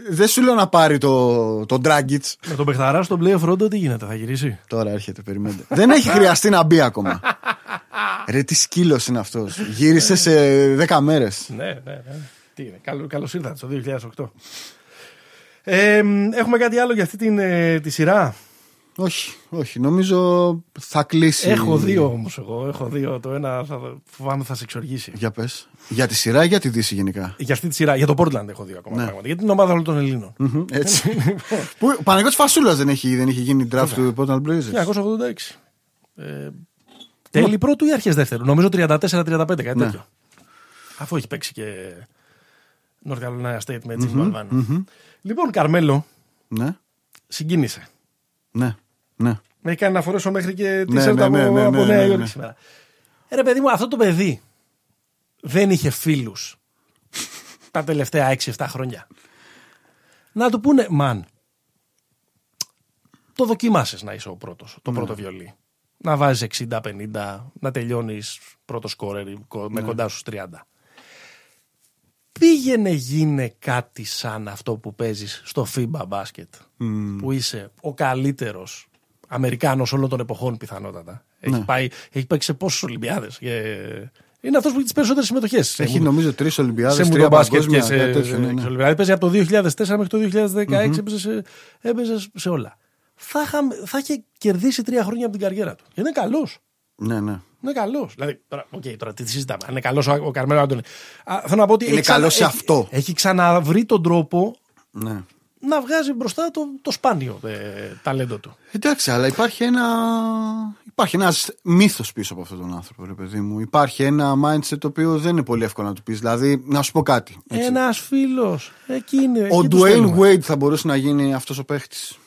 Δεν σου λέω να πάρει το, το Dragic. Με τον Πεχταρά στον playoff ρόντο τι γίνεται, θα γυρίσει; Τώρα έρχεται, περιμένετε. Δεν έχει χρειαστεί να μπει ακόμα. Ρε, τι σκύλος είναι αυτός. Γύρισε σε 10 μέρες. Ναι, ναι, ναι. Τι είναι, καλώ καλώς ήρθατε στο 2008. Ε, μ, έχουμε κάτι άλλο για αυτή την, ε, τη σειρά; Όχι, όχι. Νομίζω θα κλείσει. Έχω δύο όμως εγώ. Έχω δύο. Το ένα θα, φοβάμαι θα σε εξοργήσει. Για πες. Για τη σειρά ή για τη Δύση γενικά; Για αυτή τη σειρά. Για το Portland έχω δύο ακόμα Ναι. πράγματα. Για την ομάδα όλων των Ελλήνων. Μμμ, Έτσι. Που, ο Παναγιώτης Φασούλας δεν έχει, δεν έχει γίνει draft του Portland Blazers. 1986. Ε, τέλη πρώτου ή αρχές δεύτερου. Νομίζω 34-35, κάτι Ναι. τέτοιο. Αφού έχει παίξει και North Carolina State με Jim Valvano. Λοιπόν, Καρμέλο, Ναι, συγκίνησε. ναι, ναι. Με έχει κάνει να φορέσω μέχρι και τη Ναι, σέρτα ναι, από, ναι, ναι, από ναι, Νέα ναι, Υόρκη ναι. σήμερα. Ε, ρε παιδί μου, αυτό το παιδί δεν είχε φίλους τα τελευταία 6-7 χρόνια. Να του πούνε, μαν, το δοκίμασες να είσαι ο πρώτος, Ναι. το πρώτο βιολί. Να βάζεις 60-50, να τελειώνεις πρώτο σκόρερ Ναι. με κοντά στους 30. Πήγαινε γίνε κάτι σαν αυτό που παίζεις στο FIBA μπάσκετ. Που είσαι ο καλύτερος Αμερικάνος όλων των εποχών πιθανότατα. Έχει, Ναι. πάει, έχει παίξει σε πόσες Ολυμπιάδες. Και... Είναι αυτός που έχει τις περισσότερες συμμετοχές. Έχει Σε- νομίζω τρεις Ολυμπιάδες, σε τρία μουντομπάσκετ και παγκόσμια. σε, κάτι τέτοιο, ναι, σε ναι. Ολυμπιάδες. Παίζει από το 2004 μέχρι το 2016 έπαιζε, σε, έπαιζε σε όλα. Θα, είχα- θα είχε κερδίσει τρία χρόνια από την καριέρα του. Γιατί είναι καλός. Ναι, ναι. Είναι καλός. Δηλαδή, τώρα, okay, τώρα τι συζητάμε. Αν είναι καλός ο, ο Καρμένο Άντωνη. Α, Θέλω να πω ότι. Είναι έχει ξανα- καλός σε έχει- αυτό. Έχει ξαναβρει τον τρόπο ναι. Να βγάζει μπροστά το, το σπάνιο ε, ταλέντο του. Εντάξει, αλλά υπάρχει ένα. Υπάρχει ένας μύθος πίσω από αυτόν τον άνθρωπο, ρε παιδί μου. Υπάρχει ένα mindset το οποίο δεν είναι πολύ εύκολο να του πεις. Δηλαδή, να σου πω κάτι. έτσι. Ένας φίλος. Εκείνη. Ο εκεί τους Dwayne θέλουμε. Wade θα μπορούσε να γίνει αυτός ο παίχτης.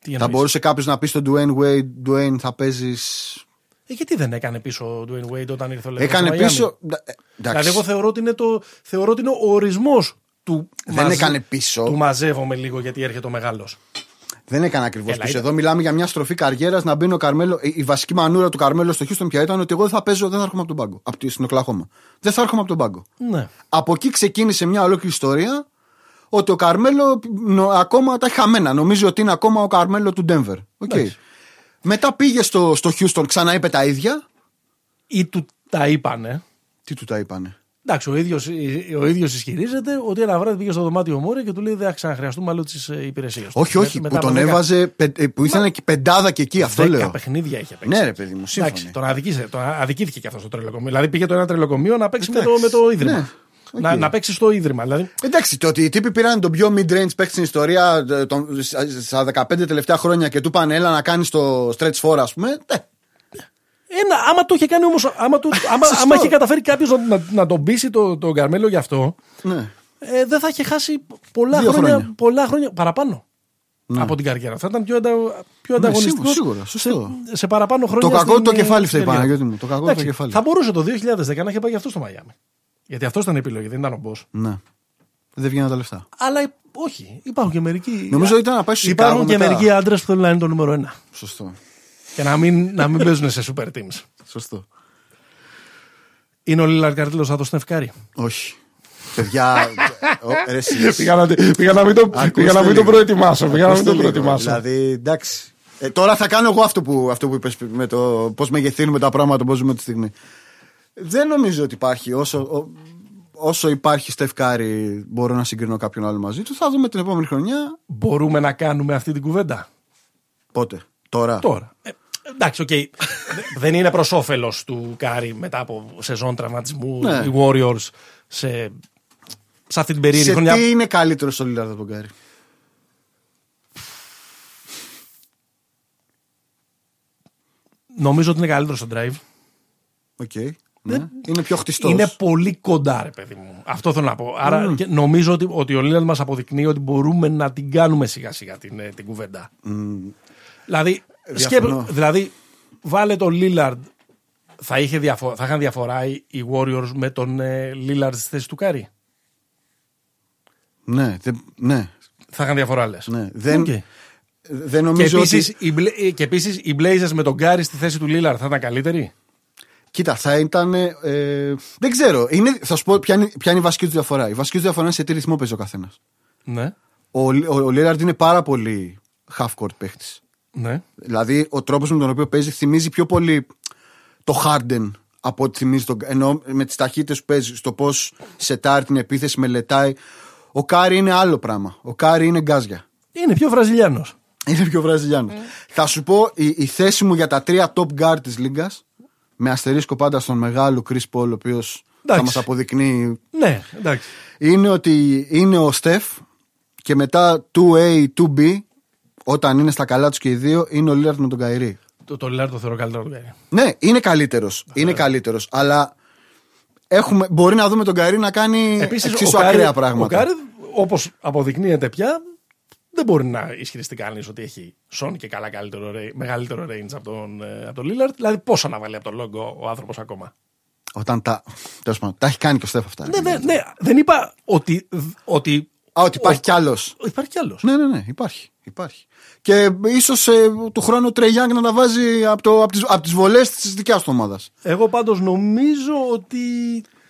Τι Θα εννοείς; μπορούσε κάποιος να πει στον Dwayne Wade, Dwayne θα παίζεις. Ε, γιατί δεν έκανε πίσω ο Dwayne Wade όταν ήρθε ο Lebron Έκανε στο Miami? πίσω. Ε, εντάξει. Δηλαδή, εγώ θεωρώ ότι είναι, το, θεωρώ ότι είναι ο ορισμός του. Δεν έκανε πίσω. Του μαζεύομαι λίγο γιατί έρχεται ο μεγάλος. Δεν έκανε ακριβώς Έλα, πίσω. ήταν- Εδώ μιλάμε για μια στροφή καριέρας να μπαίνει ο Καρμέλο. Η η βασική μανούρα του Καρμέλο στο Houston πια ήταν ότι εγώ δεν θα παίζω, δεν θα έρχομαι από τον πάγκο. Από τη στην Οκλαχώμα. Δεν θα έρχομαι από τον πάγκο. Ναι. Από εκεί ξεκίνησε μια ολόκληρη ιστορία ότι ο Καρμέλο νο- ακόμα τα έχει χαμένα. Νομίζει ότι είναι ακόμα ο Καρμέλο του Denver. OK. Εντάξει. Μετά πήγε στο, στο Houston, ξανά είπε τα ίδια. Ή του τα είπανε. Τι του τα είπανε. Εντάξει, ο ίδιος ο ίδιος ισχυρίζεται ότι ένα βράδυ πήγε στο δωμάτιο Μόρεϊ και του λέει Δεν θα ξαναχρειαστούμε άλλο τις υπηρεσίες. Όχι, όχι, που τον έβαζε, πε- ε, που ήθελε και πεντάδα και εκεί, αυτό Δέκα λέω. παιχνίδια είχε παίξει. Ναι, ρε παιδί μου, σύμφωνοι. Εντάξει, τον, αδικήσε, τον αδικήθηκε και αυτός στο τρελοκομείο. Δηλαδή πήγε το ένα τρελοκομείο να παίξει με το, με το ίδρυμα. Ναι, οκ. Να, να παίξει στο ίδρυμα. Δηλαδή, Εντάξει, το ότι οι τύποι πήραν τον πιο mid-range παίκτη στην ιστορία ε, τον- στα 15 τελευταία χρόνια και του είπαν έλα να κάνεις το stretch four, ας πούμε. Ε, Ένα, άμα το είχε κάνει όμως, άμα, το- άμα, Σωστό. άμα είχε καταφέρει κάποιος να, να, να τον πείσει το, τον Καρμέλο γι' αυτό, ναι. ε, δεν θα είχε χάσει πολλά Δύο χρόνια, χρόνια. Ναι. πολλά χρόνια παραπάνω από την καριέρα. Θα ήταν πιο, αντα, πιο ανταγωνιστικός. σίγουρα, σωστό. Σε, σε παραπάνω χρόνια. Το κακό στην, το ε, κεφάλι φταίει, καριέρα. Παναγιώτη μου. Το κακό το Εντάξει, κεφάλι. Θα μπορούσε το 2010 να είχε πάει γι' αυτό στο Μαϊάμι. Γιατί αυτό ήταν η επιλογή, δεν ήταν ο Μπό. Ναι. Δεν βγαίνουν τα λεφτά. Αλλά υ- όχι, υπάρχουν και μερικοί. Νομίζω ήταν να πάει στο Υπάρχουν Σικάγο και μετά. μερικοί άντρες που θέλουν να είναι το νούμερο ένα. Σωστό. Και να μην, να μην παίζουν σε super teams. Σωστό. Είναι ο Λίλαρντ καλύτερο από τον Στεφκάρη. Όχι. Παιδιά. ο- ρε, εσείς. Πήγα να, πήγα να μην το, Ακούστε πήγα να μην το λίγο. προετοιμάσω. Πήγα να μην Ακούστε το λίγο, προετοιμάσω. Δηλαδή, εντάξει. Ε, τώρα θα κάνω εγώ αυτό που, αυτό που είπες με το πώς μεγεθύνουμε τα πράγματα, πώς ζούμε τη στιγμή. Δεν νομίζω ότι υπάρχει όσο, ο- όσο υπάρχει Στεφ Κάρι μπορώ να συγκρίνω κάποιον άλλο μαζί του. Θα δούμε την επόμενη χρονιά. Μπορούμε να κάνουμε αυτή την κουβέντα; Πότε; Τώρα; Τώρα. Ε, εντάξει, οκ. Δε- Δεν είναι προς όφελος του Κάρι μετά από σεζόν τραυματισμού. Ναι. Οι Warriors σε, σε αυτή την περίεργη Σε χρονιά. τι είναι καλύτερος ο Λίλαρντ από τον Κάρι; Νομίζω ότι είναι καλύτερος στο drive. OK. Ναι. Είναι πιο χτιστός. Είναι πολύ κοντά, ρε παιδί μου. Αυτό θέλω να πω. Άρα και νομίζω ότι, ότι ο Λίλαρντ μας αποδεικνύει ότι μπορούμε να την κάνουμε σιγά σιγά την, ε, την κουβέντα. Δηλαδή, Διαφωνώ. Σκέπ- δηλαδή, βάλε τον Λίλαρντ. Θα, είχε διαφο- θα είχαν διαφορά οι οι Warriors με τον ε, Λίλαρντ στη θέση του Κάρι; Ναι, δεν- ναι, Θα είχαν διαφορά, λες. ναι. Δεν, Οκ. δεν Και νομίζω επίσης ότι. οι, Bla- και επίσης, οι Blazers με τον Κάρι στη θέση του Λίλαρντ θα ήταν καλύτεροι; Κοίτα, θα ήταν. Ε, δεν ξέρω. Είναι, θα σου πω ποια είναι, ποια είναι η βασική του διαφορά. Η βασική του διαφορά είναι σε τι ρυθμό παίζει ο καθένας. Ναι. Ο, ο, ο Λίλαρντ είναι πάρα πολύ half court παίχτης. Ναι. Δηλαδή, ο τρόπος με τον οποίο παίζει θυμίζει πιο πολύ το Harden από ότι θυμίζει τον. ενώ με τις ταχύτητες που παίζει, στο πώς σετάρει την επίθεση, μελετάει. Ο Κάρι είναι άλλο πράγμα. Ο Κάρι είναι γκάζια. Είναι πιο Βραζιλιάνος. Είναι πιο Βραζιλιάνος. Θα σου πω η, η θέση μου για τα τρία top guard της Λίγκας. Με αστερίσκο πάντα στον μεγάλο Chris Paul, ο οποίος θα Εντάξει. μας αποδεικνύει. Ναι, εντάξει. Είναι ότι είναι ο Στεφ και μετά 2A, 2B, όταν είναι στα καλά τους και οι δύο, είναι ο Λίλαρντ με τον Κάιρι. Το, το Λίλαρντ το θεωρώ καλύτερο από τον Κάρι. Ναι, είναι καλύτερος. Είναι καλύτερος. Αλλά έχουμε, μπορεί να δούμε τον Κάιρι να κάνει Επίσης, εξίσου ακραία πράγματα. Ο Κάρι, όπως αποδεικνύεται πια, δεν μπορεί να ισχυριστεί κανείς ότι έχει σώνει και καλά καλύτερο, ρα- μεγαλύτερο range από τον, ε, από τον Lillard. Δηλαδή, πόσο να βάλει από το logo ο άνθρωπος ακόμα; Όταν τα. τέλος πάντων, τα έχει κάνει και ο Στεφ αυτά. Ναι, ναι, ναι, δεν είπα ότι. ότι Α, ότι υπάρχει κι άλλος. υπάρχει κι άλλος. Ναι, ναι, ναι, υπάρχει. Υπάρχει. Και ίσως του χρόνου ο Τρέι Γιάνγκ να τα βάζει από, το, από τι από τις βολές της δικιάς του ομάδας. Εγώ πάντως νομίζω ότι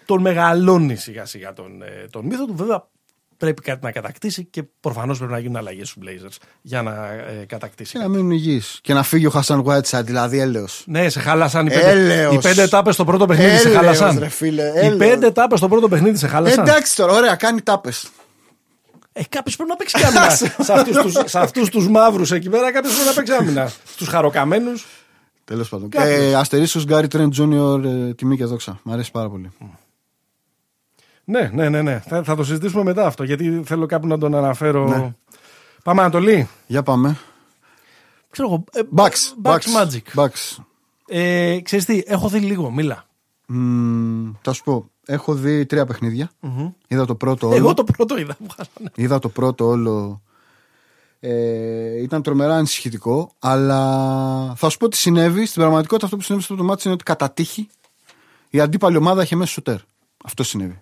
τον μεγαλώνει σιγά σιγά τον, ε, τον μύθο του. Βέβαια, πρέπει κάτι να κατακτήσει και προφανώς πρέπει να γίνουν αλλαγές στους Blazers για να ε, κατακτήσει. Και να μείνουν υγιείς. Και να φύγει ο Χασάν Whiteside, δηλαδή έλεος. Ναι, σε χάλασαν οι πέντε, Έλεος. οι πέντε τάπες στο πρώτο παιχνίδι. σε Έλεος, χάλασαν. ρε φίλε, οι έλεος. πέντε τάπες στο πρώτο παιχνίδι σε χάλασαν. Εντάξει τώρα, ωραία, κάνει τάπες. Ε, κάποιος πρέπει να παίξει άμυνα. σε αυτούς τους, σε αυτούς τους μαύρους εκεί πέρα, κάποιος πρέπει να παίξει άμυνα. Στους χαροκαμένους. Τέλος πάντων. Κάποιος. Ε, Αστερίσιο Γκάρι Τρέντ Τζούνιορ, ε, τιμή και δόξα. Μ' αρέσει πάρα πολύ. Ναι, ναι, ναι, ναι. Θα, θα το συζητήσουμε μετά αυτό, γιατί θέλω κάπου να τον αναφέρω. Ναι. Πάμε Ανατολή. Για πάμε. Ξέρω εγώ. ε, Bucks. Bucks Magic. Bucks. Ε, ξέρεις τι, έχω δει λίγο, μίλα. Μμμ, θα σου πω. Έχω δει τρία παιχνίδια. Είδα το πρώτο όλο. Εγώ το πρώτο είδα. μου χάσανε. Είδα το πρώτο όλο. Ε, ήταν τρομερά ανησυχητικό. Αλλά θα σου πω τι συνέβη. Στην πραγματικότητα αυτό που συνέβη στο το μάτι είναι ότι κατά τύχη η αντίπαλη ομάδα είχε μέσα σουτέρ. Αυτό συνέβη.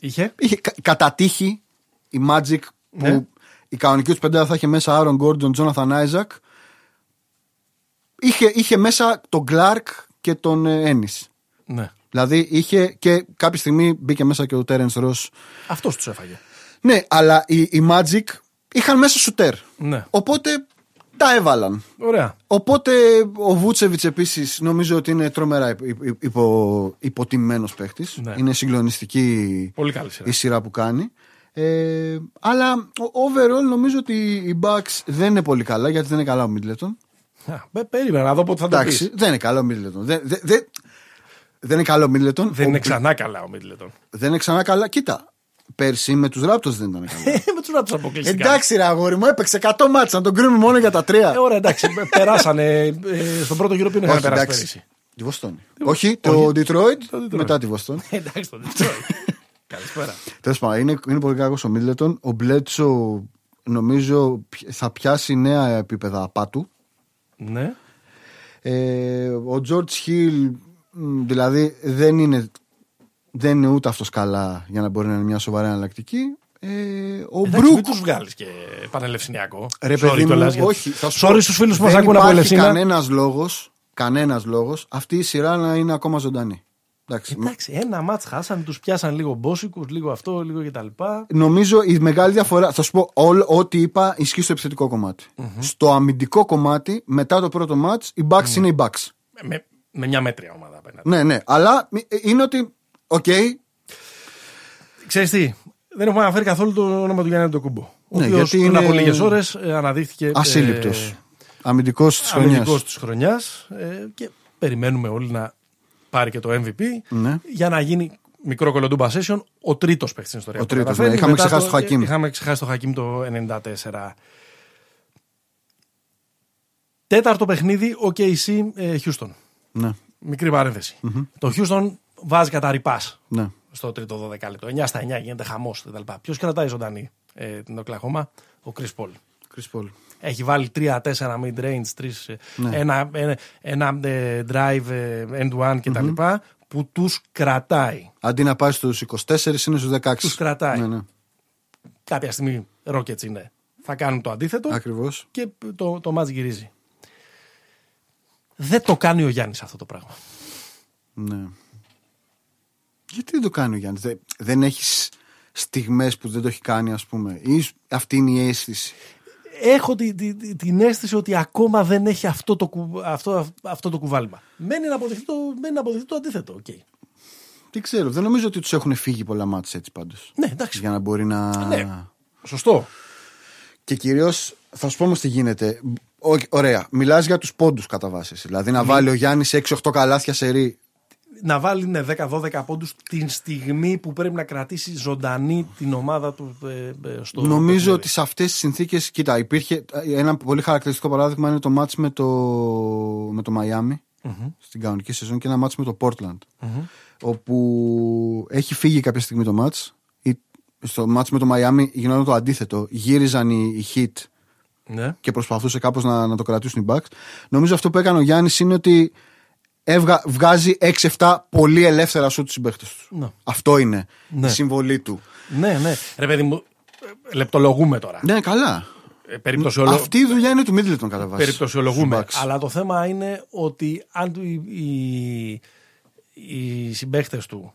Είχε; Είχε κα- κατά τύχη η Magic που Ναι. η κανονική τους πεντάδα θα είχε μέσα Aaron Gordon, Jonathan Isaac. Είχε, είχε μέσα τον Clark και τον ε, Ennis. Ναι. Δηλαδή είχε και κάποια στιγμή μπήκε μέσα και ο Terence Ross. Αυτός τους έφαγε. Ναι, αλλά οι, οι Magic είχαν μέσα σουτέρ. Ναι. Οπότε τα έβαλαν. Ωραία. Οπότε ο Βούτσεβιτ επίσης νομίζω ότι είναι τρομερά υπο, υπο, υποτιμμένο παίχτης. Ναι. Είναι συγκλονιστική Πολύ καλή σειρά. η σειρά που κάνει. Ε, αλλά ο- overall νομίζω ότι οι Bucks δεν είναι πολύ καλά γιατί δεν είναι καλά ο Middleton. Α, πε- Περίμενα να δω πότε θα το Εντάξει, πεις. δεν είναι καλό ο Middleton. Δεν, δεν, δεν, δεν είναι καλό ο Middleton. Δεν Ο- είναι ξανά καλά ο Μίτλετον. δεν είναι ξανά καλά. Κοίτα, πέρσι με τους Raptors δεν ήταν καλά. Με τους ράπτου αποκλειστικά. Εντάξει, ρε αγόρι μου, έπαιξε 100 μάτσα. Να τον κρίνουμε μόνο για τα τρία. Ε, ωραία, εντάξει. περάσανε ε, στον πρώτο γύρο που είναι Όχι, περάσει εντάξει. πέρυσι. Τη Βοστόνη. Όχι, το Detroit, Το Detroit. μετά τη Βοστόνη. Ε, Εντάξει, το Detroit. Καλησπέρα. Τέλος πάντων, είναι, είναι πολύ κακός ο Μίτλετον. Ο Μπλέτσο νομίζω πι- θα πιάσει νέα επίπεδα απάτου. Ναι. Ε, ο George Hill δηλαδή δεν είναι, δεν είναι ούτε αυτός καλά για να μπορεί να είναι μια σοβαρή εναλλακτική. Ε, ο Εντάξει, Μπρουκ. μην τους βγάλεις και πανελευσινιακό. Ρε Sorry παιδί μου, κιόλας, γιατί- όχι. Θα σου Sorry πω, στους φίλους που μας δεν ακούνε από υπάρχει Ελευσίνα. κανένας λόγος, κανένας λόγος αυτή η σειρά να είναι ακόμα ζωντανή. Εντάξει. Εντάξει, ένα μάτς χάσαν, τους πιάσαν λίγο μπόσικους, λίγο αυτό, λίγο κτλ. Νομίζω η μεγάλη διαφορά, θα σου πω όλο, ό,τι είπα ισχύει στο επιθετικό κομμάτι. Στο αμυντικό κομμάτι, μετά το πρώτο ματς, οι Bucks είναι οι Bucks. Με, με μια μέτρια ομάδα απέναντι. Ναι, ναι. Αλλά ε, είναι ότι, οκ, Ξέρεις τι, δεν έχουμε αναφέρει καθόλου το όνομα του Γιάννη Αντετοκούνμπο. Ο Ναι, οποίος γιατί πριν είναι από λίγες ώρες ε, αναδείχθηκε ασύλληπτος. ε, Αμυντικός της χρονιάς. αμυντικός της χρονιάς ε, και περιμένουμε όλοι να πάρει και το MVP Ναι. για να γίνει μικρή κωλοτούμπα session ο τρίτος παίκτης στην ιστορία. Ο που τρίτος, καταφέρει. ναι. Είχαμε Μετά ξεχάσει το Χακίμ. Είχαμε ξεχάσει το Χακίμ το 94. Τέταρτο παιχνίδι, ο KC ε, Houston. Ναι, Μικρή παρένθεση. Το Houston βάζει κατά ρηπάς ναι. στο τρίτο 12 λεπτό. 9 στα 9 γίνεται χαμός κτλ. Ποιος κρατάει ζωντανή ε, την Οκλαχώμα, ο Chris Paul. Chris Paul. Έχει βάλει 3-4 mid range, τρεις, ε, Ναι. ένα, ένα, ένα ε, drive ε, end one κτλ. που τους κρατάει. Αντί να πάει στους 24 είναι στους 16. Τους κρατάει. Ναι, ναι. Κάποια στιγμή Rockets είναι. Θα κάνουν το αντίθετο Ακριβώς. και το, το match γυρίζει. Δεν το κάνει ο Γιάννης αυτό το πράγμα. Ναι. Γιατί δεν το κάνει ο Γιάννης; Δεν, δεν έχεις στιγμές που δεν το έχει κάνει ας πούμε; Ή αυτή είναι η αίσθηση; έχω τη, τη- τη- την αίσθηση ότι ακόμα δεν έχει αυτό το, κου- αυτό, αυτό το κουβάλιμα. Μένει να αποδειχθεί το, μένει να αποδειχθεί το αντίθετο. οκ. Τι ξέρω. Δεν νομίζω ότι τους έχουν φύγει πολλά ματς έτσι πάντως. Ναι, εντάξει. Για να μπορεί να... Ναι. Σωστό. Και κυρίως θα σου πω όμως τι γίνεται. Ω- ωραία. Μιλάς για τους πόντους κατά βάση. εσύ. Δηλαδή να βάλει ο Γιάννης 6-8 καλάθια σε ρί. Να βάλει ναι, 10-12 πόντους την στιγμή που πρέπει να κρατήσει ζωντανή την ομάδα του ε, ε, στο Νομίζω παιχνίδι. ότι σε αυτές τις συνθήκες, κοίτα, υπήρχε ένα πολύ χαρακτηριστικό παράδειγμα είναι το μάτς με το, με το Miami στην κανονική σεζόν και ένα μάτς με το Portland. Όπου έχει φύγει κάποια στιγμή το μάτς. Ή- Στο μάτς με το Miami γινόταν το αντίθετο. Γύριζαν οι, οι Heat Ναι. και προσπαθούσε κάπως να, να το κρατήσουν οι Bucks. Νομίζω αυτό που έκανε ο Γιάννης είναι ότι έβγα, βγάζει 6-7 πολύ ελεύθερα σου τους συμπαίχτες τους. Ναι. Αυτό είναι Ναι. η συμβολή του. ναι, ναι. Ρε παιδί μου, ε, λεπτολογούμε τώρα. Ναι, καλά. Ε, περιπτωσιολο- Αυτή η δουλειά είναι του Middleton κατά βάση. Περιπτωσιολογούμε. Στους Bucks. Αλλά το θέμα είναι ότι αν του, οι, οι, οι συμπαίχτες του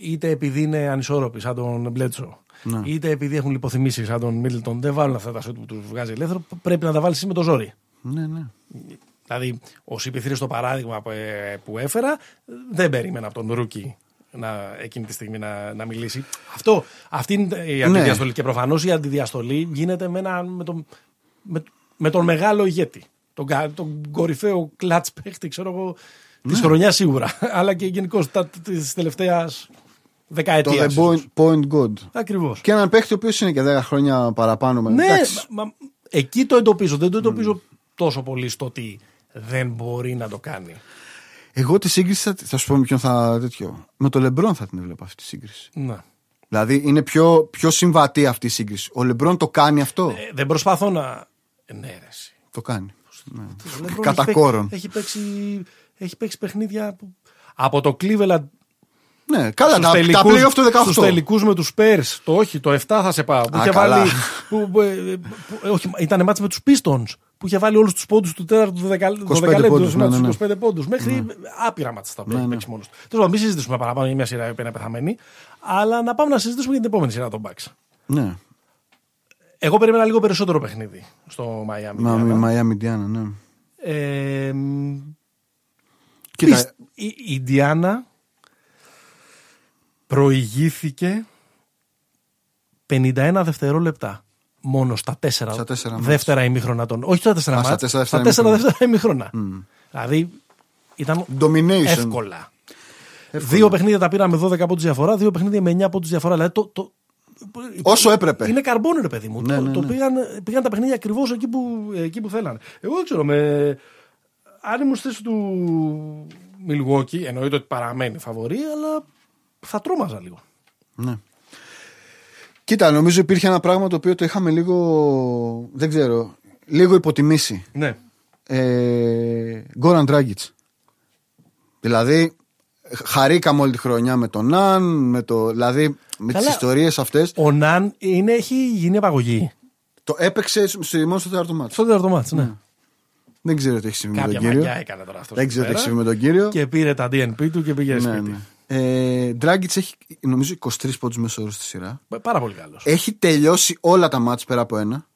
είτε επειδή είναι ανισόρροποι σαν τον Μπλέτσο, Ναι. είτε επειδή έχουν λιποθυμήσει σαν τον Μίλτον, δεν βάλουν αυτά τα σουτ που τους βγάζει ελεύθερο, πρέπει να τα βάλεις εσύ με το ζόρι. Ναι, ναι. Δηλαδή, ο Σιπηθρή στο παράδειγμα που, ε, που έφερα, δεν περίμενα από τον Ρούκι να, εκείνη τη στιγμή να, να μιλήσει. Αυτό, αυτή είναι Ναι. η αντιδιαστολή. Και προφανώς η αντιδιαστολή γίνεται με, ένα, με, τον, με, με τον μεγάλο ηγέτη. Τον, κα- τον κορυφαίο κλατς παίχτη, ξέρω εγώ, της Ναι. χρονιάς σίγουρα. Αλλά και γενικώς της τελευταίας Το δεκαετία. The point, point God. Ακριβώς. Και έναν παίχτη ο οποίος είναι και 10 χρόνια παραπάνω. με- Ναι, εντάξει. μα, μα- εκεί το εντοπίζω. Δεν το εντοπίζω τόσο πολύ στο ότι δεν μπορεί να το κάνει. Εγώ τη σύγκριση θα, θα σου πω με ποιον θα. Τέτοιο. Με το Λεμπρόν θα την έβλεπα αυτή τη σύγκριση. Ναι. Δηλαδή είναι πιο, πιο συμβατή αυτή η σύγκριση. Ο Λεμπρόν το κάνει αυτό; Ε, δεν προσπαθώ να. Ε, Ναι, ρε, εσύ. Το κάνει. Ναι. Ο Λεμπρόν Κατά έχει κόρον. παίξει- Έχει παίξει, έχει παίξει παιχνίδια που- από το Cleveland Ναι, καλά. στους Τα, τα τελικούς, playoff το 18. στους τελικούς με τους Spurs. Το όχι, το 7 θα σε πάω. Που Α, είχε καλά. βάλει, που, που, ε, που- ε, όχι, ήταν μάτς με τους Pistons. Που είχε βάλει όλους τους πόντους του τέταρτου του 25 πόντους, ναι, ναι, ναι. 25 πόντους. Μέχρι άπειρα μάτς τα οποία έχει παίξει μόνος του. Τέλος πάντων, μην συζητήσουμε παραπάνω για μια σειρά η οποία είναι πεθαμένη. Αλλά να πάμε να συζητήσουμε για την επόμενη σειρά των Bucks. Ναι. Εγώ περίμενα λίγο περισσότερο παιχνίδι στο Miami. Μα, Indiana. Μαϊάμι Ιντιάνα, ναι. Ε, Κοίτα, Πισ- η η Ιντιάνα προηγήθηκε 51 δευτερόλεπτα μόνο στα 4 Στα τέσσερα μάτς. δεύτερα ημίχρονα των. Όχι στα 4 Α, στα μάτς, τέσσερα στα δεύτερα 4 δεύτερα ημίχρονα. Δηλαδή ήταν Domination. εύκολα. Δύο παιχνίδια τα πήραμε 12 πόντους διαφορά, δύο παιχνίδια με 9 πόντους διαφορά. Δηλαδή το, το, Όσο έπρεπε. είναι καρμπόνι, ρε παιδί μου. Ναι, το, ναι, το ναι. πήγαν, πήγαν τα παιχνίδια ακριβώς εκεί που, εκεί που θέλανε. Εγώ δεν ξέρω, με, αν ήμουν στη θέση του Milwaukee, εννοείται ότι παραμένει φαβορή, αλλά θα τρόμαζα λίγο. Ναι. Κοίτα, νομίζω υπήρχε ένα πράγμα το οποίο το είχαμε λίγο. Δεν ξέρω. Λίγο υποτιμήσει. Ναι. Ε, Γκόραν Ντράγκητς. Δηλαδή, χαρήκαμε όλη τη χρονιά με τον Ναν, με το, δηλαδή με Καλά. τις ιστορίες αυτές. Ο Ναν είναι, έχει γίνει απαγωγή. Το έπαιξε στη- μόνο στο τέταρτο μάτι. Στο τέταρτο μάτς, ναι. Δεν ξέρω τι έχει συμβεί με τον Κάποια κύριο. μαγιά έκανε τώρα αυτός. Δεν ξέρω τι έχει συμβεί με τον κύριο. Και πήρε τα DNP του και πήγε Ναι, σπίτι. ναι. Ε, Dragic έχει νομίζω 23 πόντους μέσω όρο στη σειρά. Πάρα πολύ καλός. Έχει τελειώσει όλα τα μάτς πέρα από ένα.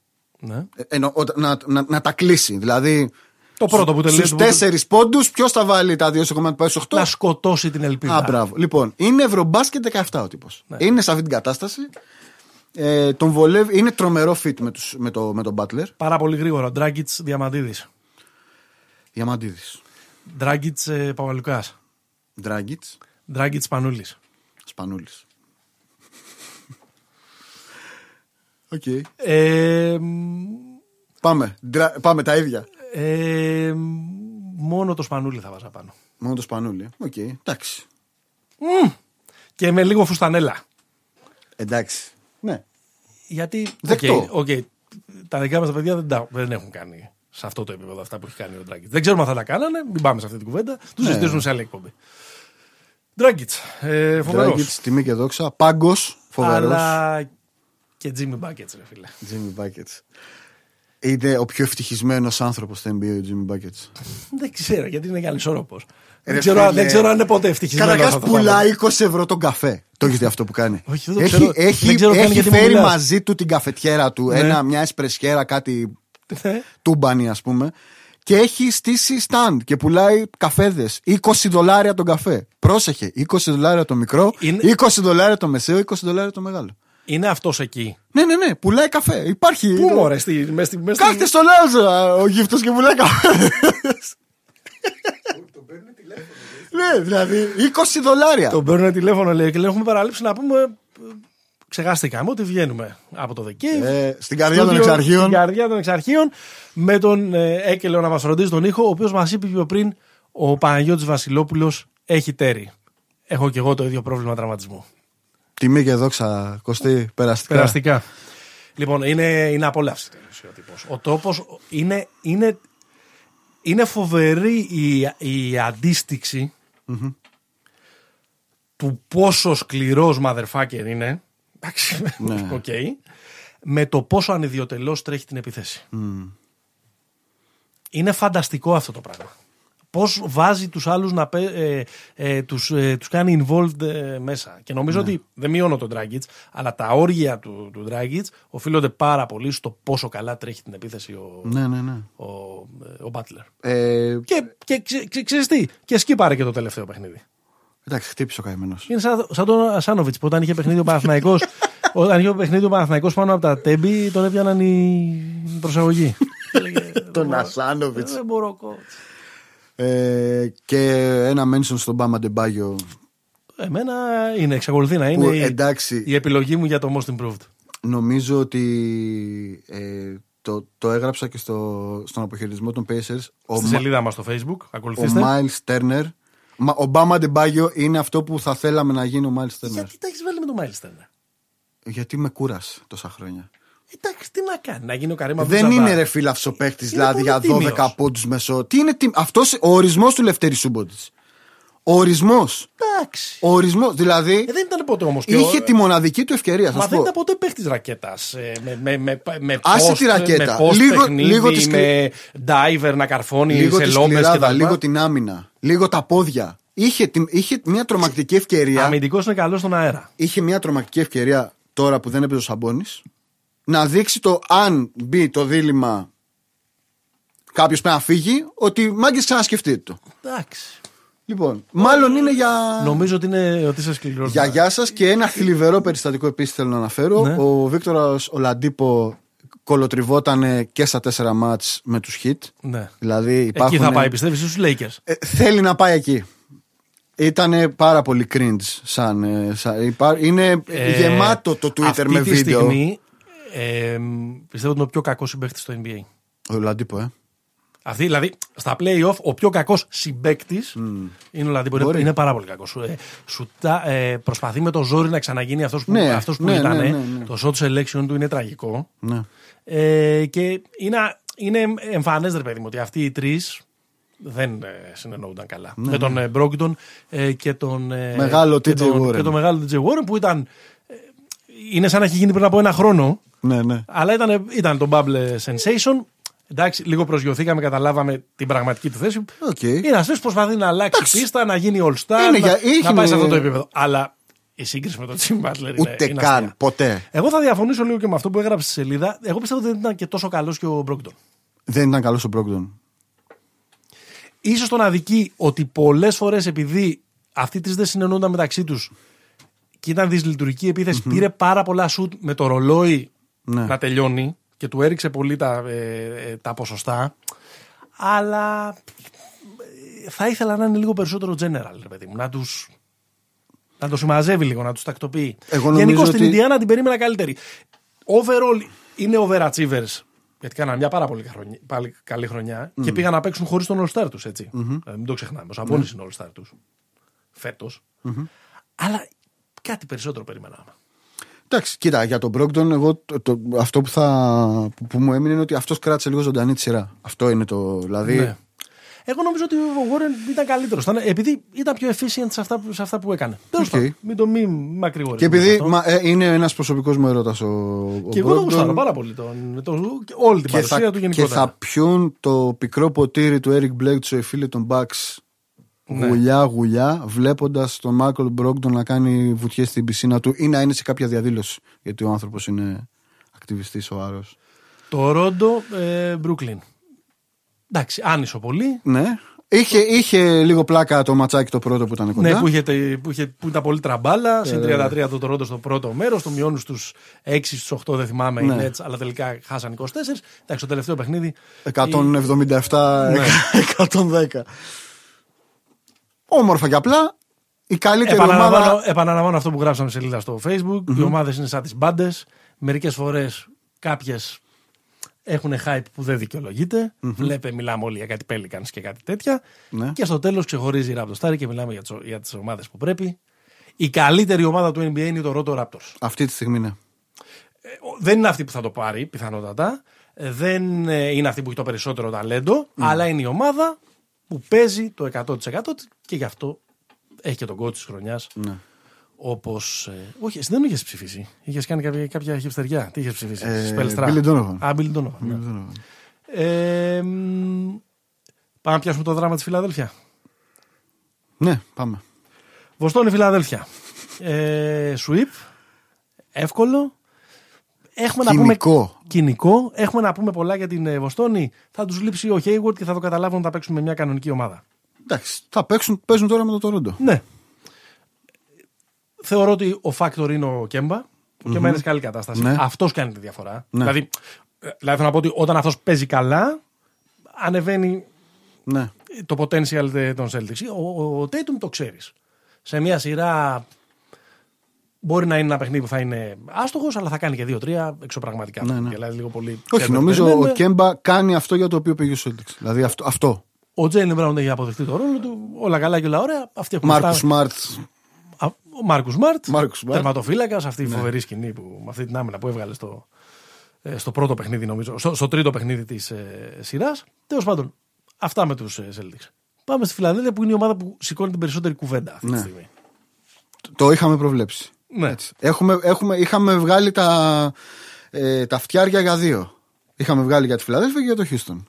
Ναι. Ε, εννοώ, όταν- να, να, να τα κλείσει. Δηλαδή, Το πρώτο που τελείωσε. στους το- 4 πόντους, ποιος θα βάλει τα δύο στο κομμάτι που πάει στους 8. Να σκοτώσει την ελπίδα. Α, μπράβο. Λοιπόν, είναι ευρωμπάσκετ 17 ο τύπος. Ναι. Είναι σε αυτή την κατάσταση. Ε, τον βολεύει, είναι τρομερό fit με, τους, με, το, με τον Butler. Πάρα πολύ γρήγορα. Ντράγκητ Διαμαντίδης. Διαμαντίδης. Ντράγκητ ε, Παπαλουκάς. Dragic, Ντράγκητ Πανούλη. Σπανούλης. Οκ. Ε, μ, Πάμε. Ντρα- Πάμε τα ίδια. ε, μ, μόνο το Σπανούλη θα έβαζα πάνω. Μόνο το Σπανούλη. Οκ. Εντάξει. Και με λίγο φουστανέλα. Εντάξει. Ναι. Γιατί. Δεκτό. οκ, οκ, τα δικά μας τα παιδιά δεν, τα, δεν έχουν κάνει σε αυτό το επίπεδο αυτά που έχει κάνει ο Ντράγκιτς. Δεν ξέρουμε αν θα τα κάνανε. Μην πάμε σε αυτή την κουβέντα. Τους Ναι. συζητήσουμε σε άλλη εκπομπή. Ντράγκιτς. Ε, Φοβερός. Dragic, τιμή και δόξα. Πάγκος. Φοβερός. Αλλά και Jimmy Buckets, ρε φίλε. Jimmy Buckets. Είναι ο πιο ευτυχισμένος άνθρωπος στο NBA ο Jimmy Buckets. Δεν ξέρω γιατί είναι και ανισόρροπο. Ρε Δεν, ξέρω, φίλε. δεν ξέρω αν είναι ποτέ ευτυχισμένο. Καταρχάς πουλάει 20 ευρώ τον καφέ. Το έχεις δει αυτό που κάνει; Όχι, δεν το έχει ξέρω. έχει, Δεν ξέρω καν έχει γιατί μου φέρει μιλάς. μαζί του την καφετιέρα του, ένα, μια εσπρεσιέρα, κάτι Ναι. τούμπανι ας πούμε. Και έχει στήσει stand και πουλάει καφέδες. 20 δολάρια τον καφέ. Πρόσεχε. 20 δολάρια το μικρό, Είναι- 20 δολάρια το μεσαίο, 20 δολάρια το μεγάλο. Είναι αυτός εκεί. Ναι, ναι, ναι. Πουλάει καφέ. Υπάρχει. Πού μωρέ, στη, μες στη, μες στη- Κάθεται στο Λάζα ο γύφτος και πουλάει καφές. Ναι, δηλαδή 20 δολάρια. Τον παίρνουν τηλέφωνο λέει και λέει έχουμε παραλείψει να πούμε. Ε, Ξεχάστηκαμε ότι βγαίνουμε από το Δεκέμβρη. Ε, στην καρδιά των εξαρχείων. Στην καρδιά των εξαρχείων. Με τον ε, Έκελο να μας φροντίζει τον ήχο, ο οποίος μας είπε πιο πριν ο Παναγιώτης Βασιλόπουλος έχει τέρι. Έχω και εγώ το ίδιο πρόβλημα τραυματισμού. Τιμή και δόξα, Κωστή, περαστικά. Περαστικά. Λοιπόν, είναι, είναι απόλαυση τέλος ο τύπος. Ο τόπος είναι, είναι, είναι φοβερή η, η αντιστοιξη του πόσο σκληρός motherfucker είναι. Εντάξει, Ναι. οκ. με το πόσο ανιδιοτελώς τρέχει την επίθεση. Είναι φανταστικό αυτό το πράγμα. Πώς βάζει τους άλλους να πέ, ε, ε, τους, ε, τους κάνει involved ε, μέσα. Και νομίζω Ναι. ότι δεν μειώνω τον Dragic, αλλά τα όργια του, του Dragic οφείλονται πάρα πολύ στο πόσο καλά τρέχει την επίθεση ο, Ναι, ναι, ναι. ο, ε, ο Butler. Ε, Και, και ξε, ξε- ξέρεις τι, και σκύπαρε και το τελευταίο παιχνίδι. Εντάξει, χτύπησε ο καημένος. Είναι σαν, σαν τον Ασάνοβιτς που όταν είχε παιχνίδι ο Παναθηναϊκός όταν είχε παιχνίδι ο Παναθηναϊκός πάνω από τα τέμπη, τον έπιαναν οι προσαγωγοί. Τον Ασάνοβιτς. Δεν μπορώ coach. Ε, και ένα mention στον Μπάμα Ντεμπάγιο. Εμένα είναι, εξακολουθεί να είναι Που, η, εντάξει. η επιλογή μου για το Most Improved. Νομίζω ότι ε, το, το έγραψα και στο, στον αποχαιρισμό των Pacers. Ο, Στη Μα- σελίδα μας στο Facebook, ο ακολουθήστε. Miles Turner. Μα- Ο Μπάμα Ντεμπάγιο είναι αυτό που θα θέλαμε να γίνει ο Miles Turner. Γιατί τα έχεις βάλει με το Miles Turner. Γιατί με κούρασε τόσα χρόνια. Εντάξει, τι να κάνει, να γίνει ο Καρύμα Δεν είναι ρε φίλαυσο παίκτης δηλαδή για πολύ 12 τίμιος. πόντους μεσό. Τι είναι τι... Αυτός, ο ορισμός του Λευτέρη Σούμποντι. Ο ορισμός. Εντάξει. Ο ορισμός. Δηλαδή Ε, δεν ήταν ποτέ όμως. είχε τη μοναδική του ευκαιρία. Μα Σας δεν πω. ήταν ποτέ παίχτης ρακέτας. Με, με, με, με Άσε post, τη ρακέτα. Με post Λίγο- παιχνίδι, λίγο τη σκλη- με diver να καρφώνει Λίγο σε τη λόμπε σκληράδα, και λίγο την άμυνα, λίγο τα πόδια. Είχε, τη- είχε μια τρομακτική ευκαιρία. Αμυντικός είναι καλός στον αέρα. Είχε μια τρομακτική ευκαιρία τώρα που δεν έπαιζε ο Σαμπόνι να δείξει το αν μπει το δίλημα κάποιος πρέπει να φύγει, ότι μάγκες ξανασκεφτείτε το. Εντάξει. Λοιπόν, μάλλον είναι για. Νομίζω ότι, είναι, ότι είσαι σκληρό. Για γεια σας και ένα θλιβερό περιστατικό επίσης θέλω να αναφέρω. Ναι. Ο Βίκτορας Ολαντίπο κολοτριβόταν και στα τέσσερα μάτς με τους hit. Ναι. Δηλαδή υπάρχουν... Εκεί θα πάει, πιστεύεις, στους Lakers. Ε, θέλει να πάει εκεί. Ήταν πάρα πολύ cringe σαν, ε, σαν- υπά- είναι Ε, γεμάτο το Twitter αυτή με τη βίντεο. Στιγμή, ε, πιστεύω ότι είναι ο πιο κακός συμπαίχτης στο NBA. Ο Λαντίπο, ε. Αυτή, δηλαδή, στα playoff, ο πιο κακός συμπαίκτης είναι ο Λαντίπο. Είναι, Μπορεί. είναι πάρα πολύ κακός. Ε, σου τα- ε, προσπαθεί με το ζόρι να ξαναγίνει αυτός που, Ναι, αυτός που ναι, ήταν. ναι, ε. ναι, ναι. Το shot selection του είναι τραγικό. Ναι. Ε, και είναι, είναι εμφανές, ρε παιδί μου, ότι αυτοί οι τρεις δεν ε, συνεννοούνταν καλά. με τον ε, Μπρόγκντον ε, και τον. ε, Ναι, Μεγάλο και TJ τον- Warren. Και τον μεγάλο TJ Warren που ήταν. ε, είναι σαν να έχει γίνει πριν από ένα χρόνο. ναι, ναι. Αλλά ήταν, ήταν το Bubble Sensation. Εντάξει, λίγο προσγειωθήκαμε, καταλάβαμε την πραγματική του θέση. Οκ. Είναι ένα που προσπαθεί να αλλάξει Εντάξει. πίστα, να γίνει all star, Είναι να, για- να έχει- πάει σε αυτό το επίπεδο. Αλλά η σύγκριση με τον Jim Butler είναι, Ούτε είναι καν. αστεία. Ποτέ. Εγώ θα διαφωνήσω λίγο και με αυτό που έγραψε στη σελίδα. Εγώ πιστεύω ότι δεν ήταν και τόσο καλός και ο Μπρόγκντον. Δεν ήταν καλός ο Μπρόγκτον. Ίσως τον αδικεί ότι πολλές φορές επειδή αυτοί τρεις δεν συνεννοούνταν μεταξύ τους και ήταν δυσλειτουργική επίθεση, πήρε πάρα πολλά σουτ με το ρολόι Ναι. να τελειώνει και του έριξε πολύ τα, ε, ε, τα ποσοστά. Αλλά ε, θα ήθελα να είναι λίγο περισσότερο general, ρε παιδί μου. Να τους να το συμμαζεύει λίγο, να τους τακτοποιεί. Εγώ νομίζω Γενικώ στην ότι- Ινδιάνα την περίμενα καλύτερη. Overall είναι overachievers. Γιατί κάνανε μια πάρα πολύ χρονιά, πάλι καλή χρονιά και πήγαν να παίξουν χωρίς τον All-Star τους. έτσι. Ε, μην το ξεχνάμε. Ο Σαμπόνις είναι All-Star τους. φετο Αλλά κάτι περισσότερο περιμέναμε. Εντάξει, κοίτα, για τον Μπρόγκντον, εγώ το, το- αυτό που, θα, που, που μου έμεινε είναι ότι αυτός κράτησε λίγο ζωντανή τη σειρά. Αυτό είναι το. Δηλαδή. Ναι. Εγώ νομίζω ότι ο Warren ήταν καλύτερος. Επειδή ήταν πιο efficient σε αυτά, που- σε αυτά που έκανε. Τέλος Οκ. πάντων. Μην το μη μακρηγορήσουμε. Και επειδή αυτό. μα, ε, είναι ένας προσωπικός μου ερώτα ο, ο Και εγώ τον Brogdon γουστάρω πάρα πολύ. Τον, τον, και όλη την και παρουσία θα, του και γενικότερα. θα πιούν το πικρό ποτήρι του Eric Blake, του φίλοι των Bucks, Ναι. γουλιά γουλιά, βλέποντας τον Μάικλ Μπρόγκτον να κάνει βουτιές στην πισίνα του ή να είναι σε κάποια διαδήλωση. Γιατί ο άνθρωπος είναι ακτιβιστής σοβαρό. Το Ρόντο, ε, Brooklyn. Εντάξει, άνισο πολύ. Ναι. Είχε, είχε λίγο πλάκα το ματσάκι το πρώτο που ήταν κοντά. Ναι, που, είχε, που, είχε, που ήταν πολύ τραμπάλα. Συν 33 το Toronto στο πρώτο μέρος. Το μειώνουν στους 6 στους 8, δεν θυμάμαι οι Ναι. Nets, αλλά τελικά χάσαν 24. Εντάξει, το τελευταίο παιχνίδι. 177, Ναι. 110. Όμορφα και απλά. Η καλύτερη Επαναλαμβάνω, ομάδα. επαναλαμβάνω αυτό που γράψαμε σε σελίδα στο Facebook. Οι ομάδες είναι σαν τις μπάντες. Μερικές φορές κάποιες έχουν hype που δεν δικαιολογείται. Βλέπε, μιλάμε όλοι για κάτι Pelicans και κάτι τέτοια. Ναι. Και στο τέλος ξεχωρίζει η Raptors Star και μιλάμε για, τις- για τις ομάδες που πρέπει. Η καλύτερη ομάδα του NBA είναι το Roto Raptors. Αυτή τη στιγμή ναι. Δεν είναι αυτή που θα το πάρει, πιθανότατα. Ε, Δεν ε, είναι αυτή που έχει το περισσότερο ταλέντο, αλλά είναι η ομάδα που παίζει το 100% και γι' αυτό έχει και τον coach της χρονιάς. ναι. Όπως. όχι, εσύ δεν είχες ψηφίσει. Είχες κάνει κάποια, κάποια χυψτεριά. Τι είχες ψηφίσει. Ε, Σπέλστρα. Billy Donovan. Α, Billy Donovan, ναι. Ε, μ, πάμε να πιάσουμε το δράμα της Φιλαδέλφια. Ναι, πάμε. Βοστόνη Φιλαδέλφια. Ε, sweep. Εύκολο. Έχουμε να Κοινικό. πούμε. Κοινικό. Έχουμε να πούμε πολλά για την ε, Βοστόνη. Θα τους λείψει ο Hayward και θα το καταλάβουν να τα παίξουν με μια κανονική ομάδα. Εντάξει, θα παίξουν, παίζουν τώρα με το Τορόντο. Ναι. Θεωρώ ότι ο Φάκτορ είναι ο Κέμπα. Ο Κέμπα είναι σε καλή κατάσταση. Ναι. Αυτός κάνει τη διαφορά. Ναι. Δηλαδή, ε, δηλαδή, θέλω να πω ότι όταν αυτός παίζει καλά, ανεβαίνει Ναι. το potential των Celtics. Ο, ο, ο Tatum το ξέρεις. Σε μια σειρά μπορεί να είναι ένα παιχνίδι που θα είναι άστοχος, αλλά θα κάνει και δύο-τρία εξωπραγματικά. Ναι, ναι. Δηλαδή, λίγο πολύ Όχι, ξέρετε, νομίζω περιμένουμε. ο Κέμπα κάνει αυτό για το οποίο πήγε ο Celtics. Δηλαδή αυτό. αυτό. Ο Τζέιλιν Μπράουν έχει αποδεχτεί το ρόλο του. Όλα καλά και όλα ωραία. Αυτοί έχουν Μάρκους φτάσει- Σμαρτ. Α, Ο Μάρκους Σμαρτ, Μάρκους Σμαρτ. τερματοφύλακας, αυτή η φοβερή σκηνή που, με αυτή την άμυνα που έβγαλε στο, ε, στο πρώτο παιχνίδι, νομίζω, στο, στο τρίτο παιχνίδι της ε, σειράς. Τέλος πάντων, αυτά με τους ε, Celtics. Πάμε στη Φιλανδία που είναι η ομάδα που σηκώνει την περισσότερη κουβέντα αυτή Ναι. τη στιγμή. Το είχαμε προβλέψει. Ναι. Έτσι. Έχουμε, έχουμε, είχαμε βγάλει τα, ε, τα φτιάρια για δύο. Είχαμε βγάλει για τη Φιλαδέλφια και για το Χιούστον.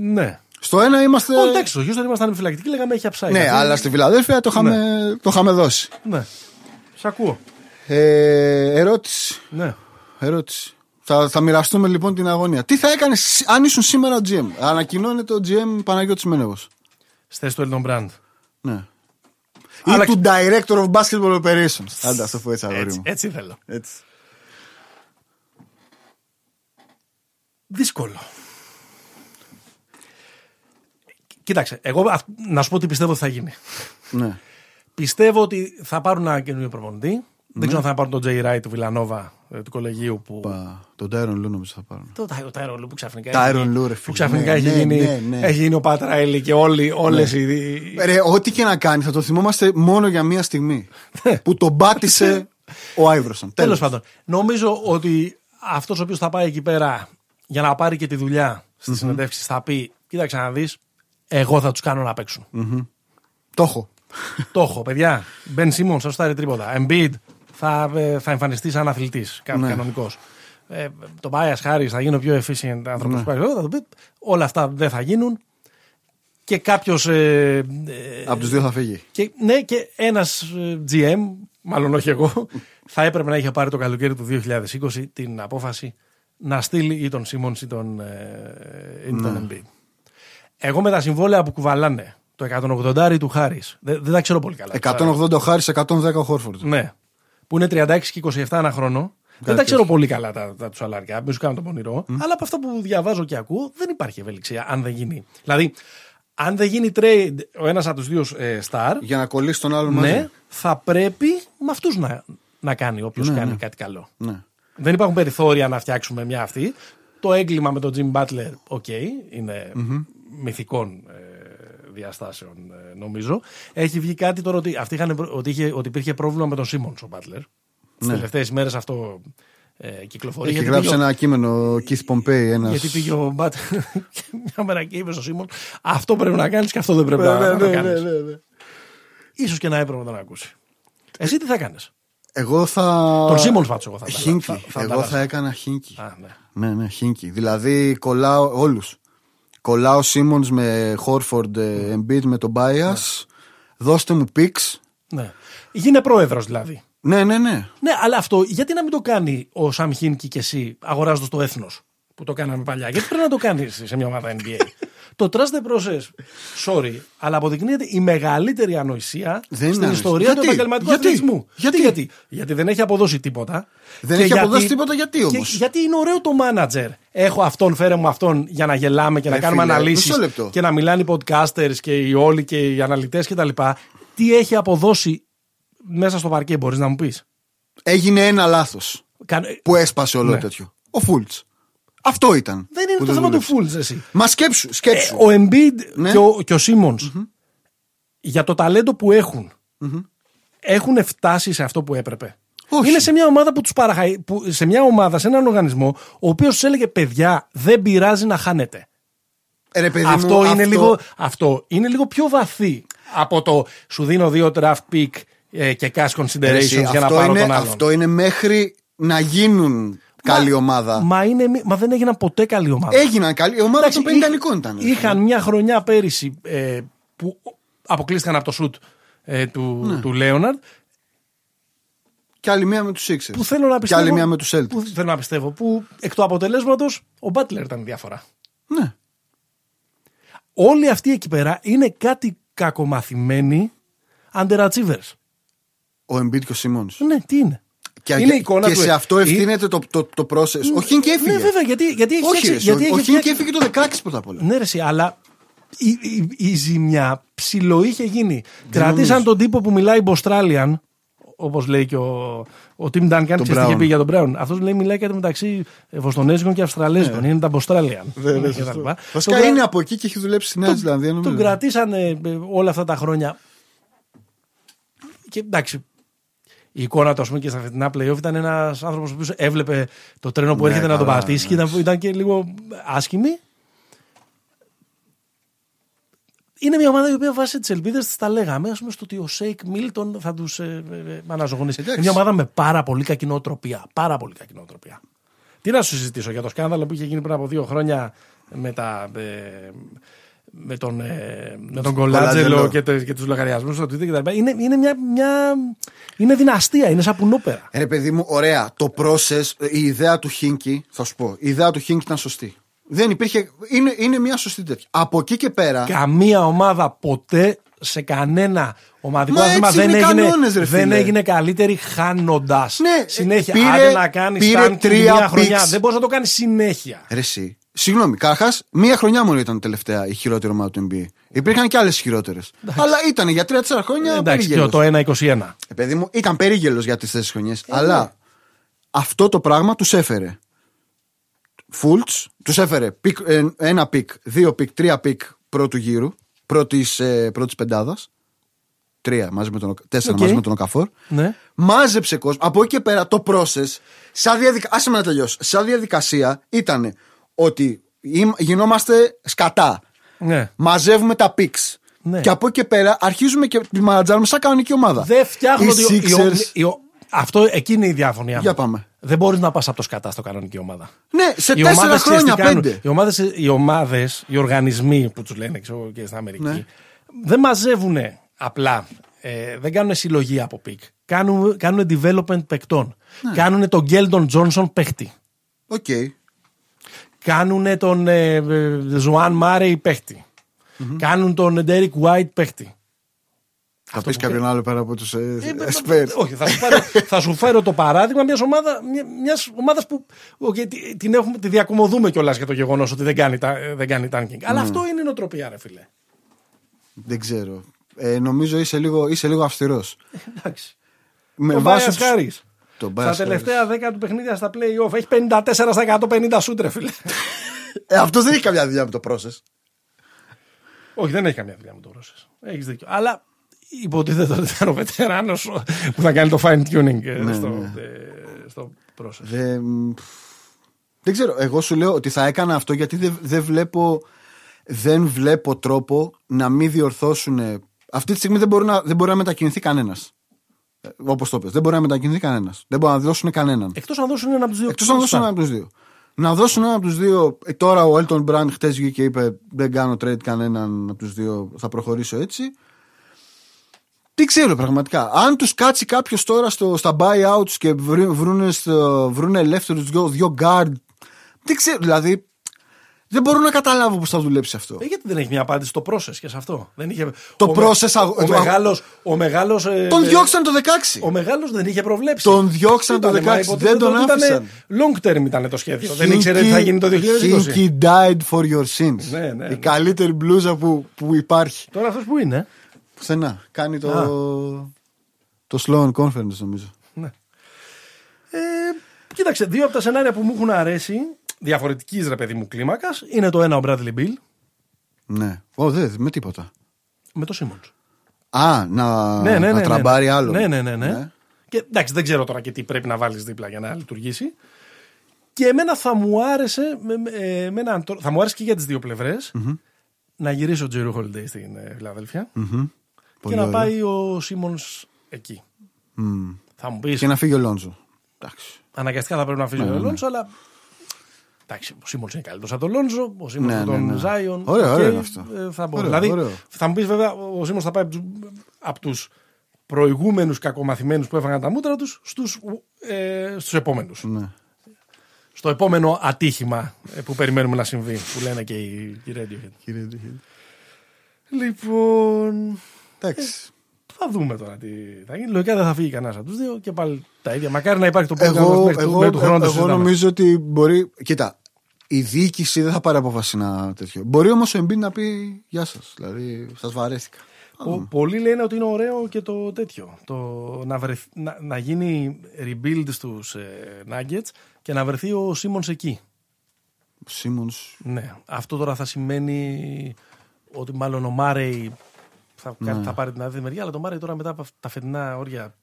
Ναι. Στο ένα είμαστε. Όχι, εντάξει, στο Houston ήμασταν επιφυλακτικοί, λέγαμε έχει upside. Ναι, Αυτό- αλλά στη Φιλαδέλφια το είχαμε, το είχαμε δώσει. Ναι. Σ' ακούω. Ε, ερώτηση. Ναι. ερώτηση. Θα, θα μοιραστούμε λοιπόν την αγωνία. Τι θα έκανε αν ήσουν σήμερα GM. Ανακοινώνεται ο GM Παναγιώτης Μένεγος. Στη του Elton Brand. Ναι. Αλλά- Ή του Director of Basketball Operations. Άντε, ας το πω έτσι, αγόρι Έτσι, μου. έτσι θέλω. Έτσι. Δύσκολο. Κοίταξε, εγώ αυ- να σου πω τι πιστεύω ότι θα γίνει. Ναι. Πιστεύω ότι θα πάρουν ένα καινούριο προπονητή. Ναι. Δεν ξέρω αν θα πάρουν τον Τζέι Ράι του Βιλανόβα ε, του κολεγίου που. Πα, τον Tyron Lue νομίζω θα πάρουν. Το Τάιρο Τάιρο Λου που ξαφνικά. Tyron έχει- Lue, ρε Που φίλε. ξαφνικά Ναι, έχει, ναι, γίνει, ναι, ναι. έχει γίνει ο Πατραέλη και όλοι, όλες οι. Ρε, ό,τι και να κάνεις θα το θυμόμαστε μόνο για μία στιγμή. Ναι. που τον πάτησε ο Άιβροσον. Τέλος πάντων. Νομίζω ότι αυτός ο οποίος θα πάει εκεί πέρα για να πάρει και τη δουλειά στις συνεντεύξεις θα πει: Κοίταξε να δεις, εγώ θα τους κάνω να παίξουν. Το έχω. Το έχω, παιδιά. Μπεν Σίμον, σα φτάρει τρίποτα. Embiid θα, ε, θα εμφανιστείς σαν αθλητής, Ναι. κανονικός. ε, το Bias Harris θα γίνει ο πιο efficient άνθρωπος Ναι. που υπάρχει. Θα του πει όλα αυτά δεν θα γίνουν. Και κάποιος. Ε, ε, Από τους δύο θα φύγει. και, ναι, και ένας GM, μάλλον όχι εγώ, θα έπρεπε να είχε πάρει το καλοκαίρι του 2020 την απόφαση να στείλει ή τον Σίμον ή τον, ε, ή τον Embiid. Εγώ με τα συμβόλαια που κουβαλάνε, το 180 του Χάρης, δεν, δεν τα ξέρω πολύ καλά. 180 ο Χάρης, 110 ο Χόρφορντ. Ναι. Που είναι 36 και 27 ένα χρόνο. δεν τα ξέρω πολύ καλά τα, τα τους σαλάρια, μην σου κάνω τον πονηρό. Αλλά από αυτά που διαβάζω και ακούω, δεν υπάρχει ευελιξία αν δεν γίνει. Δηλαδή, αν δεν γίνει trade ο ένας από τους δύο ε, star, Για να κολλήσει τον άλλον μαζί. ναι, θα πρέπει με αυτούς να, να κάνει όποιος Ναι, κάνει κάτι καλό. Ναι. Δεν υπάρχουν περιθώρια να φτιάξουμε μια αυτή. Το έγκλημα με τον Jim Butler, οκ, είναι μυθικών ε, διαστάσεων ε, νομίζω. Έχει βγει κάτι τώρα ότι, αυτοί είχαν, προ- ότι, είχε, ότι υπήρχε πρόβλημα με τον Simmons ο Butler. Τι Ναι. τελευταίες ημέρες αυτό ε, κυκλοφορεί. Έχει γιατί γράψει πήγε ο- ένα κείμενο ο Keith Pompey. Ένας... Γιατί πήγε ο Butler και μια μέρα και είπε στο Σίμον αυτό πρέπει να κάνεις και αυτό δεν πρέπει Ναι, να, ναι, να το ναι, κάνεις. ναι, ναι, ναι. Ίσως και να έπρεπε να τον ακούσει. Εσύ τι θα κάνει. Εγώ θα. Τον Σίμον πάντω εγώ θα τα- Χίνκι. θα- θα Εγώ ανταλλάσσω. θα έκανα χίνκι. Α, ναι. Ναι, ναι, χίνκι. Δηλαδή κολλάω όλους. Κολλάω Σίμον με Χόρφορντ, Embiid με τον Bias. Δώστε μου πίξ. ναι. Γίνε πρόεδρος δηλαδή. Ναι, ναι, ναι. Ναι, αλλά αυτό γιατί να μην το κάνει ο Σαμ Χίνκι και εσύ αγοράζοντας το έθνος που το κάναμε παλιά; Γιατί πρέπει να το κάνεις σε μια ομάδα NBA. το trust the process, sorry, αλλά αποδεικνύεται η μεγαλύτερη ανοησία Δεν είναι στην ανοησία. ιστορία Γιατί; του επαγγελματικού Γιατί; αθλητισμού. Γιατί; γιατί; Γιατί δεν έχει αποδώσει τίποτα. Δεν Και έχει αποδώσει τίποτα, γιατί και όμως; γιατί είναι ωραίο το manager. Έχω αυτόν, φέρε μου αυτόν για να γελάμε και να Ρε κάνουμε φίλε, αναλύσεις μισό λεπτό. και να μιλάνε οι podcasters και οι όλοι και οι αναλυτές κτλ. Τι έχει αποδώσει μέσα στο παρκέ, μπορείς να μου πεις; Έγινε ένα λάθος Κάνε- που έσπασε όλο Ναι. τέτοιο. Ο Φούλτς. Αυτό ήταν. Δεν είναι που το θέμα του δούλεψε. Fools, εσύ. Μα σκέψου, σκέψου. Ε, ο Embiid Ναι. και ο, και ο Simmons για το ταλέντο που εχουν έχουν φτάσει σε αυτό που έπρεπε. Όχι. Είναι σε μια ομάδα που τους παραχα... που, σε μια ομάδα, σε έναν οργανισμό, ο οποίος τους έλεγε παιδιά δεν πειράζει να χάνετε. Ε, ρε, παιδί μου, αυτό, είναι λίγο, αυτό είναι λίγο πιο βαθύ από το σου δίνω δύο draft pick ε, και cash considerations Ρε, εσύ, για να αυτό, πάρω είναι, τον άλλον. αυτό είναι μέχρι να γίνουν καλή ομάδα. Μα, είναι, μη- μα δεν έγιναν ποτέ καλή ομάδα. Έγιναν καλή. Η ομάδα των Εντάξει, 50 είχ- ήταν. Είχαν μια χρονιά πέρυσι ε, που αποκλείστηκαν από το σουτ ε, του, Ναι. του Λέοναρντ. Και άλλη μία με τους Sixers. Που θέλω να Και πιστεύω. άλλη μία με τους Celtics. Που θέλω να πιστεύω. Που εκ του αποτελέσματος ο Μπάτλερ ήταν η διαφορά. Ναι. Όλοι αυτοί εκεί πέρα είναι κάτι κακομαθημένοι underachievers. Ο Embiid και ο Simmons. Ναι, τι είναι. Και, είναι και- η εικόνα και του- σε αυτό η- ευθύνεται το, το, το process. Ο Χίνκι έφυγε. Ναι, βέβαια, γιατί, γιατί έχει Όχι, φτιάξει- ρε, γιατί ο, έχει ο Χίνκι φτιάξει- έφυγε το 16 πρώτα απ' όλα. Ναι, ρε, εσύ, αλλά η, η, η ζημιά ψηλό είχε γίνει. Κρατήσαν νομίζω. τον τύπο που μιλάει Μποστράλιαν, όπως λέει και ο, ο Tim Duncan, ξέρεις τι είχε Brown. πει για τον Brown. Αυτός λέει μιλάει κάτι μεταξύ Βοστονέζικων και Αυστραλέζικων. Είναι τα Bostralian. Βασικά είναι από εκεί και έχει δουλέψει στη Νέα Ζηλανδία. νομίζω. Τον κρατήσανε ε, όλα αυτά τα χρόνια. Και εντάξει, η εικόνα του, ας πούμε, και στα φετινά playoff ήταν ένας άνθρωπος που έβλεπε το τρένο που Ναι, έρχεται να τον καλά, πατήσει και ήταν, ήταν και λίγο άσχημη. Είναι μια ομάδα η οποία βάσισε τις ελπίδες τη τα λέγαμε, ας πούμε, στο ότι ο Σέικ Μίλτον θα τους ε, ε, ε, αναζωογονήσει. Εντάξει. Είναι μια ομάδα με πάρα πολύ κακή νοοτροπία. Πάρα πολύ κακή νοοτροπία. Τι να σου συζητήσω για το σκάνδαλο που είχε γίνει πριν από δύο χρόνια με, τα, ε, με τον, ε, με τον Κολάτζελο Κολάτζελο. και, το, και τους λογαριασμούς στο Twitter κτλ. Είναι, είναι, μια, μια, είναι δυναστεία, είναι σαν πουνόπερα. Ρε παιδί μου, ωραία. Το process, η ιδέα του Χίνκι, θα σου πω, η ιδέα του Χίνκι ήταν σωστή. Δεν υπήρχε. Είναι, είναι μια σωστή τέτοια. Από εκεί και πέρα. Καμία ομάδα ποτέ σε κανένα ομαδικό Μα άθλημα έτσι δεν, είναι οι έγινε, κανόνες, ρε δεν φίλε. έγινε καλύτερη χάνοντας. Ναι, συνέχεια. πήρε- Άντε να κάνεις πήρε stand τρία μια χρονιά. picks. Δεν μπορείς να το κάνεις συνέχεια. Ρε εσύ. Συγγνώμη, καταρχάς, μία χρονιά μόνο ήταν τελευταία η χειρότερη ομάδα του NBA. Υπήρχαν και άλλες χειρότερες. Αλλά ήταν για 3-4 χρόνια Εντάξει, και περίγελος. το 1-21. Ε, παιδί μου, ήταν περίγελος για τις τέσσερις χρονιές. αλλά αυτό το πράγμα τους έφερε. Φούλτς, τους έφερε pick, ε, ένα pick, δύο pick, τρία pick πρώτου γύρου, πρώτης ε, πρώτης πεντάδας. Τρία μαζί με τον, Οκα- τέσσερα Οκ. μαζί με τον Οκαφόρ. Ναι. Μάζεψε κόσμο. Από εκεί και πέρα το process, σαν διαδικα... άσε με να τελειώσω. Σαν διαδικασία ήταν ότι ειμ- γινόμαστε σκατά. ναι. Μαζεύουμε τα picks. Ναι. Και από εκεί και πέρα αρχίζουμε και τη μανατζάρουμε σαν κανονική ομάδα. Δεν φτιάχνω Οι ότι. ο- οι- Sixers- οι- ο- αυτό εκείνη η διαφωνία. μου. Για πάμε. Δεν μπορείς να πας από το σκατά στο κανονική ομάδα. Ναι, σε Οι τέσσερα ομάδες, ξέρεις τι χρόνια, κάνουν. πέντε. Οι ομάδες, οι ομάδες, οι οργανισμοί που τους λένε ξέρω, και στην Αμερική, Ναι. δεν μαζεύουν απλά, ε, δεν κάνουν συλλογή από pick. Κάνουν, κάνουν development παικτών. Ναι. Κάνουν τον Κέλντον Τζόνσον παίχτη. Οκ. Κάνουν τον ε, Ζουάν Μάρεϊ παίχτη. Κάνουν τον Ντέρικ White παίχτη. Θα πεις κάποιον άλλο πέρα από τους Ε, ε, Spurs. Όχι, θα σου, φέρω, θα σου φέρω το παράδειγμα μιας ομάδα μια, μιας ομάδας που okay, τη- την έχουμε, τη διακωμωδούμε κιόλας για το γεγονός ότι δεν κάνει, τα- δεν κάνει tanking. Ναι. Αλλά αυτό είναι η νοοτροπία, ρε φίλε. Δεν ξέρω. Ε, νομίζω είσαι λίγο, είσαι λίγο αυστηρός. Εντάξει. Με το βάση Bias τους- Harris. Το Στα Bias τελευταία 10 του παιχνίδια στα play-off έχει 54% 50 σούτ, ρε φίλε. Ε, αυτός δεν έχει καμιά δουλειά με το process. Όχι, δεν έχει καμία δουλειά με το Ρώσες. Έχεις δίκιο. Αλλά υποτίθεται ότι ήταν ο βετεράνος που θα κάνει το fine tuning ε, Ναι, στο, ναι. ε, στο process. Δεν, δεν ξέρω. Εγώ σου λέω ότι θα έκανα αυτό γιατί δεν, δεν βλέπω, δεν βλέπω τρόπο να μην διορθώσουν. Αυτή τη στιγμή δεν μπορεί να, δεν μπορεί να μετακινηθεί κανένας. Όπως το πες. Δεν μπορεί να μετακινηθεί κανένας. Δεν μπορεί να δώσουν κανέναν. Εκτός αν δώσουν ένα από τους δύο. Εκτός να δώσουν ένα από τους δύο. Να δώσουν ένα από τους δύο. Ε, τώρα ο Elton Brand χτες βγήκε και είπε: Δεν κάνω trade κανέναν από τους δύο. Θα προχωρήσω έτσι. Τι ξέρω πραγματικά. Αν τους κάτσει κάποιος τώρα στο, στα buyouts και βρουν- βρούνε, στο- βρούνε ελεύθερους δύο, δύο guard. Δεν ξέρω. Δηλαδή δεν μπορώ να καταλάβω πώς θα δουλέψει αυτό. Ε, γιατί δεν έχει μια απάντηση στο process και σε αυτό. Δεν είχε... Το ο, με- process αγ- Ο το- μεγάλος, ο μεγάλος, ε, Τον ε, διώξαν το 16. Ο μεγάλος δεν είχε προβλέψει. Τον διώξαν το Ήτανε, μα 16, υποτίθεται δεν τον ότι ήτανε άφησαν. Long term ήταν το σχέδιο. δεν ήξερε τι θα γίνει το 2020. Hinky died for your sins. Ναι, ναι, Η ναι. καλύτερη μπλούζα που, που υπάρχει. Τώρα αυτός που είναι. Πουθενά. Κάνει το, Α. το slow conference νομίζω. Ναι. Ε, κοίταξε, δύο από τα σενάρια που μου έχουν αρέσει, διαφορετικής ρε παιδί μου κλίμακας, είναι το ένα ο Bradley Bill Ναι. Ω, δε, με τίποτα. με το Simmons. Α, να, Ναι, ναι, ναι, να ναι. τραμπάρει άλλο. Ναι, ναι, ναι, ναι. Και εντάξει, δεν ξέρω τώρα και τι πρέπει να βάλεις δίπλα για να λειτουργήσει. Και εμένα θα μου άρεσε, με- με- ε, εμένα, το- θα μου άρεσε και για τις δύο πλευρές, να γυρίσει ο Τζέρου Holiday στην ε, Φιλαδέλφια Μμμ. και Πολύ να ωραίο. πάει ο Σίμον εκεί. Μμ. Θα μου πεις, Και να φύγει ο Λόντζο. Εντάξει. αναγκαστικά θα πρέπει να αφήσει Ναι, ο ναι. Λόνσο, αλλά. Εντάξει, ο Σίμον είναι καλύτερος από τον Λόνσο, ο Σίμον Ναι, από ναι, τον ναι. Ζάιον. Ωραίο, οκ, ωραίο είναι αυτό. ε, θα μπορεί. Ωραίο, δηλαδή, ωραίο. θα μου πεις βέβαια, ο Σίμον θα πάει από του προηγούμενους κακομαθημένους που έφαγαν τα μούτρα τους στους ε, στους επόμενους. Ναι. Στο επόμενο ατύχημα ε, που περιμένουμε να συμβεί, που λένε και οι, οι Radiohead. Κύριε Ντούχελ. Λοιπόν. Εντάξει. Θα δούμε τώρα τι θα γίνει. Λογικά δεν θα φύγει κανένας από τους δύο και πάλι τα ίδια. Μακάρι να υπάρχει το podcast Εγώ, μέχρι, του- εγώ, μέχρι του χρόνου. να το εγώ συζητάμε. νομίζω ότι μπορεί. Κοίτα, η διοίκηση δεν θα πάρει απόφαση να τέτοιο. Μπορεί όμως ο Embiid να πει Γεια σας. Δηλαδή, σας βαρέθηκα. Πο- Πολλοί λένε ότι είναι ωραίο και το τέτοιο. Το να, βρεθ- να, να γίνει rebuild στους ε, Nuggets και να βρεθεί ο Σίμον εκεί. Ο Σίμον. Ναι. Αυτό τώρα θα σημαίνει ότι μάλλον ο Μάρεϊ θα, Ναι. κάτι θα πάρει την άλλη μεριά, αλλά το Μάρεϊ τώρα μετά από τα φετινά όρια.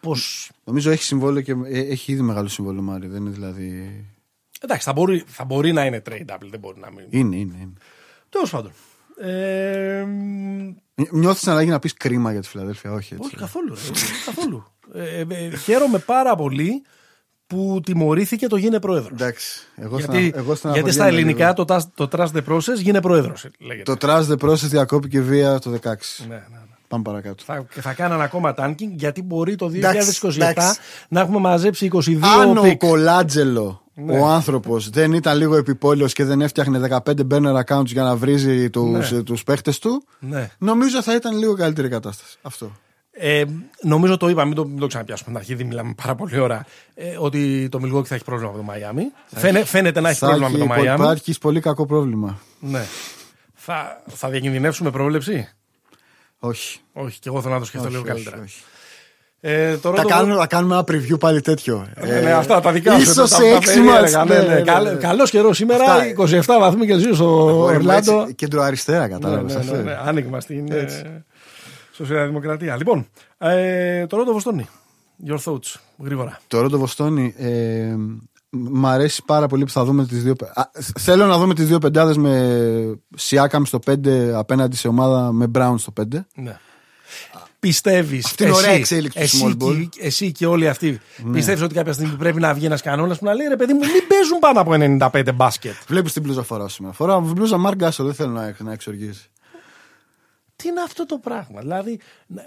Πώ. Νομίζω έχει συμβόλαιο και ε, έχει ήδη μεγάλο συμβόλαιο Μάρι. Δεν είναι δηλαδή. Εντάξει, θα μπορεί, θα μπορεί να είναι trade δεν μπορεί να μην. Είναι, είναι. είναι. Τέλος πάντων. Ε, Νιώθεις ανάγκη να πεις κρίμα για τη Φιλαδέλφια, όχι έτσι. όχι καθόλου. Ρε, καθόλου. Ε, ε, ε, χαίρομαι πάρα πολύ που τιμωρήθηκε το γίνε πρόεδρος. Εντάξει. Εγώ Γιατί, στανα- εγώ γιατί στα στεναχωριέμαι ελληνικά λίγο. το, tas- το trust the process γίνε πρόεδρος. Λέγεται. Το trust the process διακόπηκε βία το 16. Ναι, ναι, ναι. Πάμε παρακάτω. Θα, και θα κάνανε ακόμα tanking γιατί μπορεί το 2027 Εντάξει, εντάξει. να έχουμε μαζέψει 22 Αν ο pick. Κολάτζελο, Ναι. ο άνθρωπος, δεν ήταν λίγο επιπόλαιος και δεν έφτιαχνε 15 burner accounts για να βρίζει τους Ναι. τους παίχτες του, Ναι. νομίζω θα ήταν λίγο καλύτερη κατάσταση. Αυτό. Ε, νομίζω το είπα, μην το, μην το ξαναπιάσουμε στην αρχή, δεν μιλάμε πάρα πολύ ώρα. Ε, ότι το Milwaukee θα έχει πρόβλημα με το Μαϊάμι. Φαίνε, φαίνεται να έχει Θα πρόβλημα με το έχει- Μαϊάμι. Υπάρχει πολύ κακό πρόβλημα. Ναι. Θα, θα διακινδυνεύσουμε πρόβλεψη; Όχι. Όχι, και εγώ θέλω να το σκεφτώ όχι, λίγο όχι, καλύτερα. όχι. Ε, το Θα Rondo- κάνουμε, θα κάνουμε ένα preview πάλι τέτοιο. Ναι, ναι, αυτά τα δικά σου. Ίσως τα- σε τα έξι περίεργα, μάτς. ναι, Ναι, ναι. ναι, ναι, Καλ- ναι. Καλός καιρός σήμερα, Αυτά. 27 βαθμοί Κελσίου στο Ορλάντο. Κέντρο αριστερά, Ναι, κατάλαβες. ναι, ναι, ναι. Άνοιγμα στην ε, Σοσιαλδημοκρατία. Λοιπόν, ε, το Ρόντο Βοστόνη. Your thoughts, γρήγορα. Το Ρόντο Βοστόνη ε, μ' αρέσει πάρα πολύ που θα δούμε τις δύο. Α, θέλω να δούμε τις δύο πεντάδες με Σιάκαμ στο 5 απέναντι σε ομάδα με Brown στο 5. Ναι. Πιστεύεις. Αυτή είναι ωραία εξέλιξη του εσύ, small ball. και- εσύ και όλοι αυτοί πιστεύεις ότι κάποια στιγμή πρέπει να βγει ένας κανόνας που να λέει ρε παιδί μου, μην παίζουν πάνω από 95 μπάσκετ. Βλέπεις την μπλούζα φοράω σήμερα. Φοράω μπλούζα Μαρκ Γκάσολ, δεν θέλω να, να εξοργήσει. Τι είναι αυτό το πράγμα. Δηλαδή. να-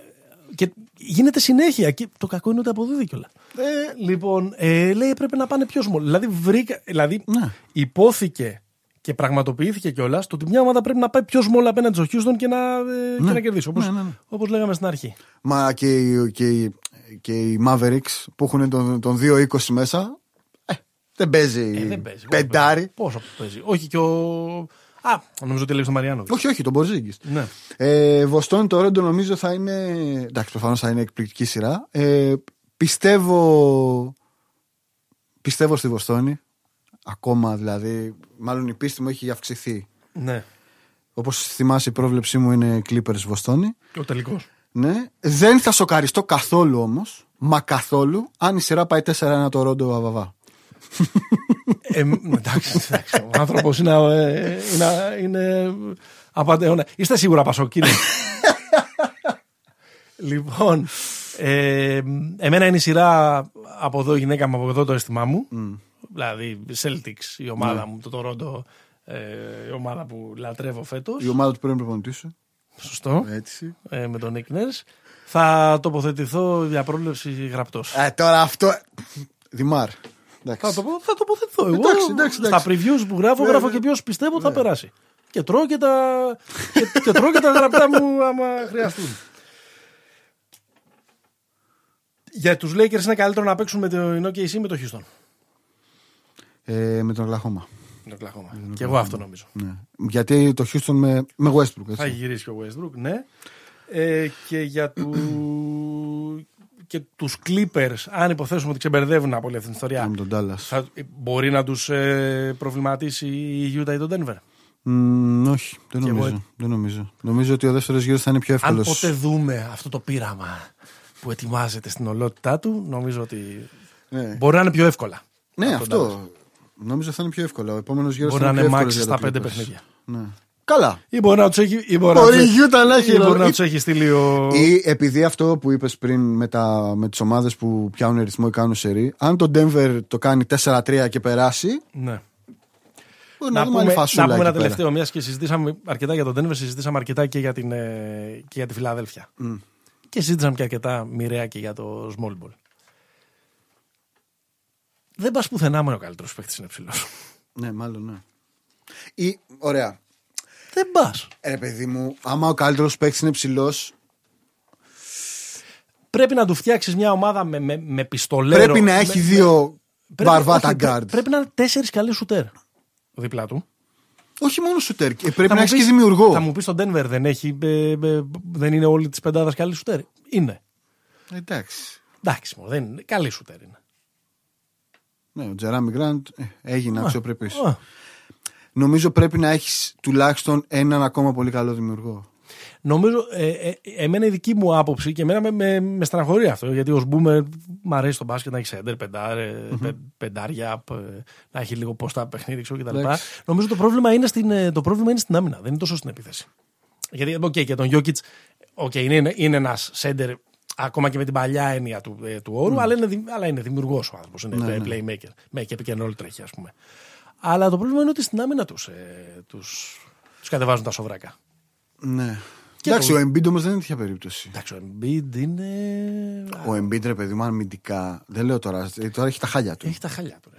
Και γίνεται συνέχεια και το κακό είναι ότι αποδίδει κιόλας. Ε, Λοιπόν, ε, λέει πρέπει να πάνε πιο small. Δηλαδή, βρήκα, δηλαδή Ναι. υπόθηκε και πραγματοποιήθηκε κιόλας το ότι μια ομάδα πρέπει να πάει πιο small απέναντι στο Houston και να, ε, και να κερδίσει. Όπω Ναι, ναι, ναι. όπως λέγαμε στην αρχή. Μα και οι, και, οι, και οι Mavericks που έχουν τον, τον 2-20 μέσα. Ε, δεν παίζει. Ε, δεν παίζει. Πεντάρι. Πόσο παίζει. Όχι και ο. Α, νομίζω ότι λέει στον Μαριάνο. Όχι, όχι, τον Μπορζίγκης. Ναι. Ε, Βοστόνη το Ρόντο νομίζω θα είναι. Εντάξει, προφανώς θα είναι εκπληκτική σειρά. Ε, πιστεύω. Πιστεύω στη Βοστόνη. Ακόμα δηλαδή. Μάλλον η πίστη μου έχει αυξηθεί. ναι. Όπως θυμάσαι, η πρόβλεψή μου είναι Clippers Βοστόνη. Και ο τελικός. Ναι. Δεν θα σοκαριστώ καθόλου όμως. Μα καθόλου. Αν η σειρά πάει 4-1 το Ρόντο Αβαβά. Ε, εντάξει, εντάξει, ο άνθρωπος είναι, ε, είναι, είναι απαντεώνα. Είστε σίγουρα Πασόκ, είναι. λοιπόν, ε, εμένα είναι η σειρά από εδώ η γυναίκα μου, από εδώ το αίσθημά μου. Δηλαδή, Celtics, η ομάδα μου, το Toronto, ε, η ομάδα που λατρεύω φέτος. Η ομάδα του πρώην προπονητή σου. Σωστό. Έτσι. Ε, με τον Nick Nurse. Θα τοποθετηθώ για πρόληψη γραπτός. Ε, τώρα αυτό. Δημάρ. Θα, Εντάξει. το, πω- θα τοποθετηθώ. Εγώ Εντάξει, εντάξει, εντάξει. στα previews που γράφω, Ναι, γράφω ναι. και ποιος πιστεύω θα περάσει. Και τρώω και τα, και, και τρώω και τα γραπτά μου άμα χρειαστούν. Για τους Lakers είναι καλύτερο να παίξουν με το OKC ή με το Houston. Ε, με τον Λαχώμα. Με το Oklahoma. Και εγώ αυτό νομίζω. Ναι. Γιατί το Houston με, με Westbrook. Θα Έτσι. γυρίσει και ο Westbrook, ναι. Ε, και για του... και τους Clippers, αν υποθέσουμε ότι ξεμπερδεύουν από όλη αυτή την ιστορία, Με τον Dallas. θα, μπορεί να τους ε, προβληματίσει η Utah ή το Denver; Μ, όχι, δεν Και εγώ νομίζω. δεν νομίζω. Νομίζω ότι ο δεύτερος γύρος θα είναι πιο Αν εύκολος. ποτέ δούμε αυτό το πείραμα που ετοιμάζεται στην ολότητά του, νομίζω ότι Ναι, μπορεί να είναι πιο εύκολα. ναι από τον Dallas. αυτό. Νομίζω θα είναι πιο εύκολο. Ο επόμενος γύρος Μπορεί θα να είναι είναι πιο max εύκολος για στα το πέντε Clippers. παιχνίδια. Ναι. Καλά. Ή μπορεί να τους έχει, ή μπορεί να Μπορεί τους η Utah να έχει ή μπορεί ρόλο. να τους έχει στείλει ο. Ή επειδή αυτό που είπες πριν με, τα, με τις ομάδες που πιάνουν ρυθμό ή κάνουν σερή, αν το Denver το κάνει 4-3 και περάσει, Ναι. μπορεί να, Να δούμε πούμε, άλλη να φασούλα. πούμε ένα εκεί πέρα. τελευταίο, μιας και συζητήσαμε αρκετά για τον Denver, συζητήσαμε αρκετά και για, την, ε, και για τη Φιλαδέλφια. Και συζητήσαμε και αρκετά μοιραία και για το small ball. Δεν πας πουθενά με ο καλύτερος παίκτης είναι ψηλός. Ναι, μάλλον ναι. Ή, ωραία. Δεν πας. Ε, Ρε παιδί μου, άμα ο καλύτερος παίκτης είναι ψηλός, Πρέπει να του φτιάξεις μια ομάδα με, με, με πιστολέρο. πρέπει να έχει με- δύο Πρέπει- βαρβάτα όχι, πρέ- γκαρντ. Πρέπει να είναι τέσσερις καλοί σουτέρ δίπλα του. Όχι μόνο σουτέρ. ε, Πρέπει Θα να μου έχεις και πεις- δημιουργό. Θα μου πεις στον Denver δεν, έχει, ε, ε, δεν είναι όλη της πεντάδας καλή σουτέρ. Είναι. Εντάξει. Εντάξει, μου, δεν είναι. Καλή σουτέρ είναι. Ναι, ο Τζέραμι Γκραντ ε, έγινε αξιοπρεπής. Α, Νομίζω πρέπει να έχεις τουλάχιστον έναν ακόμα πολύ καλό δημιουργό. Νομίζω, ε, ε, εμένα η δική μου άποψη και εμένα με, με, με στεναχωρεί αυτό, γιατί ως boomer μ' αρέσει το μπάσκετ να έχει σέντερ, πεντάρε, πε- πεντάρια, π- να έχει λίγο πώς τα παιχνίδι ξέρω κτλ. Εντάξει. Νομίζω το πρόβλημα, είναι στην, ε, το πρόβλημα είναι στην άμυνα, δεν είναι τόσο στην επίθεση. Γιατί, οκ, και τον Γιόκιτς, okay, είναι, είναι ένας σέντερ ακόμα και με την παλιά έννοια του, ε, του όρου, αλλά είναι, δη- αλλά είναι δημιουργός ο άνθρωπος. Είναι Ναι, ε, ναι. playmaker. Με και pick and roll τρέχει, ας πούμε. Αλλά το πρόβλημα είναι ότι στην άμυνα τους ε, τους, τους κατεβάζουν τα σοβράκα. Ναι. Και Εντάξει, το- ο Embiid όμως δεν είναι τέτοια περίπτωση. Εντάξει, ο Embiid είναι. Ο Embiid, ρε παιδί μου, αμυντικά. Δεν λέω τώρα. ε, Τώρα έχει τα χάλια του. Έχει τα χαλιά του. ρε.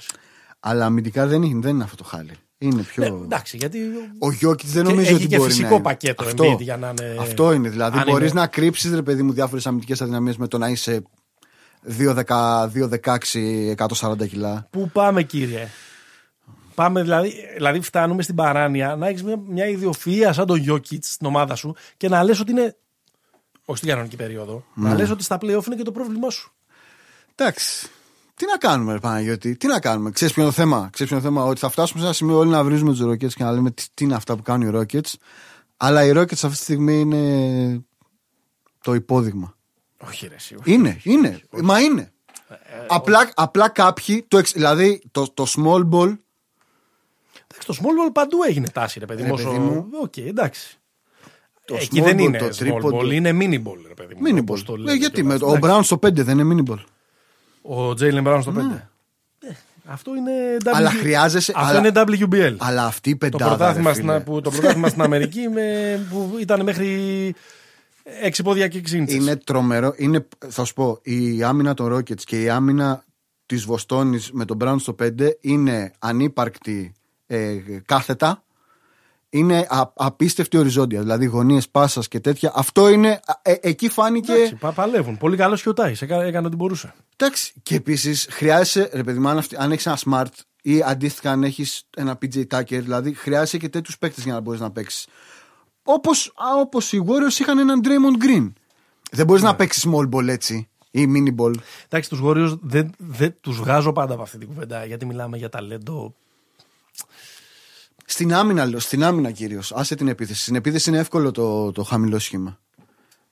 Αλλά αμυντικά δεν είναι, δεν είναι αυτό το χάλι. Είναι πιο. Ναι, εντάξει, γιατί. Ο Γιώκητς δεν Και νομίζω έχει ότι και μπορεί φυσικό να είναι. πακέτο αυτό, Embiid για να είναι- Αυτό είναι. Δηλαδή, αν μπορείς είναι- να κρύψεις, ρε παιδί μου, διάφορες αμυντικές αδυναμίες με το να είσαι 2-16, 140 κιλά. Πού πάμε, κύριε; Πάμε, δηλαδή, δηλαδή φτάνουμε στην παράνοια να έχεις μια, μια ιδιοφυΐα σαν τον Γιώκητς στην ομάδα σου και να λες ότι είναι. Όχι στην κανονική περίοδο. Να Ναι. λες ότι στα playoff είναι και το πρόβλημά σου. Εντάξει. Τι να κάνουμε, ρε Παναγιώτη, τι να κάνουμε. Ξέρεις ποιο είναι το θέμα; Ξέρεις ποιο είναι το θέμα; Ότι θα φτάσουμε σε ένα σημείο όλοι να βρίζουμε τους Rockets και να λέμε τι, τι είναι αυτά που κάνουν οι Rockets. Αλλά οι Rockets αυτή τη στιγμή είναι το υπόδειγμα. Όχι, ρε, εσύ, όχι. Είναι, είναι. Μα είναι. απλά, απλά κάποιοι, το, εξ- δηλαδή το, το small ball, Εντάξει, το small ball παντού έγινε τάση, ρε παιδί Ρε μου. όσο- παιδί μου. Οκ, εντάξει. το Εκεί small δεν ball, είναι το small τρίποντο. ball, είναι mini ball, ρε παιδί μου. Mini όπως ball. το Ε, λένε γιατί κιόλας. με, ο Εντάξει. Μπράουν στο 5 δεν είναι mini ball. Ο Τζέιλεν Μπράουν στο 5. Ε, αυτό είναι W... Αλλά χρειάζεσαι- Αυτό αλλά- είναι WNBA. Αλλά αυτή η το, πεντάδα. πρωτάθλημα ρε φίλε. στην, που, το πρωτάθλημα στην Αμερική με, που ήταν μέχρι 6 πόδια και 6 ίντσες. Είναι τρομερό. Είναι, θα σου πω, η άμυνα των Rockets και η άμυνα της Βοστόνης με τον Brown στο 5 είναι ανύπαρκτη ε, κάθετα. Είναι α, απίστευτη οριζόντια. Δηλαδή γωνίες πάσας και τέτοια. Αυτό είναι. ε, εκεί φάνηκε. Εντάξει, πα- παλεύουν. Πολύ καλός και ο Τάις. Έκανε, έκανε ό,τι μπορούσε. Εντάξει. Και επίσης χρειάζεσαι, ρε παιδί μου, αν, αυτή- αν έχεις ένα smart ή αντίστοιχα αν έχεις ένα PJ Tucker, δηλαδή χρειάζεσαι και τέτοιους παίκτες για να μπορείς να παίξεις. Όπως όπως οι Warriors είχαν έναν Draymond Green. Δεν μπορείς να παίξεις small ball έτσι ή mini ball. Εντάξει, τους Warriors δεν, δεν τους βγάζω πάντα από αυτή την κουβέντα γιατί μιλάμε για ταλέντο. Στην άμυνα, λέω, στην άμυνα κυρίως. Άσε την επίθεση. Στην επίθεση είναι εύκολο το, το χαμηλό σχήμα.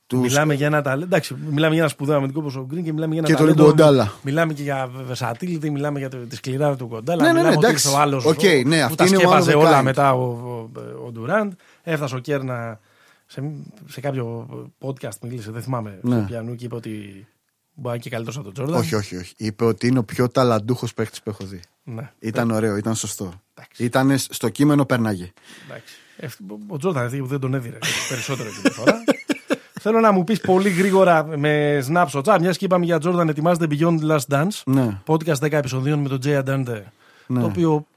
Τους- Μιλάμε για ένα ταλέντο. Εντάξει, μιλάμε για ένα σπουδαίο αμυντικό όπως ο Green και μιλάμε για ένα Και τον ταλέντο. Ιγκουοντάλα. Μιλάμε και για versatility, μιλάμε για το- τη σκληράδα του Ιγκουοντάλα. Ναι, ναι, ναι, μιλάμε ότι εντάξει. ήρθε ο άλλος Οκ, ναι, που αυτή τα είναι one of σκέπαζε a όλα kind. μετά ο, ο, ο Ντουράντ. Έφτασε ο Κέρνα σε, σε κάποιο podcast, μίλησε, δεν θυμάμαι, Ναι. στο πιανού και είπε ότι μπορεί να είναι και καλύτερος από τον Τζόρνταν. Όχι, όχι, όχι. Είπε ότι είναι ο πιο ταλαντούχος παίκτης που έχω δει. Ναι, Ήταν ωραίο, ήταν σωστό. Εντάξει. Ήταν στο κείμενο, πέρναγε. εντάξει. Ε, Ο Τζόρνταν έφυγε που δεν τον έδιρε περισσότερο την φορά. Θέλω να μου πεις πολύ γρήγορα με snaps στο chat, μιας και είπαμε για Τζόρνταν, ετοιμάζεται Beyond the Last Dance. Ναι. Podcast 10 επεισοδίων με τον Jay Adante. Ναι. Το οποίο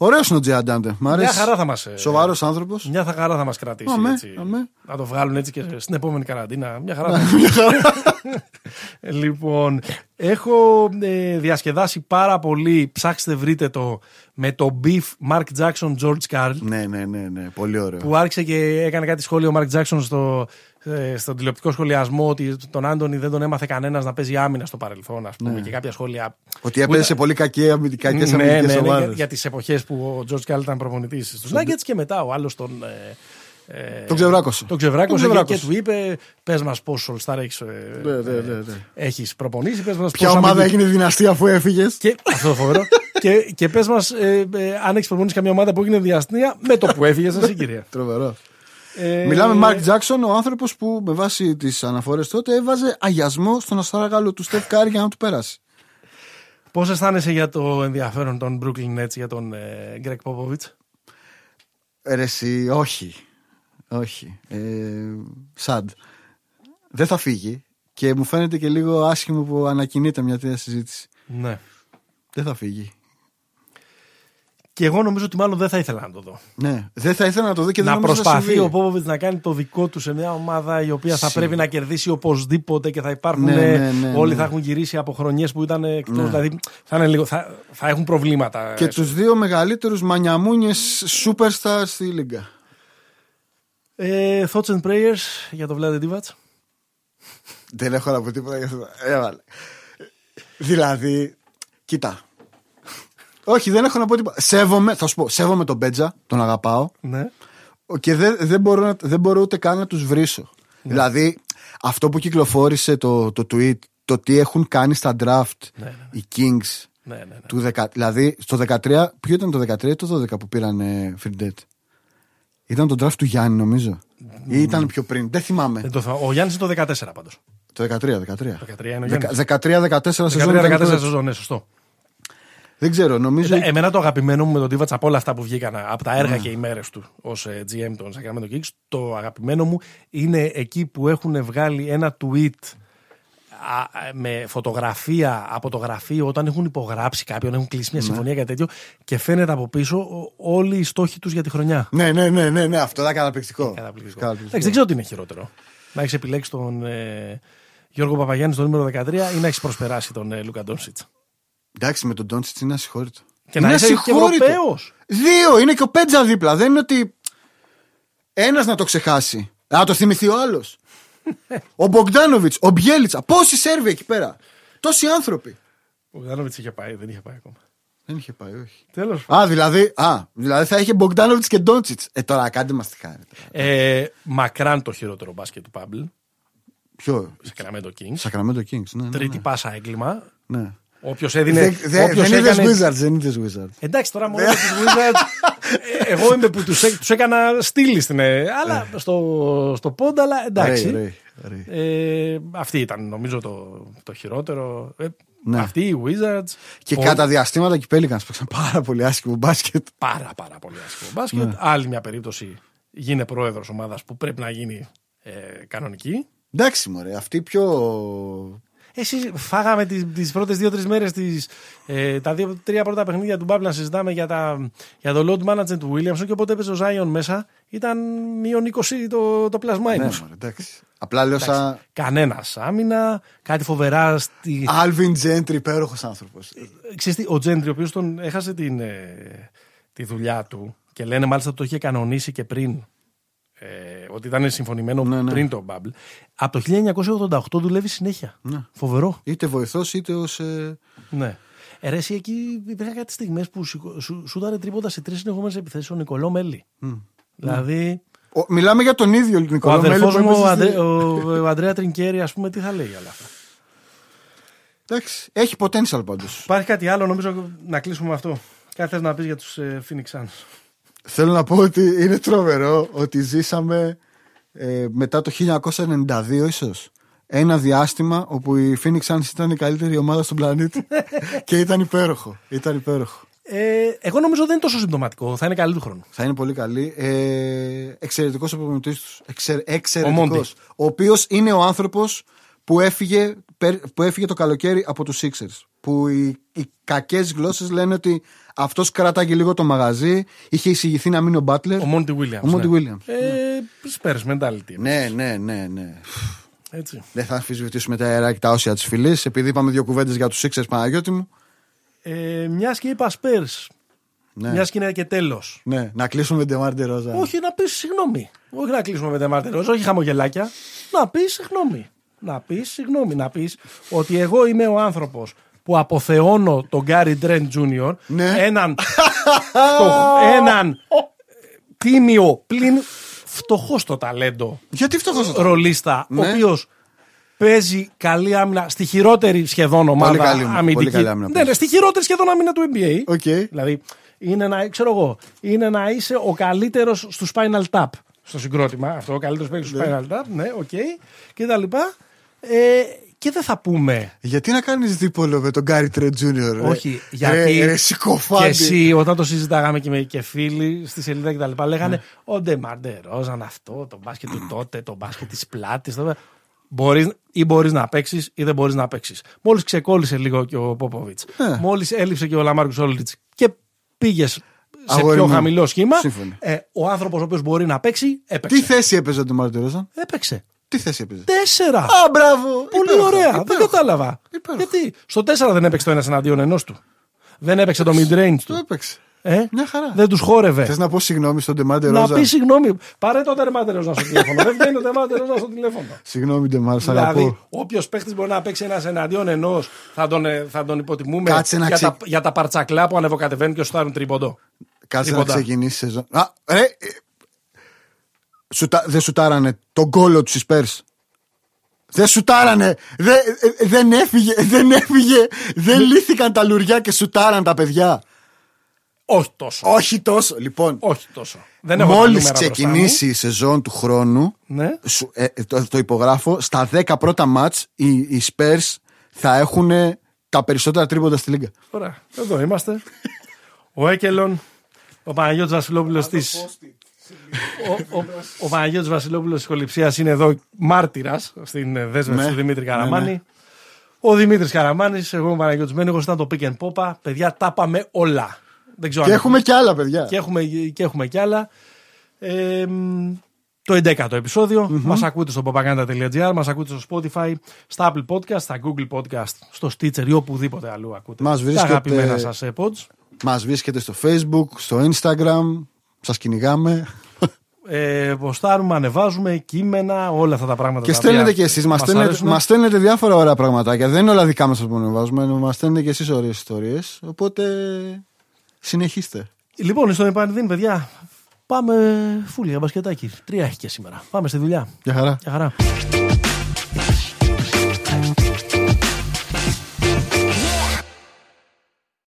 Ωραίος είναι ο Τζέι Αντάντε. Μ' αρέσει. μια χαρά θα μας. Σοβαρός άνθρωπος. Μια θα χαρά θα μας κρατήσει. Αμέ, έτσι. αμέ. Να το βγάλουν έτσι και στην επόμενη καραντίνα. Μια χαρά. θα- λοιπόν, έχω ε, διασκεδάσει πάρα πολύ. Ψάξτε, βρείτε το με το beef Mark Jackson George Carl. Ναι, ναι, ναι, ναι. Πολύ ωραίο. Που άρχισε και έκανε κάτι σχόλιο ο Mark Jackson στο, ε, στον τηλεοπτικό σχολιασμό ότι τον Άντωνη δεν τον έμαθε κανένας να παίζει άμυνα στο παρελθόν, ας πούμε, και κάποια σχόλια. Ότι έπαιζε σε πολύ κακέ αμυντικέ Ναι, ναι, αμυντικές ναι, για, ομάδες. για τις εποχές που ο George Carl ήταν προπονητής στους Nuggets και μετά ο άλλος τον. Ε, ε, Τον ξεβράκωσε. τον ξεβράκωσε Τον και, ξεβράκωσε. και του είπε: Πες μας πόσο All-Star έχει Ναι, ναι, ναι, ναι. έχεις προπονήσει, πες μας Ποια ομάδα έγινε δυναστή αφού έφυγες. Και, αυτό το φοβερό. και, και πες μας, ε, ε, αν έχεις προπονήσει καμιά ομάδα που έγινε διαστηνία με το που έφυγες, εσύ κυρία. Τρομερό. Ε, Μιλάμε Μάρκ Τζάξον, ο άνθρωπος που με βάση τις αναφορές τότε έβαζε αγιασμό στον αστράγαλο του Στεφ Κάρη για να του περάσει. Πώς αισθάνεσαι για το ενδιαφέρον των Brooklyn Nets για τον ε, Greg Popovich; Ρε εσύ, όχι. Όχι. Ε, σαντ. Δεν θα φύγει. Και μου φαίνεται και λίγο άσχημο που ανακοινείται μια τέτοια συζήτηση. Ναι. Δεν θα φύγει. Και εγώ νομίζω ότι μάλλον δεν θα ήθελα να το δω. Ναι. Δεν θα ήθελα να το δω και δεν να νομίζω θα προσπαθεί συμβεί. ο Πόποβιτς να κάνει το δικό του σε μια ομάδα η οποία θα Σίγουρα. πρέπει να κερδίσει οπωσδήποτε και θα υπάρχουν. Ναι, ναι, ναι, όλοι ναι. θα έχουν γυρίσει από χρονιές που ήταν εκτός. Δηλαδή θα, είναι λίγο, θα, θα έχουν προβλήματα. Και τους δύο μεγαλύτερους μανιαμούνιες superstars στη Λίγκα. Ε, thoughts and prayers για το Vlade Divac. Δεν έχω να πω τίποτα για αυτό. Έβαλε. Δηλαδή, κοίτα. Όχι, δεν έχω να πω τίποτα. Σέβομαι, θα σου πω, σέβομαι τον Μπέτζα, τον αγαπάω. Ναι. Και δεν, δεν, μπορώ, να- δεν μπορώ ούτε καν να τους βρίσω. Δηλαδή, αυτό που κυκλοφόρησε το, το tweet, το τι έχουν κάνει στα draft Ναι, ναι, οι Kings Ναι, ναι, ναι. του 10, δηλαδή στο 13, ποιο ήταν το 13 ή το 12 που πήραν ε, Fredette. Ήταν το draft του Γιάννη νομίζω. Ή ήταν πιο πριν, δεν θυμάμαι. Δεν το θυμάμαι. Ο Γιάννης είναι το 14 πάντως. Το 13, 13. 13 είναι ο Γιάννης. 13-14 σεζόν. 13-14 ήταν το- σεζόν, ναι, σωστό. Δεν ξέρω, νομίζω. Ε, Εμένα το αγαπημένο μου με τον Τίβατ από όλα αυτά που βγήκαν από τα έργα και οι μέρες του ως GM των Sacramento Kings, το αγαπημένο μου είναι εκεί που έχουν βγάλει ένα tweet α, με φωτογραφία από το γραφείο όταν έχουν υπογράψει κάποιον, έχουν κλείσει μια συμφωνία κάτι τέτοιο και φαίνεται από πίσω ο- όλοι οι στόχοι τους για τη χρονιά. Ναι, ναι, ναι, ναι, ναι, αυτό ήταν καταπληκτικό. Καταπληκτικό. Καταπληκτικό. Εντάξει, δεν ξέρω τι είναι χειρότερο. Να έχεις επιλέξει τον ε, Γιώργο Παπαγιάννης στο νούμερο 13 ή να έχεις προσπεράσει τον ε, Λούκα Ντόνσιτς. Εντάξει, με τον Ντόντσιτς είναι ασυγχώρητο. Και να είναι είσαι και ασυγχώρητο. Ευρωπαίος. Δύο, είναι και ο Πέτζα δίπλα. Δεν είναι ότι ένας να το ξεχάσει. Να το θυμηθεί ο άλλος. ο Μπογκδάνοβιτς, ο Μπιέλιτσα. Πόσοι Σέρβοι εκεί πέρα. Τόσοι άνθρωποι. Ο Γδάνοβιτ είχε πάει, δεν είχε πάει ακόμα. Δεν είχε πάει, όχι. Τέλος Α, δηλαδή, α, δηλαδή θα είχε Μπογκδάνοβιτς και Ντόντσιτς. Ε, τώρα κάντε μας τη χάρη. Ε, μακράν το χειρότερο μπάσκετ του Pablo, Ποιο; Sacramento Kings. Sacramento Kings, ναι. ναι, Τρίτη ναι. πάσα έγκλημα. ναι. Όποιος έδινε. Δεν, δεν, όποιος δεν έκανε- είδες Wizards, δεν είδες Wizards. Εντάξει, τώρα μόνο του Wizards. ε, εγώ είμαι που τους τους έκανα στήλη στην. ε, αλλά στο, στο πόντα, αλλά εντάξει. Ωραίοι, ωραίοι, ωραίοι. Ε, αυτή ήταν νομίζω το, το χειρότερο. Ε, Ναι. Αυτοί οι Wizards. Και ο- κατά διαστήματα και οι Pelicans παίξαν πάρα πολύ άσχημο μπάσκετ. Πάρα πάρα πολύ άσχημο μπάσκετ. Ναι. Άλλη μια περίπτωση γίνε πρόεδρος ομάδας που πρέπει να γίνει ε, κανονική. Εντάξει, μωρέ, αυτή πιο. Εσύ φάγαμε τις, τις πρώτες δύο-τρεις μέρες τις, ε, τα δύο-τρία πρώτα παιχνίδια του Μπάμπλ να συζητάμε για, τα, για το load management του Williamson και όποτε έπαιζε ο Zion μέσα ήταν μείον 20 το, το plus minus. Ναι, μωρέ, εντάξει. Απλά λέω σαν. Κανένας άμυνα, κάτι φοβερά. Στη... Alvin Gentry, υπέροχος άνθρωπος. Ξέρεις τι, ο Τζέντρι, ο οποίος τον έχασε την, ε, τη δουλειά του και λένε μάλιστα ότι το είχε κανονίσει και πριν. Ε, ότι ήταν συμφωνημένο Ναι, ναι. πριν το Bubble. Από το 1988 δουλεύεις συνέχεια. Ναι. Φοβερό. Είτε βοηθός είτε ως. Ναι. Ε, ρε, εσύ εκεί υπήρχαν κάτι στιγμές που σηκω- σου, σου δάρε τρίποντα σε τρεις συνεχόμενες επιθέσεις ο Νικολό Μέλη. Δηλαδή, Μιλάμε για τον ίδιο ο Νικόλα Μέλη αδερφό που μου, ο, έπαιζε Ανδρέ, στη- ο, ο Ανδρέα Τρινκέρι, ας πούμε, τι θα λέει για όλα αυτά. Εντάξει, έχει potential πάντως. Υπάρχει κάτι άλλο, νομίζω να κλείσουμε με αυτό. Κάτι θες να πεις για τους ε, Phoenix Suns; Θέλω να πω ότι είναι τρομερό ότι ζήσαμε ε, μετά το 1992 ίσως ένα διάστημα όπου η Phoenix Suns ήταν η καλύτερη ομάδα στον πλανήτη και ήταν υπέροχο. Ήταν υπέροχο. Ε, εγώ νομίζω δεν είναι τόσο συμπτωματικό. Θα είναι καλή του χρόνου. Θα είναι πολύ καλή. Ε, εξαιρετικός ο προπονητή τους. Εξερ, Μόντι. Εξαιρετικός. Ο οποίος είναι ο άνθρωπος που έφυγε, περ- που έφυγε το καλοκαίρι από τους Sixers. Που οι, οι κακές γλώσσες λένε ότι αυτός κράταγε λίγο το μαγαζί. Είχε εισηγηθεί να μείνει ο Μπάτλερ. Ο Μόντι Williams. Ο Monty ναι. Williams. Ε, Spurs mentality. Ναι, ναι, ναι, ναι. Έτσι. Δεν θα αμφισβητήσουμε τα αερά και τα όσια της φυλής, επειδή είπαμε δύο κουβέντες για τους Sixers Παναγιώτη μου. Ε, Μιας και είπα Spurs. Ναι. Μιας και είναι και τέλος. ναι. Να κλείσουμε με Ντεμάρντε Ρόζα. Όχι να πεις συγγνώμη. Όχι να κλείσουμε με τεμάρτερο, όχι χαμογελάκια. Να πεις συγγνώμη. Να πεις συγγνώμη. Να πεις ότι εγώ είμαι ο άνθρωπος που αποθεώνω τον Γκάρι Τρέντ Τζούνιορ. Ναι. Έναν, φτωχ- έναν τίμιο πλην φτωχός στο ταλέντο Γιατί φτωχός αυτό. ρολίστα, Ναι. ο οποίος παίζει καλή άμυνα στη χειρότερη σχεδόν ομάδα καλή άμυνα, αμυντική. πολύ καλή άμυνα ναι, παίζει. ναι, στη χειρότερη σχεδόν άμυνα του NBA. Ok. Δηλαδή, είναι να, ξέρω εγώ, είναι να είσαι ο καλύτερος στο Spinal Tap στο συγκρότημα. Αυτό ο καλύτερος παίκτης στο Spinal Tap, ναι, οκ. Και τα λοιπά. Ε, και δεν θα πούμε. Γιατί να κάνεις δίπολο με τον Γκάρι Τρεντ Τζούνιορ. Όχι, γιατί. Ρε, ρε, συκοφάντη. και εσύ, όταν το συζητάγαμε και με και φίλοι στη σελίδα και τα λοιπά, λέγανε Ναι. Ο Ντεμάρντε Ρόζαν αυτό, το μπάσκετ του τότε, το μπάσκετ της πλάτης. Μπορείς, ή μπορείς να παίξεις ή δεν μπορείς να παίξεις. Μόλις ξεκόλλησε λίγο και ο Πόποβιτς, Ναι. μόλις έλειψε και ο Λαμάρκος Όλιτς και πήγε σε Αγόρι πιο μου, χαμηλό σχήμα, σύμφωνοι. ε, ο άνθρωπος ο οποίος μπορεί να παίξει, έπαιξε. Τι θέση έπαιζε ο Ντεμάρντε Ρόζα. Έπαιξε. Τι θέση έπαιζε; Τέσσερα. Α, μπράβο. Πολύ Υπέροχο, ωραία. Δεν υπέροχο. κατάλαβα. Υπέροχο. Γιατί; Στο 4 δεν έπαιξε το ένα εναντίον ενός του. Δεν έπαιξε το mid-range Το του. έπαιξε. Ε; Μια χαρά. Δεν τους χόρευε. Θες να πω συγγνώμη στον Ντεμάρντε Να Ρόζα; πεις συγγνώμη. Πάρε το τερματερό να στο τηλέφωνο. Δεν βγαίνει το τερματερό να στο τηλέφωνο. Συγγνώμη, Ντεμάρντε, σ' δηλαδή, αγαπώ. όποιος παίχτης μπορεί να παίξει ένας εναντίον ενός, θα τον, ε, θα τον υποτιμούμε Κάτσε να για, ξε- τα, για τα παρτσακλά που ανεβοκατεβαίνουν και σου στάρουν τρίποντο. Κάτσε να τίποτα. ξεκινήσει η σεζόν. Α, ρε. Ε, σουτα- Δεν σουτάρανε τον κόλο τους Spurs. Δεν σουτάρανε. Δεν, ε, δεν έφυγε. Δεν έφυγε. Δεν λύθηκαν τα λουριά και σουτάραν τα παιδιά. Όχι τόσο. Όχι τόσο. Λοιπόν, Όχι τόσο. Δεν έχω τα μόλις νούμερα μπροστά ξεκινήσει η σεζόν του χρόνου, μου. Ναι. σου- ε, ε, το, το υπογράφω, στα 10 πρώτα μάτς οι, οι Spurs θα έχουν τα περισσότερα τρίποντα στη Λίγκα. Ωραία. Εδώ είμαστε. ο Έκελον, ο Παναγιώτης Βασιλόπουλος της... Ο, ο, ο Παναγιώτης Βασιλόπουλος της Χοληψίας είναι εδώ μάρτυρας στην ε, δέσμευση Ναι. του Δημήτρη Ναι, Καραμάνη. ναι. Ο Δημήτρης Καραμάνης, εγώ ο Παναγιώτης Μένεγος, ήταν το pick and pop. Παιδιά, τα πάμε όλα. Δεν ξέρω Και αν έχουμε και άλλα παιδιά. και έχουμε, και έχουμε κι άλλα. Ε, μ, το 11ο επεισόδιο. Μας ακούτε στο popaganda.gr, μας ακούτε στο Spotify, στα Apple Podcast, στα Google Podcast, στο Stitcher ή οπουδήποτε αλλού ακούτε. Μας τα βρίσκεται- αγαπημένα σας ε, pods. Μας βρίσκεται στο Facebook, στο Instagram, σας κυνηγάμε. Ε, ποστάρουμε, ανεβάζουμε κείμενα, όλα αυτά τα πράγματα. Και τα στέλνετε οποία και εσείς. Μας μας στέλνετε, αρέσουν. μας στέλνετε διάφορα ωραία πραγματάκια. Δεν είναι όλα δικά μας που ανεβάζουμε. Μας στέλνετε και εσείς ωραίες ιστορίες. Οπότε συνεχίστε. Λοιπόν, στον επανειδήν, παιδιά, πάμε φούλια μπασκετάκι. Τρία έχει και σήμερα. Πάμε στη δουλειά. Γεια χαρά. Γεια χαρά.